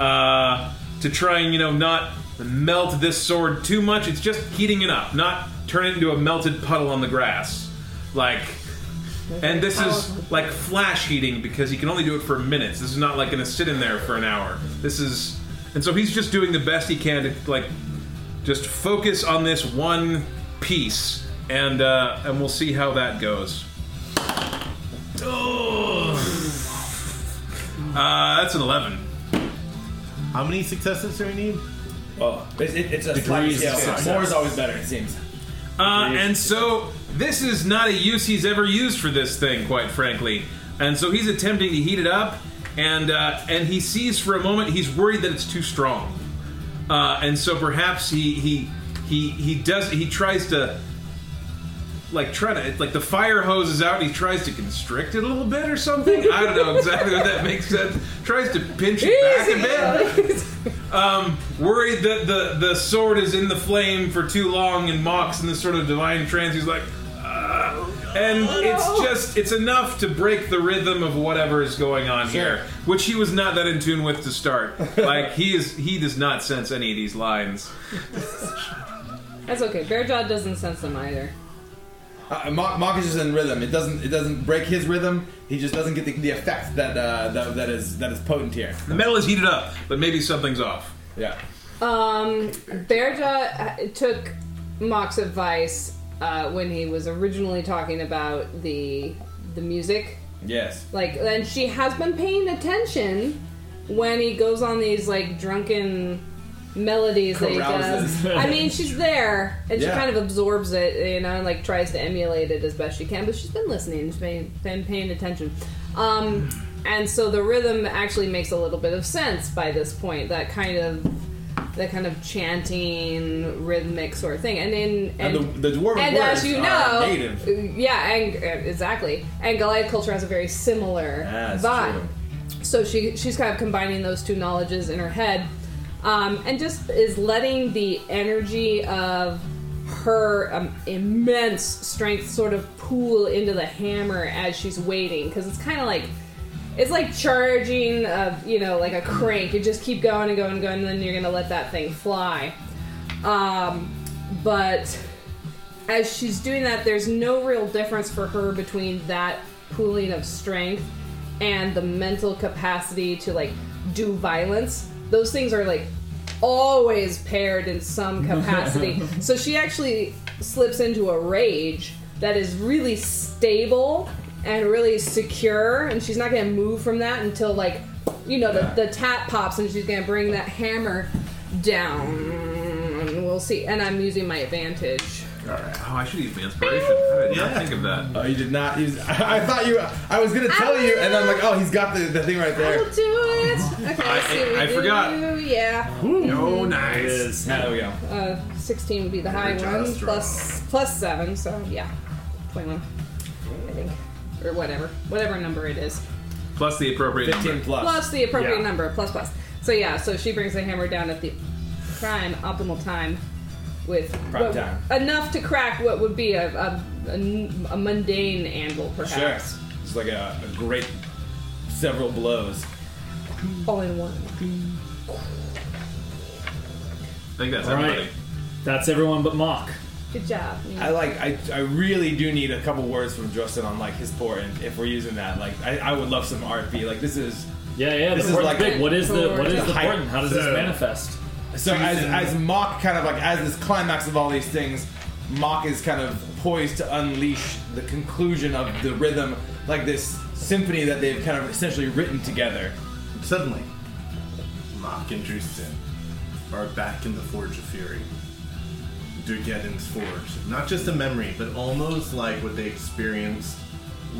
uh, to try and you know not melt this sword too much. It's just heating it up, not turn it into a melted puddle on the grass, like. And this is like flash heating because he can only do it for minutes. This is not like going to sit in there for an hour. This is, and so he's just doing the best he can to like just focus on this one piece, and uh, and we'll see how that goes. Uh, that's an eleven.
How many successes do we need?
Oh, it's, it, it's a sliding
Degrees
scale.
success.
More is always better, it seems.
Uh, and so this is not a use he's ever used for this thing, quite frankly. And so he's attempting to heat it up, and uh, and he sees for a moment he's worried that it's too strong, uh, and so perhaps he he he he does he tries to like trying to it's like the fire hose is out and he tries to constrict it a little bit or something. I don't know exactly what that makes sense. Tries to pinch it back a bit. Um, worried that the the sword is in the flame for too long and Mock's in this sort of divine trance. He's like, "Ah." and it's just it's enough to break the rhythm of whatever is going on here, which he was not that in tune with to start. Like he is he does not sense any of these lines.
That's okay. Bearjaw doesn't sense them either.
Uh, Mock, Mock is just in rhythm. It doesn't it doesn't break his rhythm. He just doesn't get the, the effect that, uh, that that is that is potent here.
The metal is heated up, but maybe something's off.
Yeah.
Um, Bearjaw uh, took Mock's advice uh, when he was originally talking about the the music.
Yes.
Like, and she has been paying attention when he goes on these like drunken melodies that he
Carouses.
does. I mean, she's there and she kind of absorbs it, you know, and like tries to emulate it as best she can. But she's been listening, she's been, been paying attention. Um, and so the rhythm actually makes a little bit of sense by this point. That kind of that kind of chanting rhythmic sort of thing. And in
And, the, the dwarven
and
words
as you
are
know,
native.
yeah, and uh, exactly. And Goliath culture has a very similar
That's
vibe.
true.
So she she's kind of combining those two knowledges in her head, um, and just is letting the energy of her um, immense strength sort of pool into the hammer as she's waiting. Because it's kind of like it's like charging a you know like a crank. You just keep going and going and going and then you're gonna let that thing fly. Um, but as she's doing that there's no real difference for her between that pooling of strength and the mental capacity to like do violence those things are like always paired in some capacity. So she actually slips into a rage that is really stable and really secure and she's not going to move from that until like you know the, the tap pops and she's going to bring that hammer down. We'll see. And i'm using my advantage
Oh, I should use my inspiration. How did I not
Yeah.
think of that?
Oh, you did not. Use, I, thought you. I was gonna tell you, and I'm like, oh, he's got the, the thing right
I'll
there.
do it okay
I-
let's see what we
I
do.
forgot.
yeah
Oh,
It
nice.
is.
There we go.
uh 16 would be the high one
strong.
plus plus 7 so yeah 21 i think or whatever whatever number it is
Plus the appropriate
Fifteen
number.
plus.
plus the appropriate
Yeah.
number plus plus so yeah so she brings the hammer down at the prime optimal time with what- enough to crack what would be a, a, a, a mundane anvil
Sure.
perhaps
It's like a, a great several blows.
all in one
I think that's
All right.
everybody.
That's everyone but Mock.
good job
I like. I, I really do need a couple words from Justin on like his portent if we're using that. Like, I, I would love some art. Be like, this is
Yeah, yeah.
This
the
is
portent's
like-
big. What is the what is the
Height.
portent? How does this manifest?
So as, as Mock kind of like as this climax of all these things, Mock is kind of poised to unleash the conclusion of the rhythm, like this symphony that they've kind of essentially written together.
Suddenly, Mock and Drustin are back in the Forge of Fury. Durgeddon's Forge. Not just a memory, but almost like what they experienced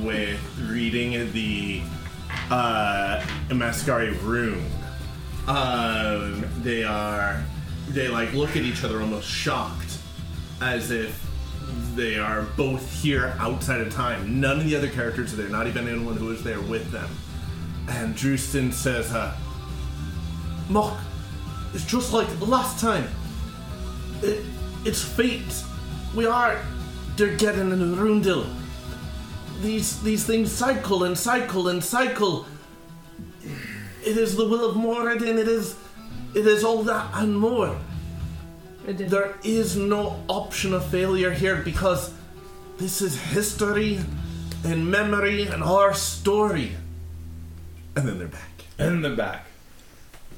with reading the uh, Mascari rune. Um, they are, they like look at each other almost shocked, as if they are both here outside of time. None of the other characters are there, not even anyone who is there with them. And Drustin says, uh, Mock, it's just like last time. It, it's fate. We are Durgeddon and Rundil. These these things cycle and cycle and cycle. It is the will of Moradin. It is it is all that and more. There is no option of failure here because this is history and memory and our story. And then they're back.
And then they're back.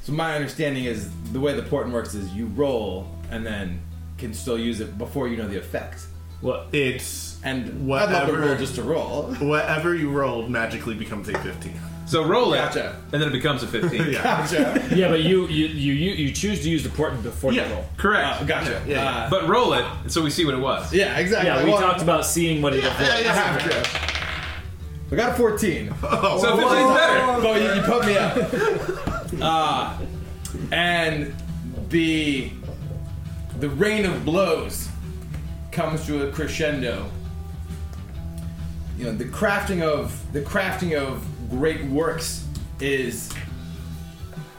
So my understanding is the way the portent works is you roll and then can still use it before you know the effect.
Well,
It's
And I'd love to
Whatever.
roll just to roll.
whatever you rolled magically becomes a 15.
So roll it,
Gotcha.
and then it becomes a 15.
Yeah.
Gotcha.
Yeah, but you you you you, you choose to use the portent before
Yeah.
you roll.
Correct.
Uh, gotcha.
Yeah, yeah.
Uh,
But roll it, so we see what it was.
yeah, exactly.
Yeah, we
Well,
talked about seeing what it was.
I have to. I got a 14.
Oh,
So 15's better.
But you, you put me up. Uh, and the the rain of blows comes to a crescendo you know the crafting of the crafting of great works is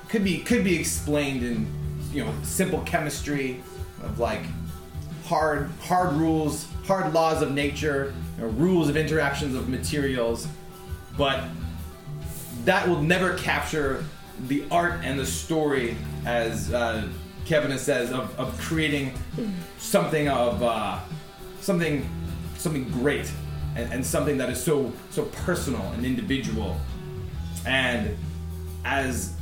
could be could be explained in you know simple chemistry of like hard hard rules hard laws of nature you know, rules of interactions of materials. But that will never capture the art and the story as uh, Kevin says of, of creating something of uh, something something great and, and something that is so so personal and individual. And as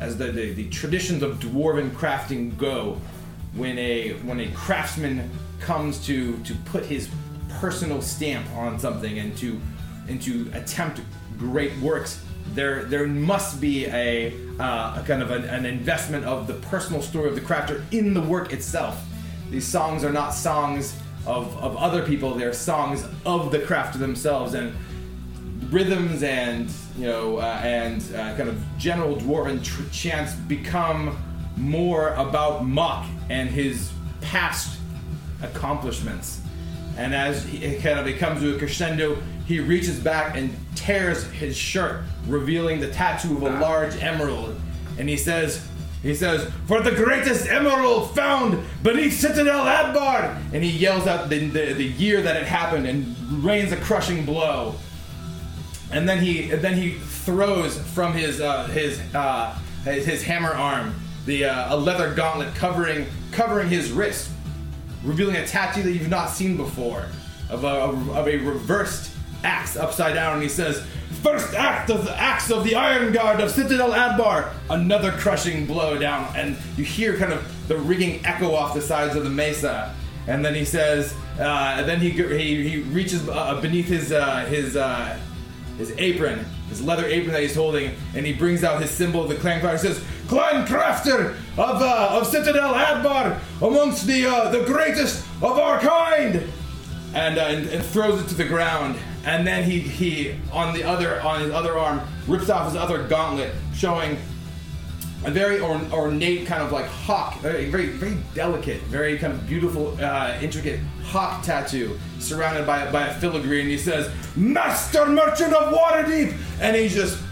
as the, the, the traditions of dwarven crafting go when a when a craftsman comes to to put his personal stamp on something and to and to attempt great works there there must be a, uh, a kind of an, an investment of the personal story of the crafter in the work itself. These songs are not songs of, of other people they're songs of the craft themselves and rhythms and you know uh, and uh, kind of general dwarven tr- chants become more about Mock and his past accomplishments. And as it kind of it comes to a crescendo, he reaches back and tears his shirt, revealing the tattoo of a large emerald. And he says, he says, "For the greatest emerald found beneath Citadel Adbar!" And he yells out the, the, the year that it happened and rains a crushing blow and then he and then he throws from his uh, his, uh, his his hammer arm the uh, a leather gauntlet covering covering his wrist, revealing a tattoo that you've not seen before of a of a reversed axe upside down. And he says, First act of the axe of the Iron Guard of Citadel Adbar. Another crushing blow down, and you hear kind of the ringing echo off the sides of the mesa. And then he says, uh, then he he, he reaches uh, beneath his uh, his uh, his apron, his leather apron that he's holding, and he brings out his symbol of the clan crafter. He says, "Clan crafter of uh, of Citadel Adbar, amongst the uh, the greatest of our kind," and, uh, and and throws it to the ground. And then he he on the other on his other arm rips off his other gauntlet, showing a very or, ornate kind of like hawk, very, very, very delicate, very kind of beautiful, uh, intricate hawk tattoo surrounded by, by a filigree. And he says, Master Merchant of Waterdeep! And he just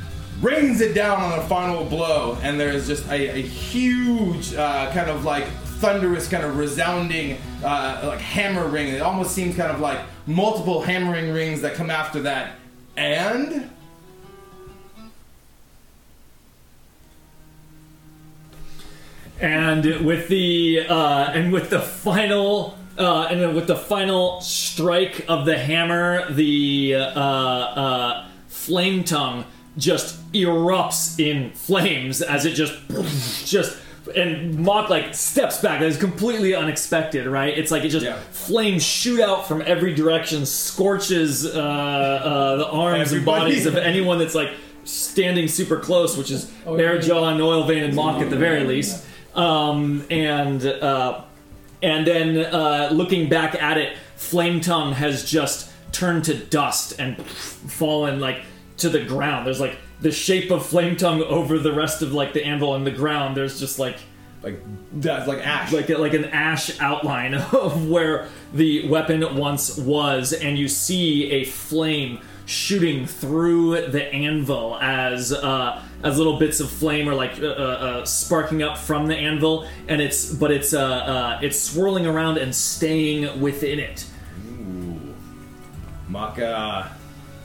rains it down on a final blow. And there's just a, a huge uh, kind of like thunderous, kind of resounding, uh, like hammer ring. It almost seems kind of like multiple hammering rings that come after that. And.
and with the uh, and with the final uh, and then with the final strike of the hammer, the uh, uh, flame tongue just erupts in flames as it just just and Mock like steps back. That is completely unexpected, right? It's like it just flames shoot out from every direction, scorches uh, uh, the arms and bodies of anyone that's like standing super close, which is
Oh,
Bear
yeah.
Jaw and Oil Vein and Mock at the very least. Um, and uh, and then uh, looking back at it, Flame Tongue has just turned to dust and fallen like to the ground. There's like the shape of Flame Tongue over the rest of like the anvil and the ground. There's just like
like that's like ash,
like like an ash outline of where the weapon once was, and you see a flame shooting through the anvil as uh, as little bits of flame are like uh, uh, uh, sparking up from the anvil, and it's but it's uh, uh, it's swirling around and staying within it.
Mock, uh,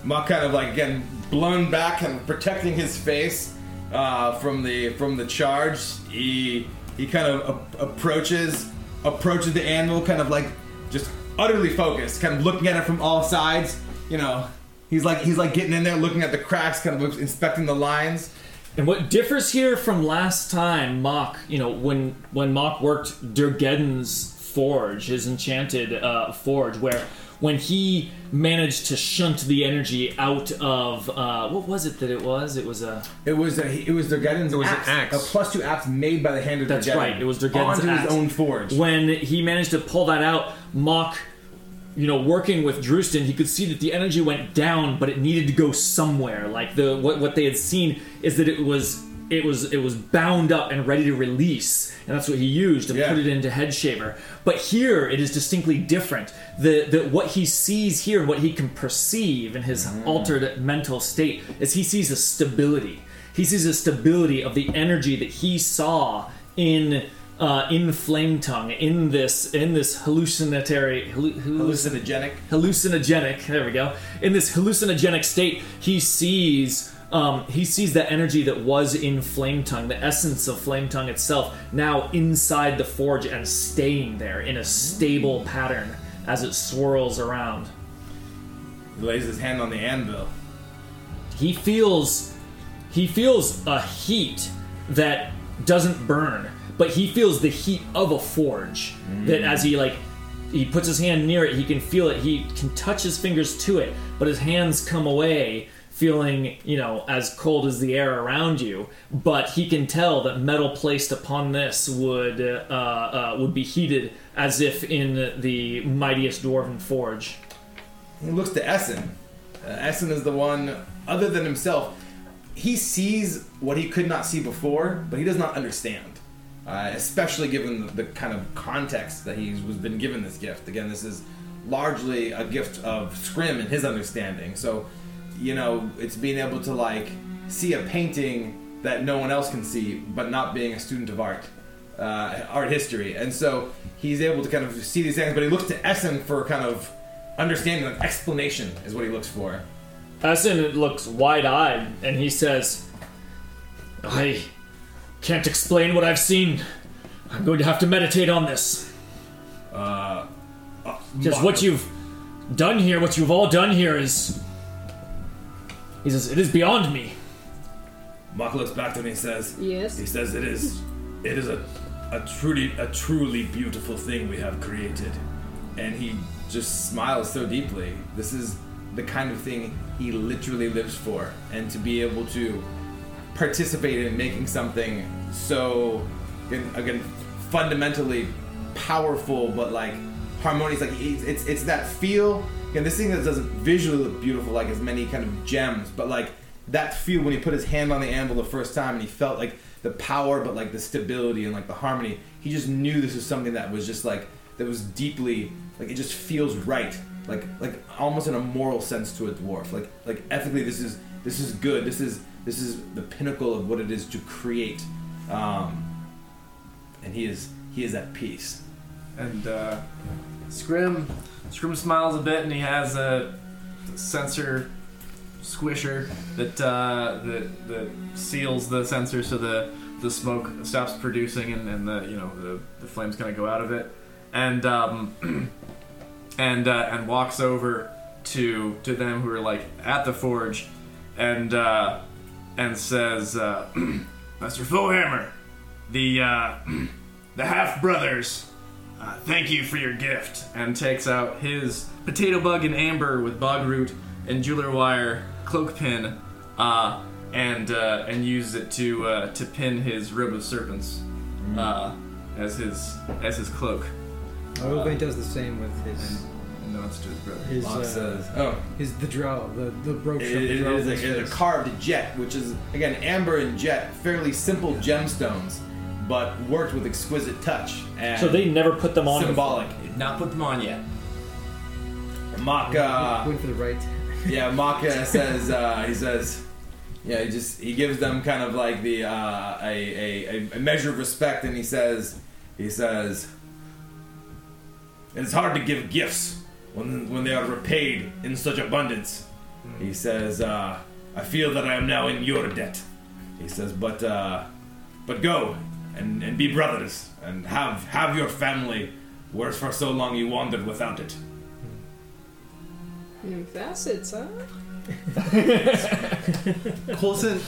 Mock kind of like again blown back and protecting his face uh, from the from the charge. He he kind of a- approaches approaches the animal, kind of like just utterly focused, kind of looking at it from all sides. You know, he's like he's like getting in there, looking at the cracks, kind of inspecting the lines.
And what differs here from last time, Mock, you know, when when Mock worked Durgeddon's forge, his enchanted uh, forge, where when he managed to shunt the energy out of uh, what was it that it was? It was a
It was a, it was Durgeddon's
It was an
axe,
axe.
a plus two axe made by the hand of
That's
Durgeddon
right. It was Durgeddon's
onto
axe.
his own forge.
When he managed to pull that out, Mock, you know, working with Drustin, he could see that the energy went down, but it needed to go somewhere. Like the what what they had seen is that it was it was it was bound up and ready to release, and that's what he used to
Yeah.
put it into head shaver. But here it is distinctly different. The the what he sees here and what he can perceive in his altered mental state is he sees a stability. He sees a stability of the energy that he saw in uh, in Flame Tongue in this in this hallucinatory hallu- hallucin-
Hallucinogenic.
hallucinogenic. There we go. In this hallucinogenic state, he sees um, he sees the energy that was in Flame Tongue, the essence of Flame Tongue itself, now inside the forge and staying there in a stable pattern as it swirls around.
He lays his hand on the anvil.
He feels he feels a heat that doesn't burn, but he feels the heat of a forge. That as he like he puts his hand near it, he can feel it. He can touch his fingers to it, but his hands come away feeling, you know, as cold as the air around you. But he can tell that metal placed upon this would uh, uh, would be heated as if in the mightiest dwarven forge.
He looks to Essen. Uh, Essen is the one, other than himself, he sees what he could not see before, but he does not understand. Uh, especially given the, the kind of context that he was been given this gift. Again, this is largely a gift of Scrim and his understanding. So, you know, it's being able to like see a painting that no one else can see, but not being a student of art, uh, art history. And so he's able to kind of see these things, but he looks to Essen for kind of understanding, like explanation is what he looks for.
Essen looks wide eyed and he says, I can't explain what I've seen. I'm going to have to meditate on this.
Uh,
Because what you've done here, what you've all done here is. He says, it is beyond me.
Mark looks back to me and says,
Yes.
He says it is it is a, a truly a truly beautiful thing we have created. And he just smiles so deeply. This is the kind of thing he literally lives for. And to be able to participate in making something so again, again fundamentally powerful but like harmonious like it's, it's it's that feel again this thing that doesn't visually look beautiful like as many kind of gems but like that feel when he put his hand on the anvil the first time and he felt like the power but like the stability and like the harmony he just knew this was something that was just like that was deeply like it just feels right like like almost in a moral sense to a dwarf. Like like ethically this is this is good. This is this is the pinnacle of what it is to create um and he is he is at peace.
And uh, Scrim, Scrim smiles a bit, and he has a censer squisher that uh, that that seals the censer so the the smoke stops producing, and, and the you know the, the flames kind of go out of it, and um, and uh, and walks over to to them who are like at the forge, and uh, and says, uh,
Master Fullhammer, the uh, the half brothers, uh, thank you for your gift.
and takes out his potato bug and amber with bog root and jeweler wire cloak pin, uh, and uh, and uses it to uh, to pin his robe of serpents uh, as his as his cloak.
Owen does the same with his
And no one's to his brother.
his
Locke
uh,
says oh
his the drow the the brooch
It,
of the
it- it
drow
is a, it's a carved jet, which is again amber and jet, fairly simple gemstones, but worked with exquisite touch and
So they never put them on.
symbolic.
Did not put them on yet.
Mock, uh,
Went for the right.
yeah, Mock uh, says uh, he says, yeah, he just he gives them kind of like the uh, a, a a measure of respect, and he says he says it's hard to give gifts when when they are repaid in such abundance. He says, uh, I feel that I am now in your debt. He says, but uh, but go and, and be brothers and have have your family, where for so long you wandered without it.
Facets, huh?
Cousin,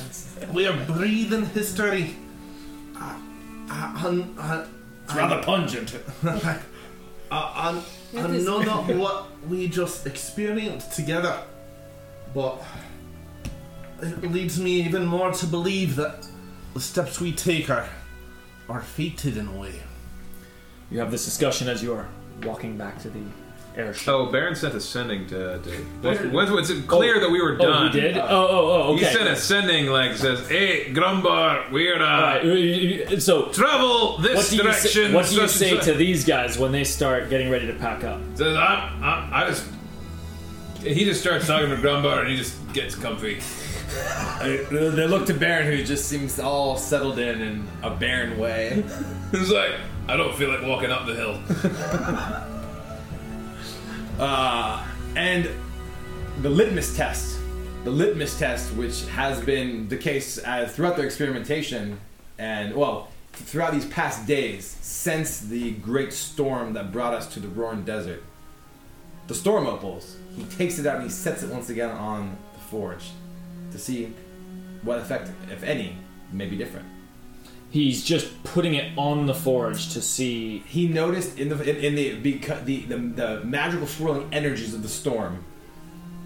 we are breathing history. Uh, uh, un- uh,
It's rather pungent.
uh, un- I know not what we just experienced together, but it leads me even more to believe that the steps we take are are fated in a way.
You have this discussion as you are walking back to the airship.
Oh, Baron sent ascending to. to once, once it's clear that we were done.
Oh,
done.
he did. oh, oh, oh.
He
Okay.
sent ascending like says, "Hey, Grumbar, we're uh,
Alright, so
travel this
what do you
direction."
say, what do you
such and
say
such."
to these guys when they start getting ready to pack up?
Says, I'm, I'm, I just. He just starts talking to Grumbar and he just gets comfy.
They look to Baron, who just seems all settled in in a barren way.
He's like, I don't feel like walking up the hill.
Uh, and the litmus test, the litmus test, which has been the case uh, throughout their experimentation, and well, throughout these past days since the great storm that brought us to the Roaring Desert. The storm opals. He takes it out and he sets it once again on forge to see what effect, if any, may be different.
He's just putting it on the forge to see.
He noticed in the in, in the because the, the the magical swirling energies of the storm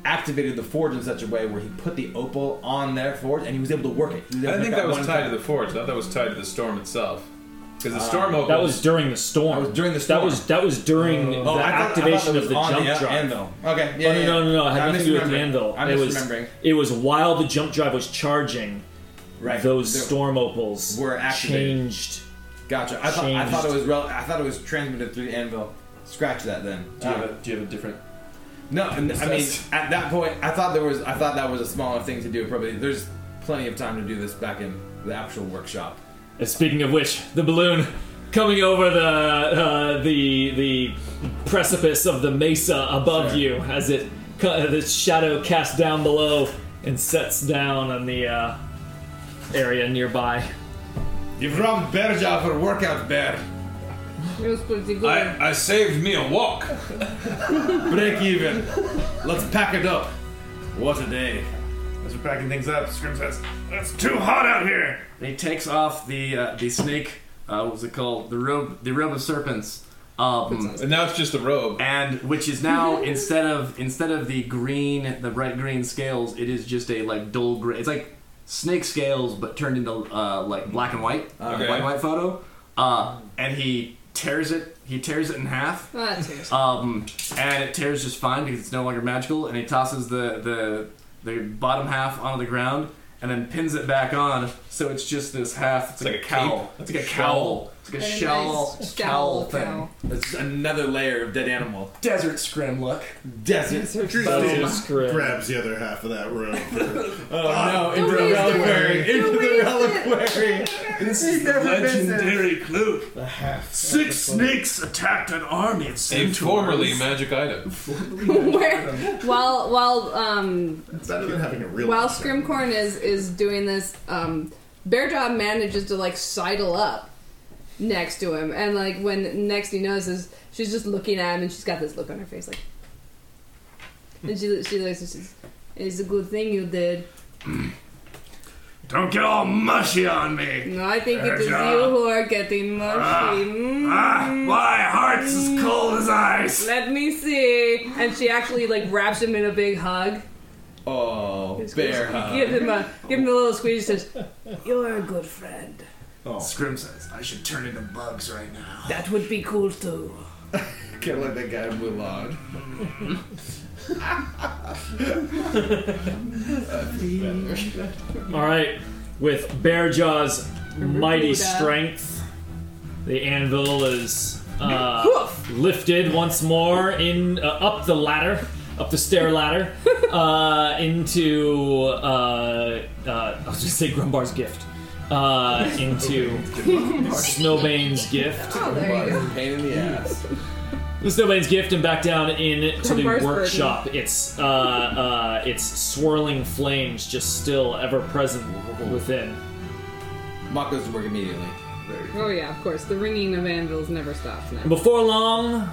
activated the forge in such a way where he put the opal on their forge and he was able to work it. He was able
I think
make
that was tied
thing.
to the forge. I thought that was tied to the storm itself. Because the
Uh,
storm opens.
That was during the storm.
That was during the storm.
That was that was during
Oh,
the
I thought- I thought
activation
it
of
was
the
on
jump
the
drive.
anvil. Okay, yeah,
oh,
yeah,
no, no, no, no. It had
I'm
nothing to do with the
misremembering.
anvil.
I'm
it was
misremembering.
it was while the jump drive was charging.
Right.
Those
They
storm opals
were activated.
changed.
Gotcha. I thought I thought it was rel- I thought it was transmitted through the anvil. Scratch that then.
Do you, have
Uh,
a, do you have a different?
No, and I mean
Yes.
at that point, I thought there was I thought that was a smaller thing to do. Probably there's plenty of time to do this back in the actual workshop.
And speaking of which, the balloon coming over the uh, the the precipice of the mesa above
Sure.
you as it ca- the shadow casts down below and sets down on the uh, area nearby.
You've robbed Bearjaw for workout, Bear.
It was pretty good.
I, I saved me a walk.
Break even. Let's pack it up. What a day.
As packing things up, Scrim says, "It's too hot out here."
And he takes off the uh, the snake. Uh, what was it called? The robe. The robe of serpents. Um,
And now it's just a robe.
and which is now instead of instead of the green, the bright green scales, it is just a like dull gray. It's like snake scales, but turned into uh, like black and white, like a
Okay.
black and white photo. Uh, and he tears it. He tears it in half.
Ah, cheers.
Um, and it tears just fine because it's no longer magical. And he tosses the the the bottom half onto the ground and then pins it back on, so it's just this half. It's like,
like
a
a
cowl.
cape?
It's like a
Shell.
cowl. It's like a shell
nice
cowl thing.
cowl.
That's another layer of dead animal.
Desert scrim look.
Desert.
Desert scrim.
grabs the other half of that room.
Oh no! Into the reliquary. Into the reliquary.
This is the legendary clue. Six snakes attacked an army of
A
centaurs.
formerly magic item.
Where, while while um
It's better than having a real.
while. Scrimcorn is is doing this, um, Bearjaw manages to like sidle up next to him, and like when next he notices, she's just looking at him, and she's got this look on her face, like, and she she looks and says, "It's a good thing you did."
Don't get all mushy on me.
No, I think it is you who are getting mushy. Mm.
Ah, my heart's as cold as ice.
Let me see. And she actually like wraps him in a big hug.
Oh, bear hug.
Give him a give him a little squeeze. Says, "You're a good friend."
Oh, Scrim says, I should turn into bugs right now.
That would be cool too.
Kind of like that guy in Mulan.
All right, with Bearjaw's mighty
Buddha.
strength, the anvil is uh, lifted once more in uh, up the ladder, up the stair ladder, uh, into uh, uh, I was just say Grumbar's gift, uh, into Snowbane's gift.
Oh, there you go.
Pain in the ass.
The Snowbane's gift and back down into the
Grumbar's
workshop. It's uh, uh, it's swirling flames just still ever present within.
Mock goes to work immediately.
Oh yeah, of course. The ringing of anvils never stops now.
Before long,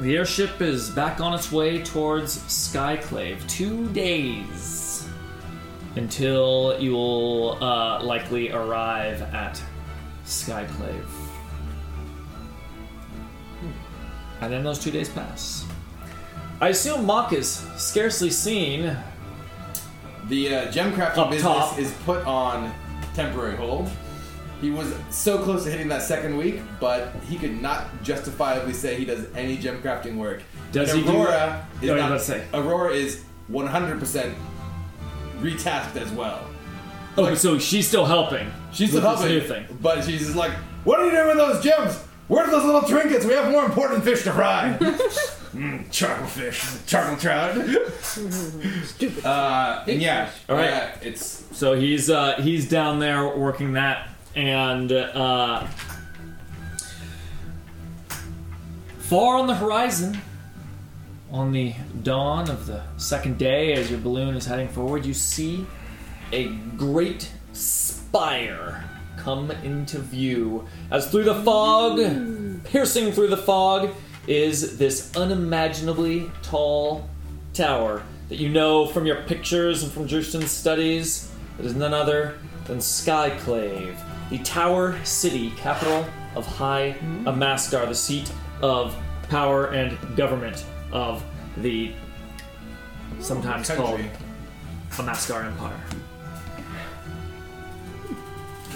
the airship is back on its way towards Skyclave. Two days until you will uh, likely arrive at Skyclave. And then those two days pass. I assume Mock is scarcely seen.
The uh, gem crafting
Up
business
top.
is put on temporary hold. He was so close to hitting that second week, but he could not justifiably say he does any gem crafting work.
Does he do-
Aurora is
Oh, yeah,
not,
let's say.
Aurora is 100% retasked as well.
Oh, so she's still helping.
She's still
with this
helping,
new thing.
but she's just like, "What are you doing with those gems? Where's those little trinkets? We have more important fish to fry." mm, charcoal fish, charcoal trout.
Stupid.
Uh, and yeah,
All right.
uh, it's
So he's uh, he's down there working that, and uh, far on the horizon, on the dawn of the second day, as your balloon is heading forward, you see a great spire come into view. As through the fog, piercing through the fog, is this unimaginably tall tower that you know from your pictures and from Drustin's studies. It is none other than Skyclave, the Tower City, capital of High Amaskar, the seat of power and government of the sometimes called Amaskar Empire.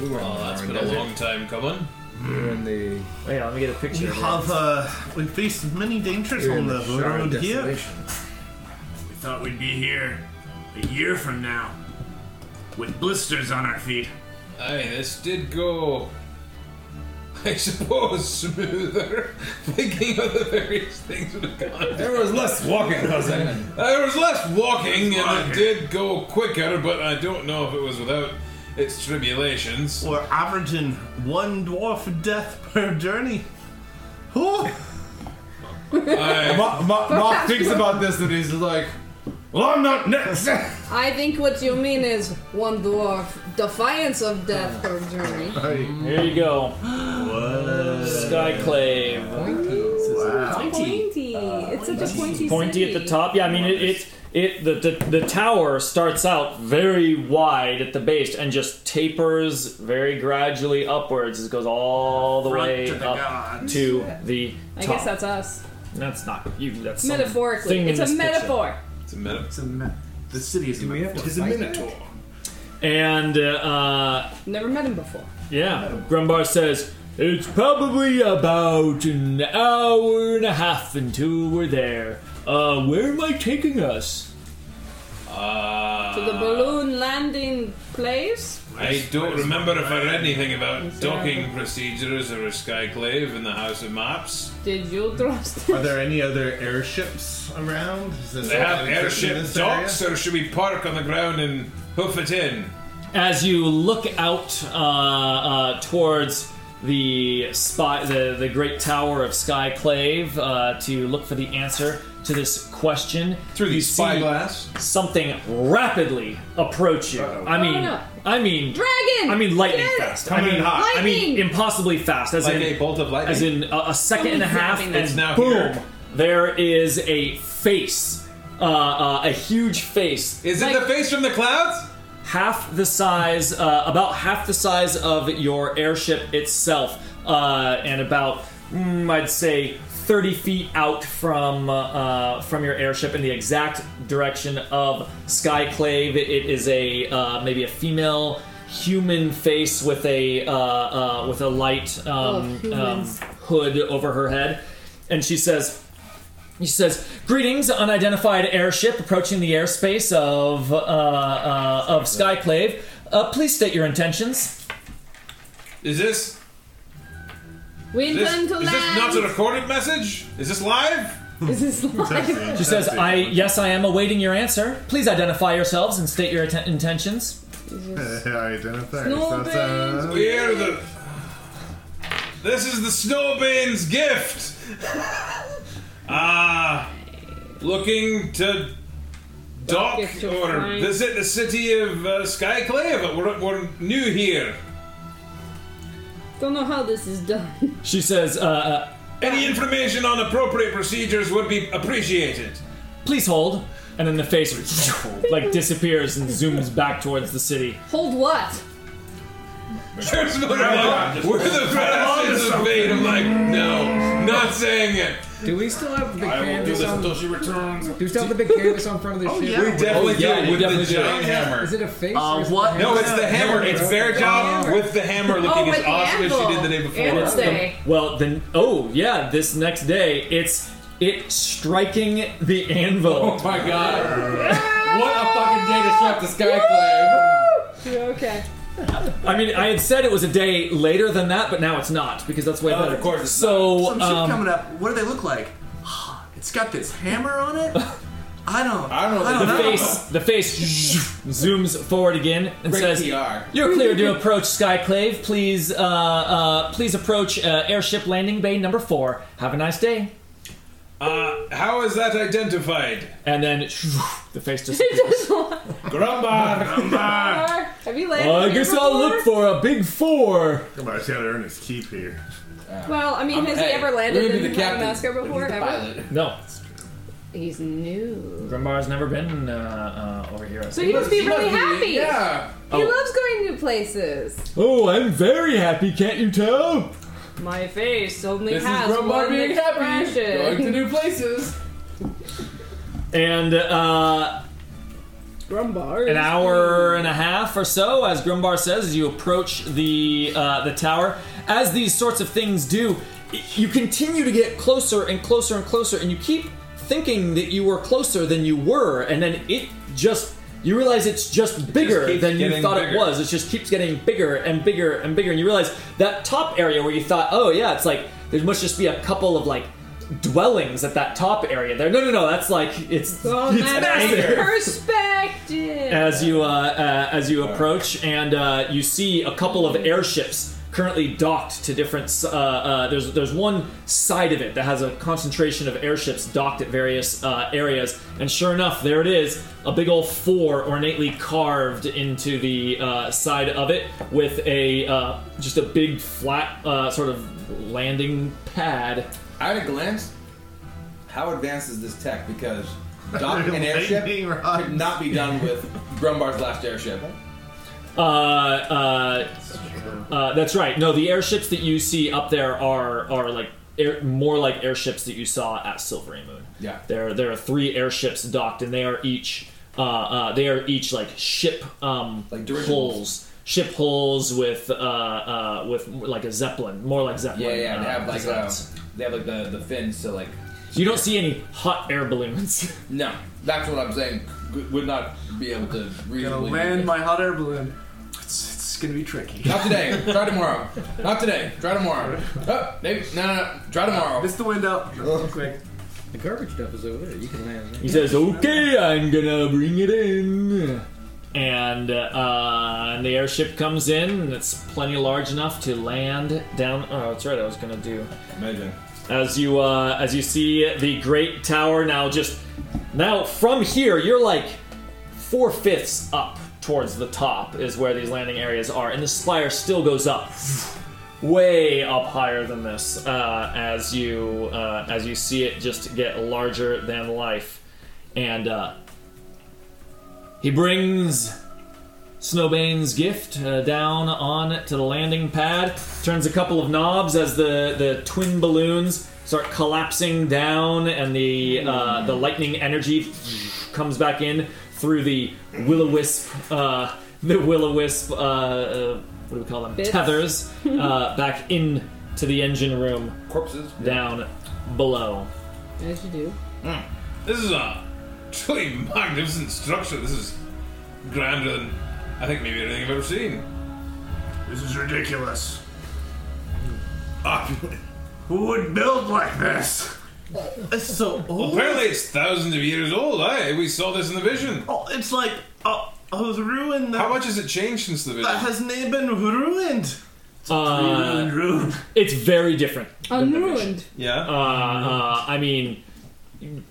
Oh, that's been a long time coming.
We're in the.
Wait, let me get a picture.
We
of it.
have uh, we faced many dangers
We're
on
in
the
the Shire of
road here.
Desolation.
We thought we'd be here a year from now with blisters on our feet.
Aye, this did go, I suppose, smoother. Thinking of the various things that have gone.
there was less walking, cousin.
There was less walking, and it did go quicker, but I don't know if it was without its tribulations.
We're averaging one dwarf death per journey. Oh,
I,
Ma- Ma- Mark thinks about this and he's like, "Well, I'm not next."
I think what you mean is one dwarf defiance of death per journey.
Here you go. Skyclave.
Pointy. It's such a pointy.
Pointy at the
city.
top. Yeah, I mean it. it it the, the the tower starts out very wide at the base and just tapers very gradually upwards. It goes all the
Front
way
to the
up
gods.
to the top.
I guess that's us.
That's not you. That's some
Metaphorically,
thing in
it's a
this picture.
metaphor.
It's a minute.
It's a me- the city is a metaphor.
He's a minotaur.
And uh,
Never met him before.
yeah, Grumbar says it's probably about an hour and a half until we're there. Uh, where am I taking us?
Uh,
To the balloon landing place.
I don't remember if I read anything about docking procedures or a skyclave in the House of Maps.
Did you trust?
are there any other airships around? Is this
They have
anything in
airship
this area?
or should we park on the ground and hoof it in?
As you look out uh, uh, towards the spot, the, the great tower of Skyclave, uh, to look for the answer to this question,
Through the
you
spyglass.
something rapidly approach you. I mean,
Oh, no.
I mean,
Dragon.
I mean, lightning
Get it!
fast. I
Coming
mean,
in hot.
I mean,
Lightning!
impossibly fast. As
Like
in,
a bolt of lightning.
as in a, a second and a half, and
It's now
boom,
here.
there is a face, uh, uh, a huge face
Is
Like-
it the face from the clouds?
half the size, uh, about half the size of your airship itself, uh, and about, mm, I'd say, 30 feet out from uh, uh, from your airship in the exact direction of Skyclave. It, it is a uh, maybe a female human face with a uh, uh, with a light um,
Oh,
um, hood over her head, and she says. He says, "Greetings, unidentified airship approaching the airspace of uh, uh, of Skyclave. Uh, please state your intentions."
Is this
We
is this,
intend to
is
land.
this not a recorded message? Is this live?
Is this live?
She says, "I yes, I am awaiting your answer. Please identify yourselves and state your atten- intentions."
Identify.
Snowbane.
That's, uh,
We're the. This is the Snowbane's gift. Ah, looking to dock
Get your
or
fine.
visit the city of uh, Skyclave. We're, we're new here.
Don't know how this is done.
She says, uh, uh,
Any information on appropriate procedures would be appreciated.
"Please hold." And then the face like disappears and zooms back towards the city.
Hold what?
There's no like, we're the bastards of fate. I'm like, no, not saying it.
Do we still have the big
I will do
canvas
this
on?
until
Do
she returns.
we still have the big canvas on front of the
Oh,
ship?
yeah.
We definitely
yeah,
do
you
with
definitely
the
do.
giant hammer.
Is it a face?
Uh,
or is it
what-
the
No, it's the hammer. It's Bearjaw with the hammer looking
oh,
as
with the
awesome as
anvil.
she did the day before.
And it's day.
Well, then, oh yeah, this next day it's it striking the anvil.
Oh my god. what a fucking day to show up the Skyclave.
Okay.
I mean, I had said it was a day later than that, but now it's not because that's way
Oh,
better.
of course it's
so,
Some shit
um,
coming up. What do they look like? It's got this hammer on it. I don't.
I don't know.
I don't
the
know.
face, the face zooms forward again and
Great
says,
PR.
"You're clear to approach Skyclave. Please, uh, uh, please approach uh, airship landing bay number four. Have a nice day."
Uh, how is that identified?
And then the face
He
disappears.
doesn't
Grumbar!
Have you landed
I guess I'll look for a big four.
Come on, I gotta earn his keep here.
Well, I mean,
I'm-
has
hey,
he ever landed
we're gonna be
in
the captain.
Madagascar before?
The
Ever?
No,
He's new.
Grumbar's never been uh, uh, over here.
So he must be really
must
happy.
Yeah.
He loves going new places.
Oh, I'm very happy. Can't you tell?
My face only
This is
has
Grumbar
one
being happy. Going to
expression.
new places.
And uh,
Grumbar.
an hour and a half or so, as Grumbar says, as you approach the uh, the tower. As these sorts of things do, you continue to get closer and closer and closer, and you keep thinking that you were closer than you were, and then it just you realize it's just bigger
keeps
than you
getting
thought it was. It just keeps getting bigger and bigger and bigger, and you realize that top area where you thought, oh yeah, it's like there must just be a couple of like dwellings at that top area there. No, no, no, that's like it's
Well,
it's massive
perspective.
as you uh, uh, as you approach, and uh, you see a couple of airships currently docked to different. Uh, uh, there's there's one side of it that has a concentration of airships docked at various uh, areas, and sure enough, there it is, a big old four ornately carved into the uh, side of it with a uh, just a big flat uh, sort of landing pad.
At a glance, how advanced is this tech? Because docking an airship could not be done with Grumbar's last airship.
Uh, uh, uh, that's right. No, the airships that you see up there are are like air, more like airships that you saw at Silvery Moon.
Yeah.
There there are three airships docked, and they are each uh, uh, they are each like ship um,
Like dirigibles.
hulls. Ship hulls with uh, uh, with like a zeppelin, more like zeppelin.
Yeah, yeah. They
uh,
have like uh, they have like the, the fins to like.
you don't see any hot air balloons.
No, that's what I'm saying. G- Would not be able to
Gonna land my hot air balloon. It's, it's gonna be tricky.
Not today. Try tomorrow. Not today. Try tomorrow. Oh, maybe no, no, no. Try tomorrow.
Miss the window. Real quick.
The garbage dump is over there. You can land there.
He says, "Okay, I'm gonna bring it in." And, uh, and the airship comes in, and it's plenty large enough to land down. Oh, that's right. I was gonna do
Amazing.
as you uh, as you see the great tower now. Just now from here, you're like four fifths up towards the top is where these landing areas are, and the spire still goes up way up higher than this uh, as you uh, as you see it just get larger than life, and uh, he brings Snowbane's gift uh, down on to the landing pad, turns a couple of knobs as the, the twin balloons start collapsing down, and the uh, the lightning energy comes back in through the will o wisp uh, the will o wisp uh, uh, what do we call them
Bits.
tethers uh, back into the engine room
Corpses.
down below.
As you do.
This is a truly magnificent structure. This is grander than I think maybe anything I've ever seen.
This is ridiculous.
Ah,
Who would build like this?
It's so old.
apparently, it's thousands of years old. Eh? We saw this in the vision.
Oh, it's like a, a ruin that,
How much has it changed since the vision?
that has not been ruined.
Uh,
Rude.
it's very different.
Unruined.
yeah.
Uh, uh, I mean,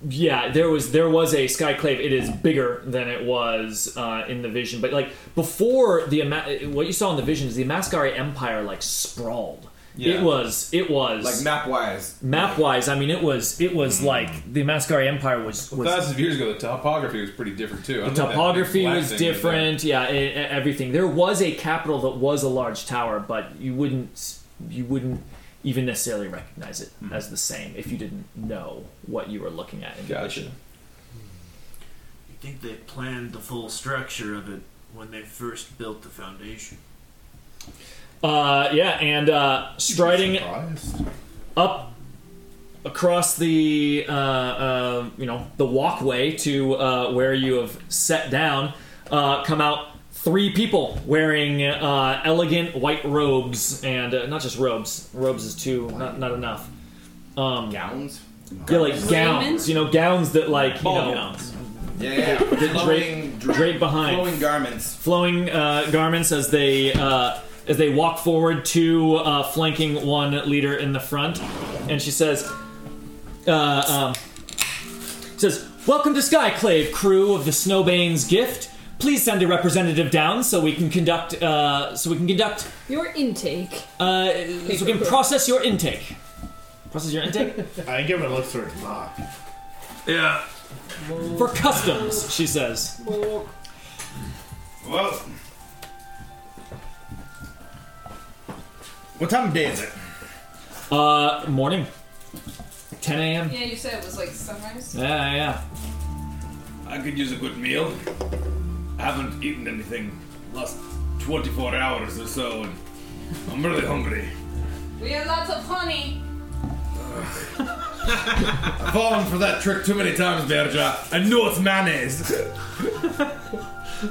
yeah, there was there was a skyclave. It is bigger than it was uh, in the vision, but like before the Ama- what you saw in the vision is the Amaskari Empire like sprawled.
Yeah.
It was it was
like map wise.
map wise. I mean, it was it was hmm. like the Amaskari Empire was was
Thousands of years ago, the topography was pretty different too.
the topography was different. Yeah, e- e- everything. There was a capital that was a large tower, but you wouldn't you wouldn't even necessarily recognize it hmm. as the same if you didn't know what you were looking at in the
Gotcha.
vision.
You think they planned the full structure of it when they first built the foundation?
Uh, yeah, and uh, striding up across the uh, uh, you know the walkway to uh, where you have set down uh, come out three people wearing uh, elegant white robes and uh, not just robes. Robes is too not not enough. Um,
Gowns.
yeah, like gowns. You know, gowns that like you
Ball
know
gowns. Yeah, yeah.
that
Flowing,
drape, drape behind
flowing garments.
flowing uh, garments as they uh, as they walk forward to uh, flanking one leader in the front, and she says, uh, um, "says Welcome to Skyclave, crew of the Snowbane's Gift. Please send a representative down so we can conduct uh, so we can conduct
Your intake.
uh, so we can process your intake. Process your intake
I give it a look towards Mock.
Yeah.
for customs," she says.
Well, what time of day is it?
Uh, morning, 10 a.m.
Yeah, you said it was like sunrise.
Yeah, yeah.
I could use a good meal. I haven't eaten anything last 24 hours or so, and I'm really hungry.
We have lots of honey.
I've fallen for that trick too many times, Bearjaw. I know it's mayonnaise.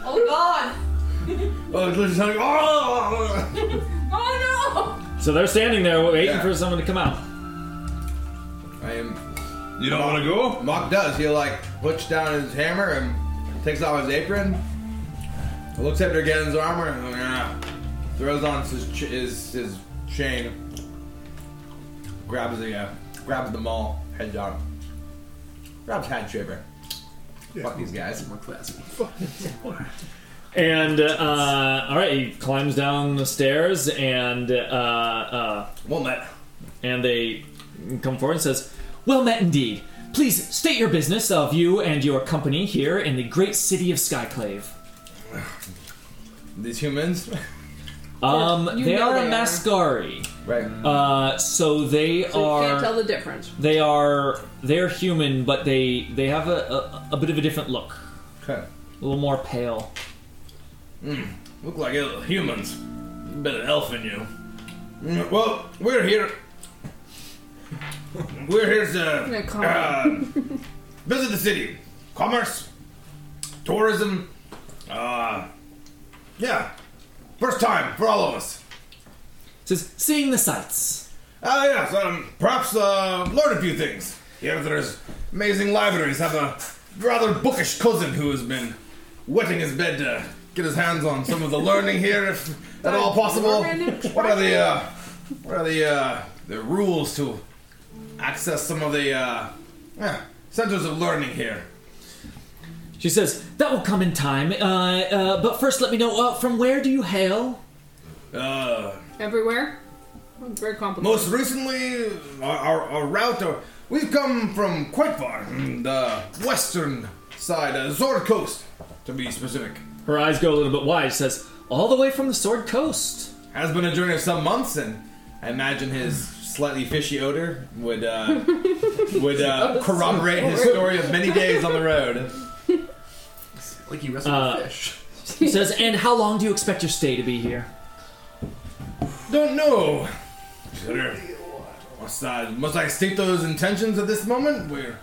Oh God!
Oh, delicious honey. Oh!
Oh
So they're standing there waiting
Yeah.
for someone to come out.
I am.
You don't want to go?
Mock does. He like puts down his hammer and takes off his apron. Looks at Dragon's armor. and, yeah, throws on his ch- his, his chain. Grabs the uh, grabs the maul. Head on. Grabs head shaver. Fuck these guys.
More classy.
And uh, all right, he climbs down the stairs, and uh, uh,
Well met.
and they come forward and says, "Well met indeed. Please state your business of you and your company here in the great city of Skyclave."
These humans.
Um,
You
they
know
are
they
a
are.
Mascari.
right.
Uh, so they
So you can't
are
tell the difference.
they are they're human, but they they have a, a, a bit of a different look,
Okay.
a little more pale.
Look like el- humans. Bit of elf in you. Mm, Well, we're here. We're here to uh, visit the city. Commerce, tourism. Uh, yeah, first time for all of us.
says, "Seeing the sights."
Ah, yes. Um, perhaps uh, learn a few things. Here, there's amazing libraries. Have a rather bookish cousin who has been wetting his bed to get his hands on some of the learning here, if at all possible. What are the uh, what are the uh, the rules to access some of the uh, yeah, centers of learning here?
She says, "That will come in time. Uh, uh, but first, let me know uh, from where do you hail?"
Uh,
Everywhere? Very complicated.
most recently, our, our, our route, uh, we've come from quite far, mm, the western side, uh, Sword Coast, to be specific.
Her eyes go a little bit wide. She says, "All the way from the Sword Coast."
Has been a journey of some months, and I imagine his slightly fishy odor would uh, would uh, corroborate his story of many days on the road.
Like you wrestled
Uh,
a fish.
She says, "And how long do you expect your stay to be here?"
Don't know. Sure. Must I, must I state those intentions at this moment? We're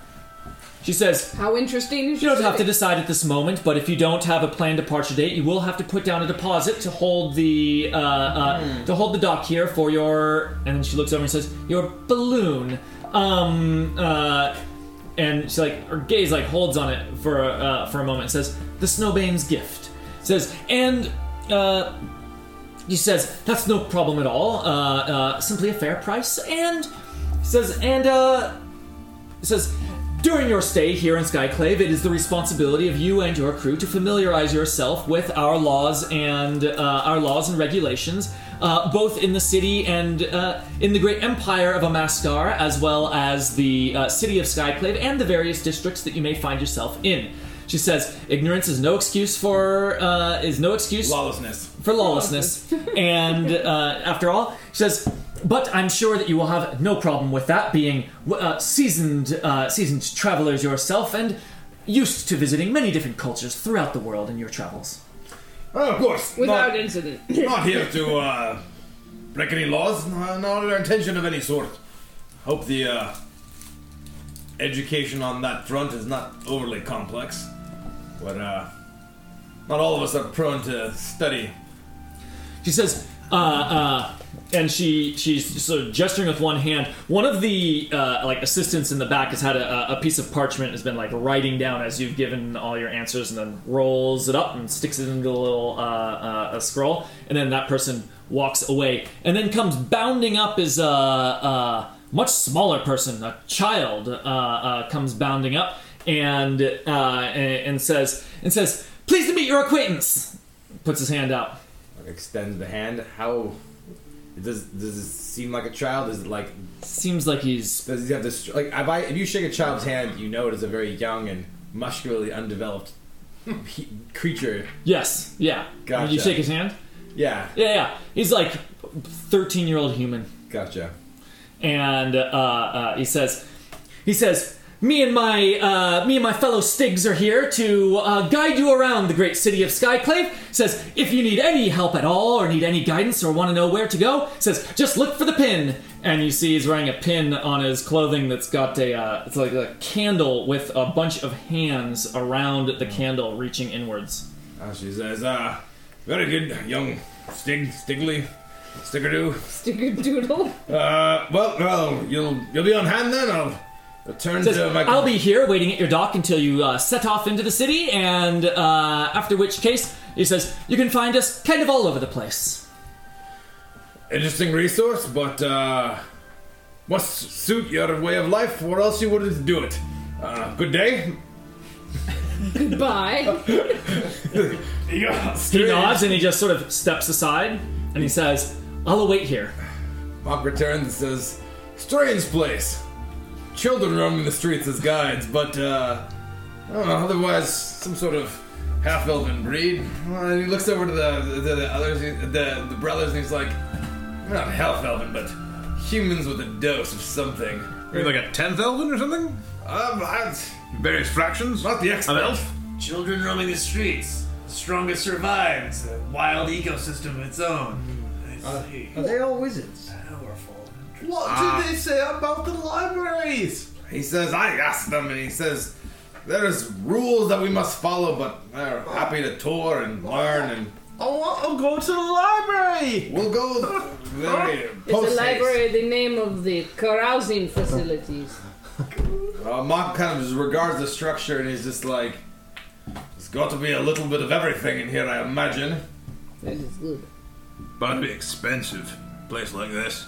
She says,
How interesting is
You don't have to decide at this moment, but if you don't have a planned departure date, you will have to put down a deposit to hold the uh, uh, to hold the dock here for your. And then she looks over and says, "Your balloon." Um, uh, and she like her gaze like holds on it for a, uh, for a moment. and Says, "The Snowbane's gift." Says, and uh, he says, "That's no problem at all. Uh, uh, simply a fair price." And says, and uh, says, during your stay here in Skyclave, it is the responsibility of you and your crew to familiarize yourself with our laws and uh, our laws and regulations, uh, both in the city and uh, in the great empire of Amaskar, as well as the uh, city of Skyclave and the various districts that you may find yourself in. She says, "Ignorance is no excuse for uh, is no excuse
lawlessness.
for lawlessness. and uh, after all, she says, but I'm sure that you will have no problem with that, being uh, seasoned, uh, seasoned travelers yourself and used to visiting many different cultures throughout the world in your travels.
Oh, of course.
Without
not,
incident.
not here to uh, break any laws. No, not our intention of any sort. Hope the uh, education on that front is not overly complex, but uh, not all of us are prone to study.
She says, uh, uh, and she she's sort of gesturing with one hand. One of the uh, like assistants in the back has had a, a piece of parchment, has been like writing down as you've given all your answers, and then rolls it up and sticks it into a little uh, uh, a scroll, and then that person walks away, and then comes bounding up as a, a much smaller person, a child, uh, uh, comes bounding up and, uh, and and says and says, "Pleased to meet your acquaintance." Puts his hand out.
Extends the hand. How does does it seem like a child? Is it like
Seems like he's
does he have this like if I if you shake a child's hand, you know it is a very young and muscularly undeveloped creature.
Yes, yeah.
Gotcha.
Did you shake his hand?
Yeah,
Yeah, yeah. He's like thirteen year old human,
gotcha.
and uh, uh, he says, he says, me and my uh, me and my fellow Stigs are here to uh, guide you around the great city of Skyclave. Says if you need any help at all or need any guidance or want to know where to go, says just look for the pin. And you see he's wearing a pin on his clothing that's got a uh, it's like a candle with a bunch of hands around the candle reaching inwards.
Uh, she says, uh, very good, young Stig, Stigley, Stickerdo.
Sticker doodle.
Uh, well, well, you'll you'll be on hand then. I'll return
Says,
to my.
I'll be here waiting at your dock until you uh, set off into the city, and uh, after which case, he says, you can find us kind of all over the place.
interesting resource, but uh, must suit your way of life, or else you wouldn't do it. Uh, good day.
Goodbye.
Yeah.
He nods and he just sort of steps aside, and he says, I'll await here.
Mock returns and says, "Strange place. Children roaming the streets as guides, but uh, I don't know. Otherwise, some sort of half-elven breed." Well, and he looks over to the the, the others, the the brothers, and he's like, "Not half-elven, but humans with a dose of something."
Maybe like a tenth elven or something?
Um, I,
Various fractions?
not the
An
expert.
elf?
Children roaming the streets. The strongest survive. It's a wild ecosystem of its own. I see.
Are they all wizards?
Powerful.
What did they say about the libraries?
He says, I asked them, and he says, there's rules that we must follow, but they're happy to tour and learn, and
I want to go to the library.
we'll go very
It's
post
the library, the name of the carousing facilities.
Uh, Mock kind of just regards the structure, and he's just like, there's got to be a little bit of everything in here, I imagine.
That is good.
But it'd be expensive. Place like this.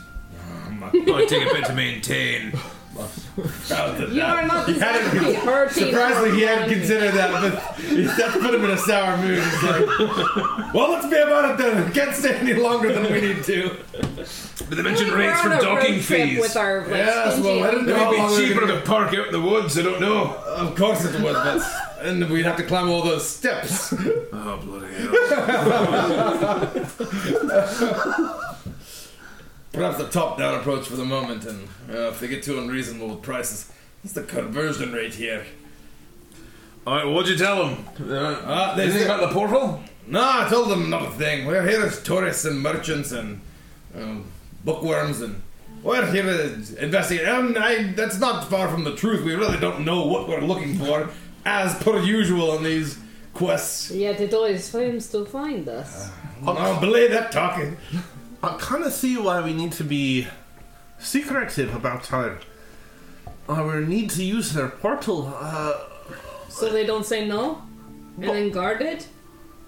Mock
Probably take a bit to maintain.
You
that.
are not
He hadn't
exactly hurting.
Surprisingly, he hadn't considered that, but he, that put him in a sour mood. He's like, well, let's be about it then. Can't stay any longer than we need to.
But they mentioned
We're
rates
on
for
a
docking
road trip
fees.
With our, like,
Yes,
stingy
well, I didn't know
It
how
would be
we were
cheaper
gonna-
to park out in the woods, I don't know.
Of course it would, but and we'd have to climb all those steps.
Oh, bloody hell.
Perhaps the top-down approach for the moment, and uh, if they get too unreasonable with prices, what's the conversion rate here?
Alright, what'd you tell them?
Uh, they
Anything about the portal?
No, I told them not a thing. We're here as tourists and merchants and um, bookworms, and we're here to investigate. And I, that's not far from the truth. We really don't know what we're looking for, as per usual on these quests.
Yet it always seems to find us.
I don't believe that talking.
I kind of see why we need to be secretive about our uh, our need to use their portal. Uh,
So they don't say no? And then guard it?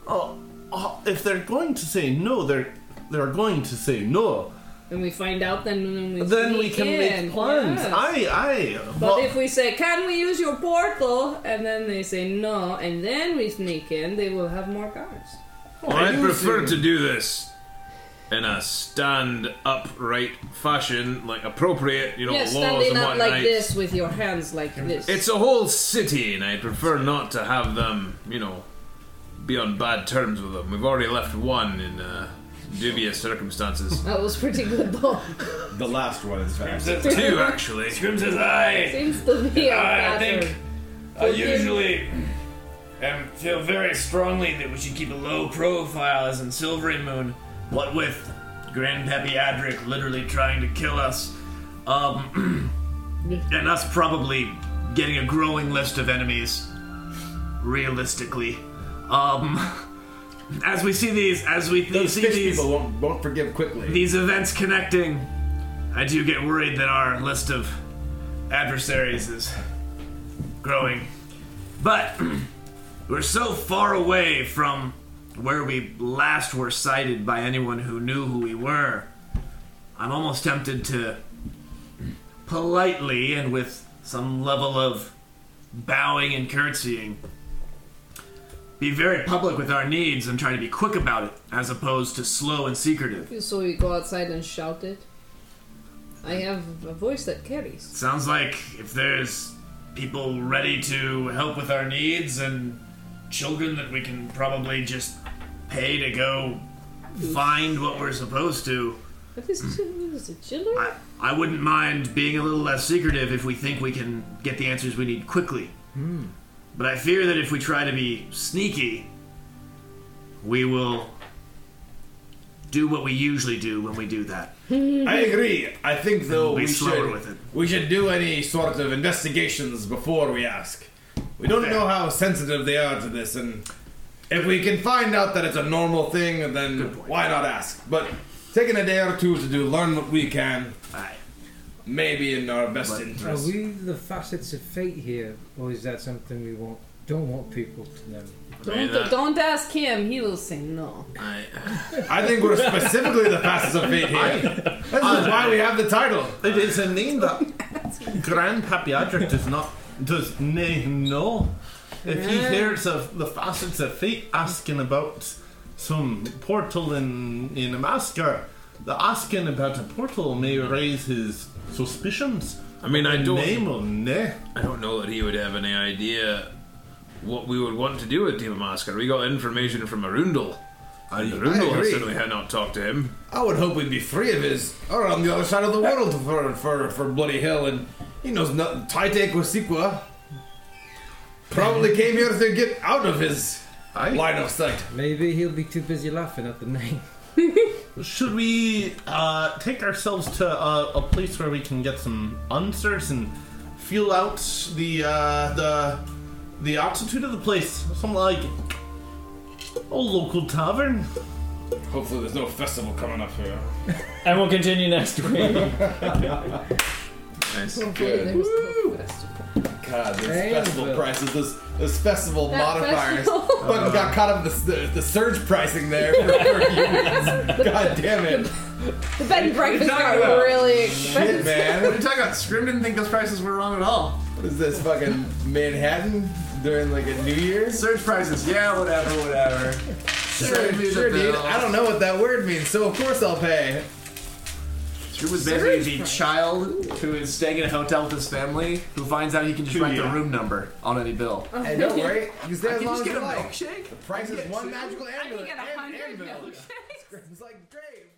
oh, oh, if they're going to say no, they're they're going to say no.
And we find out then when we
Then we can
in.
make plans.
yes.
I, I.
But if we say, can we use your portal? And then they say no, and then we sneak in, they will have more guards.
I'd prefer to do this in a stand upright fashion, like appropriate, you know,
yes,
laws
standing
and
up like this with your hands like this.
It's a whole city, and I prefer not to have them, you know, be on bad terms with them. We've already left one in uh, dubious circumstances.
that was pretty good though.
The last one is fast.
Two, actually.
Scrim says, I,
Seems to be a
I
pattern.
think I usually am, feel very strongly that we should keep a low profile as in Silvery Moon. What with Grandpappy Adric literally trying to kill us, um, and us probably getting a growing list of enemies. Realistically, um, as we see these, as we
Those
see
fish
these
people won't, won't forgive quickly.
these events connecting, I do get worried that our list of adversaries is growing. But we're so far away from where we last were sighted by anyone who knew who we were. I'm almost tempted to politely and with some level of bowing and curtsying be very public with our needs and try to be quick about it as opposed to slow and secretive.
So we go outside and shout it. I have a voice that carries.
Sounds like if there's people ready to help with our needs and children that we can probably just pay to go find what we're supposed to.
What is, what is it, children?
I, I wouldn't mind being a little less secretive if we think we can get the answers we need quickly. Hmm. But I fear that if we try to be sneaky, we will do what we usually do when we do that.
I agree. I think though
Be
we
slower
should
with it.
we should do any sort of investigations before we ask. We don't
Fair.
know how sensitive they are to this, and if we can find out that it's a normal thing, then why not ask? But taking a day or two to do learn what we can,
Aye.
maybe in our best interest.
Are
interest.
we the facets of fate here, or is that something we want? Don't want people to know.
Don't,
that-
don't ask him. He will say no.
I,
I think we're specifically the facets of fate here. This is why we have the title.
It is a name that Grandpappy Adric does not does nay know. If he hears of the facets of fate asking about some portal in in Amaskar, the asking about a portal may raise his suspicions.
I mean, I don't.
name will nay.
I don't know that he would have any idea what we would want to do with Team Masker. We got information from Arundel.
I,
And
I
Arundel has
agree.
certainly had not talked to him.
I would hope we'd be free of his, or on the other side of the world for for, for Bloody Hill, and he knows nothing. Taite Quasiqua probably came here to get out of his
Aye.
line of sight.
Maybe he'll be too busy laughing at the name.
Should we uh, take ourselves to a, a place where we can get some answers and feel out the uh, the the altitude of the place? Something like a local tavern.
Hopefully, there's no festival coming up here.
And we'll continue next week.
Nice.
Good.
There's no festival.
God, those
Hey,
festival
but-
prices, this those festival
That
modifiers.
festival.
Fucking got uh-huh. caught up in the, the, the surge pricing there for, for a. God damn it.
The bed and breakfast
talking
got
about?
really
Shit,
expensive.
What are
man.
you talking about? Scrim didn't think those prices were wrong at all.
What is this, fucking Manhattan during like a New Year's?
Surge prices, yeah, whatever, whatever.
Sure,
Send me the
sure, dude.
bill.
I don't know what that word means, so of course I'll pay.
Scrim was basically the child who is staying in a hotel with his family who finds out he can just write the room number on any bill.
Hey, don't worry. You stay
I
as
can
long
just
as
get
you
a
like.
milkshake.
The price is one magical
I can
amulet.
get a
and
hundred
anvil.
milkshakes.
It's like, great, we made one.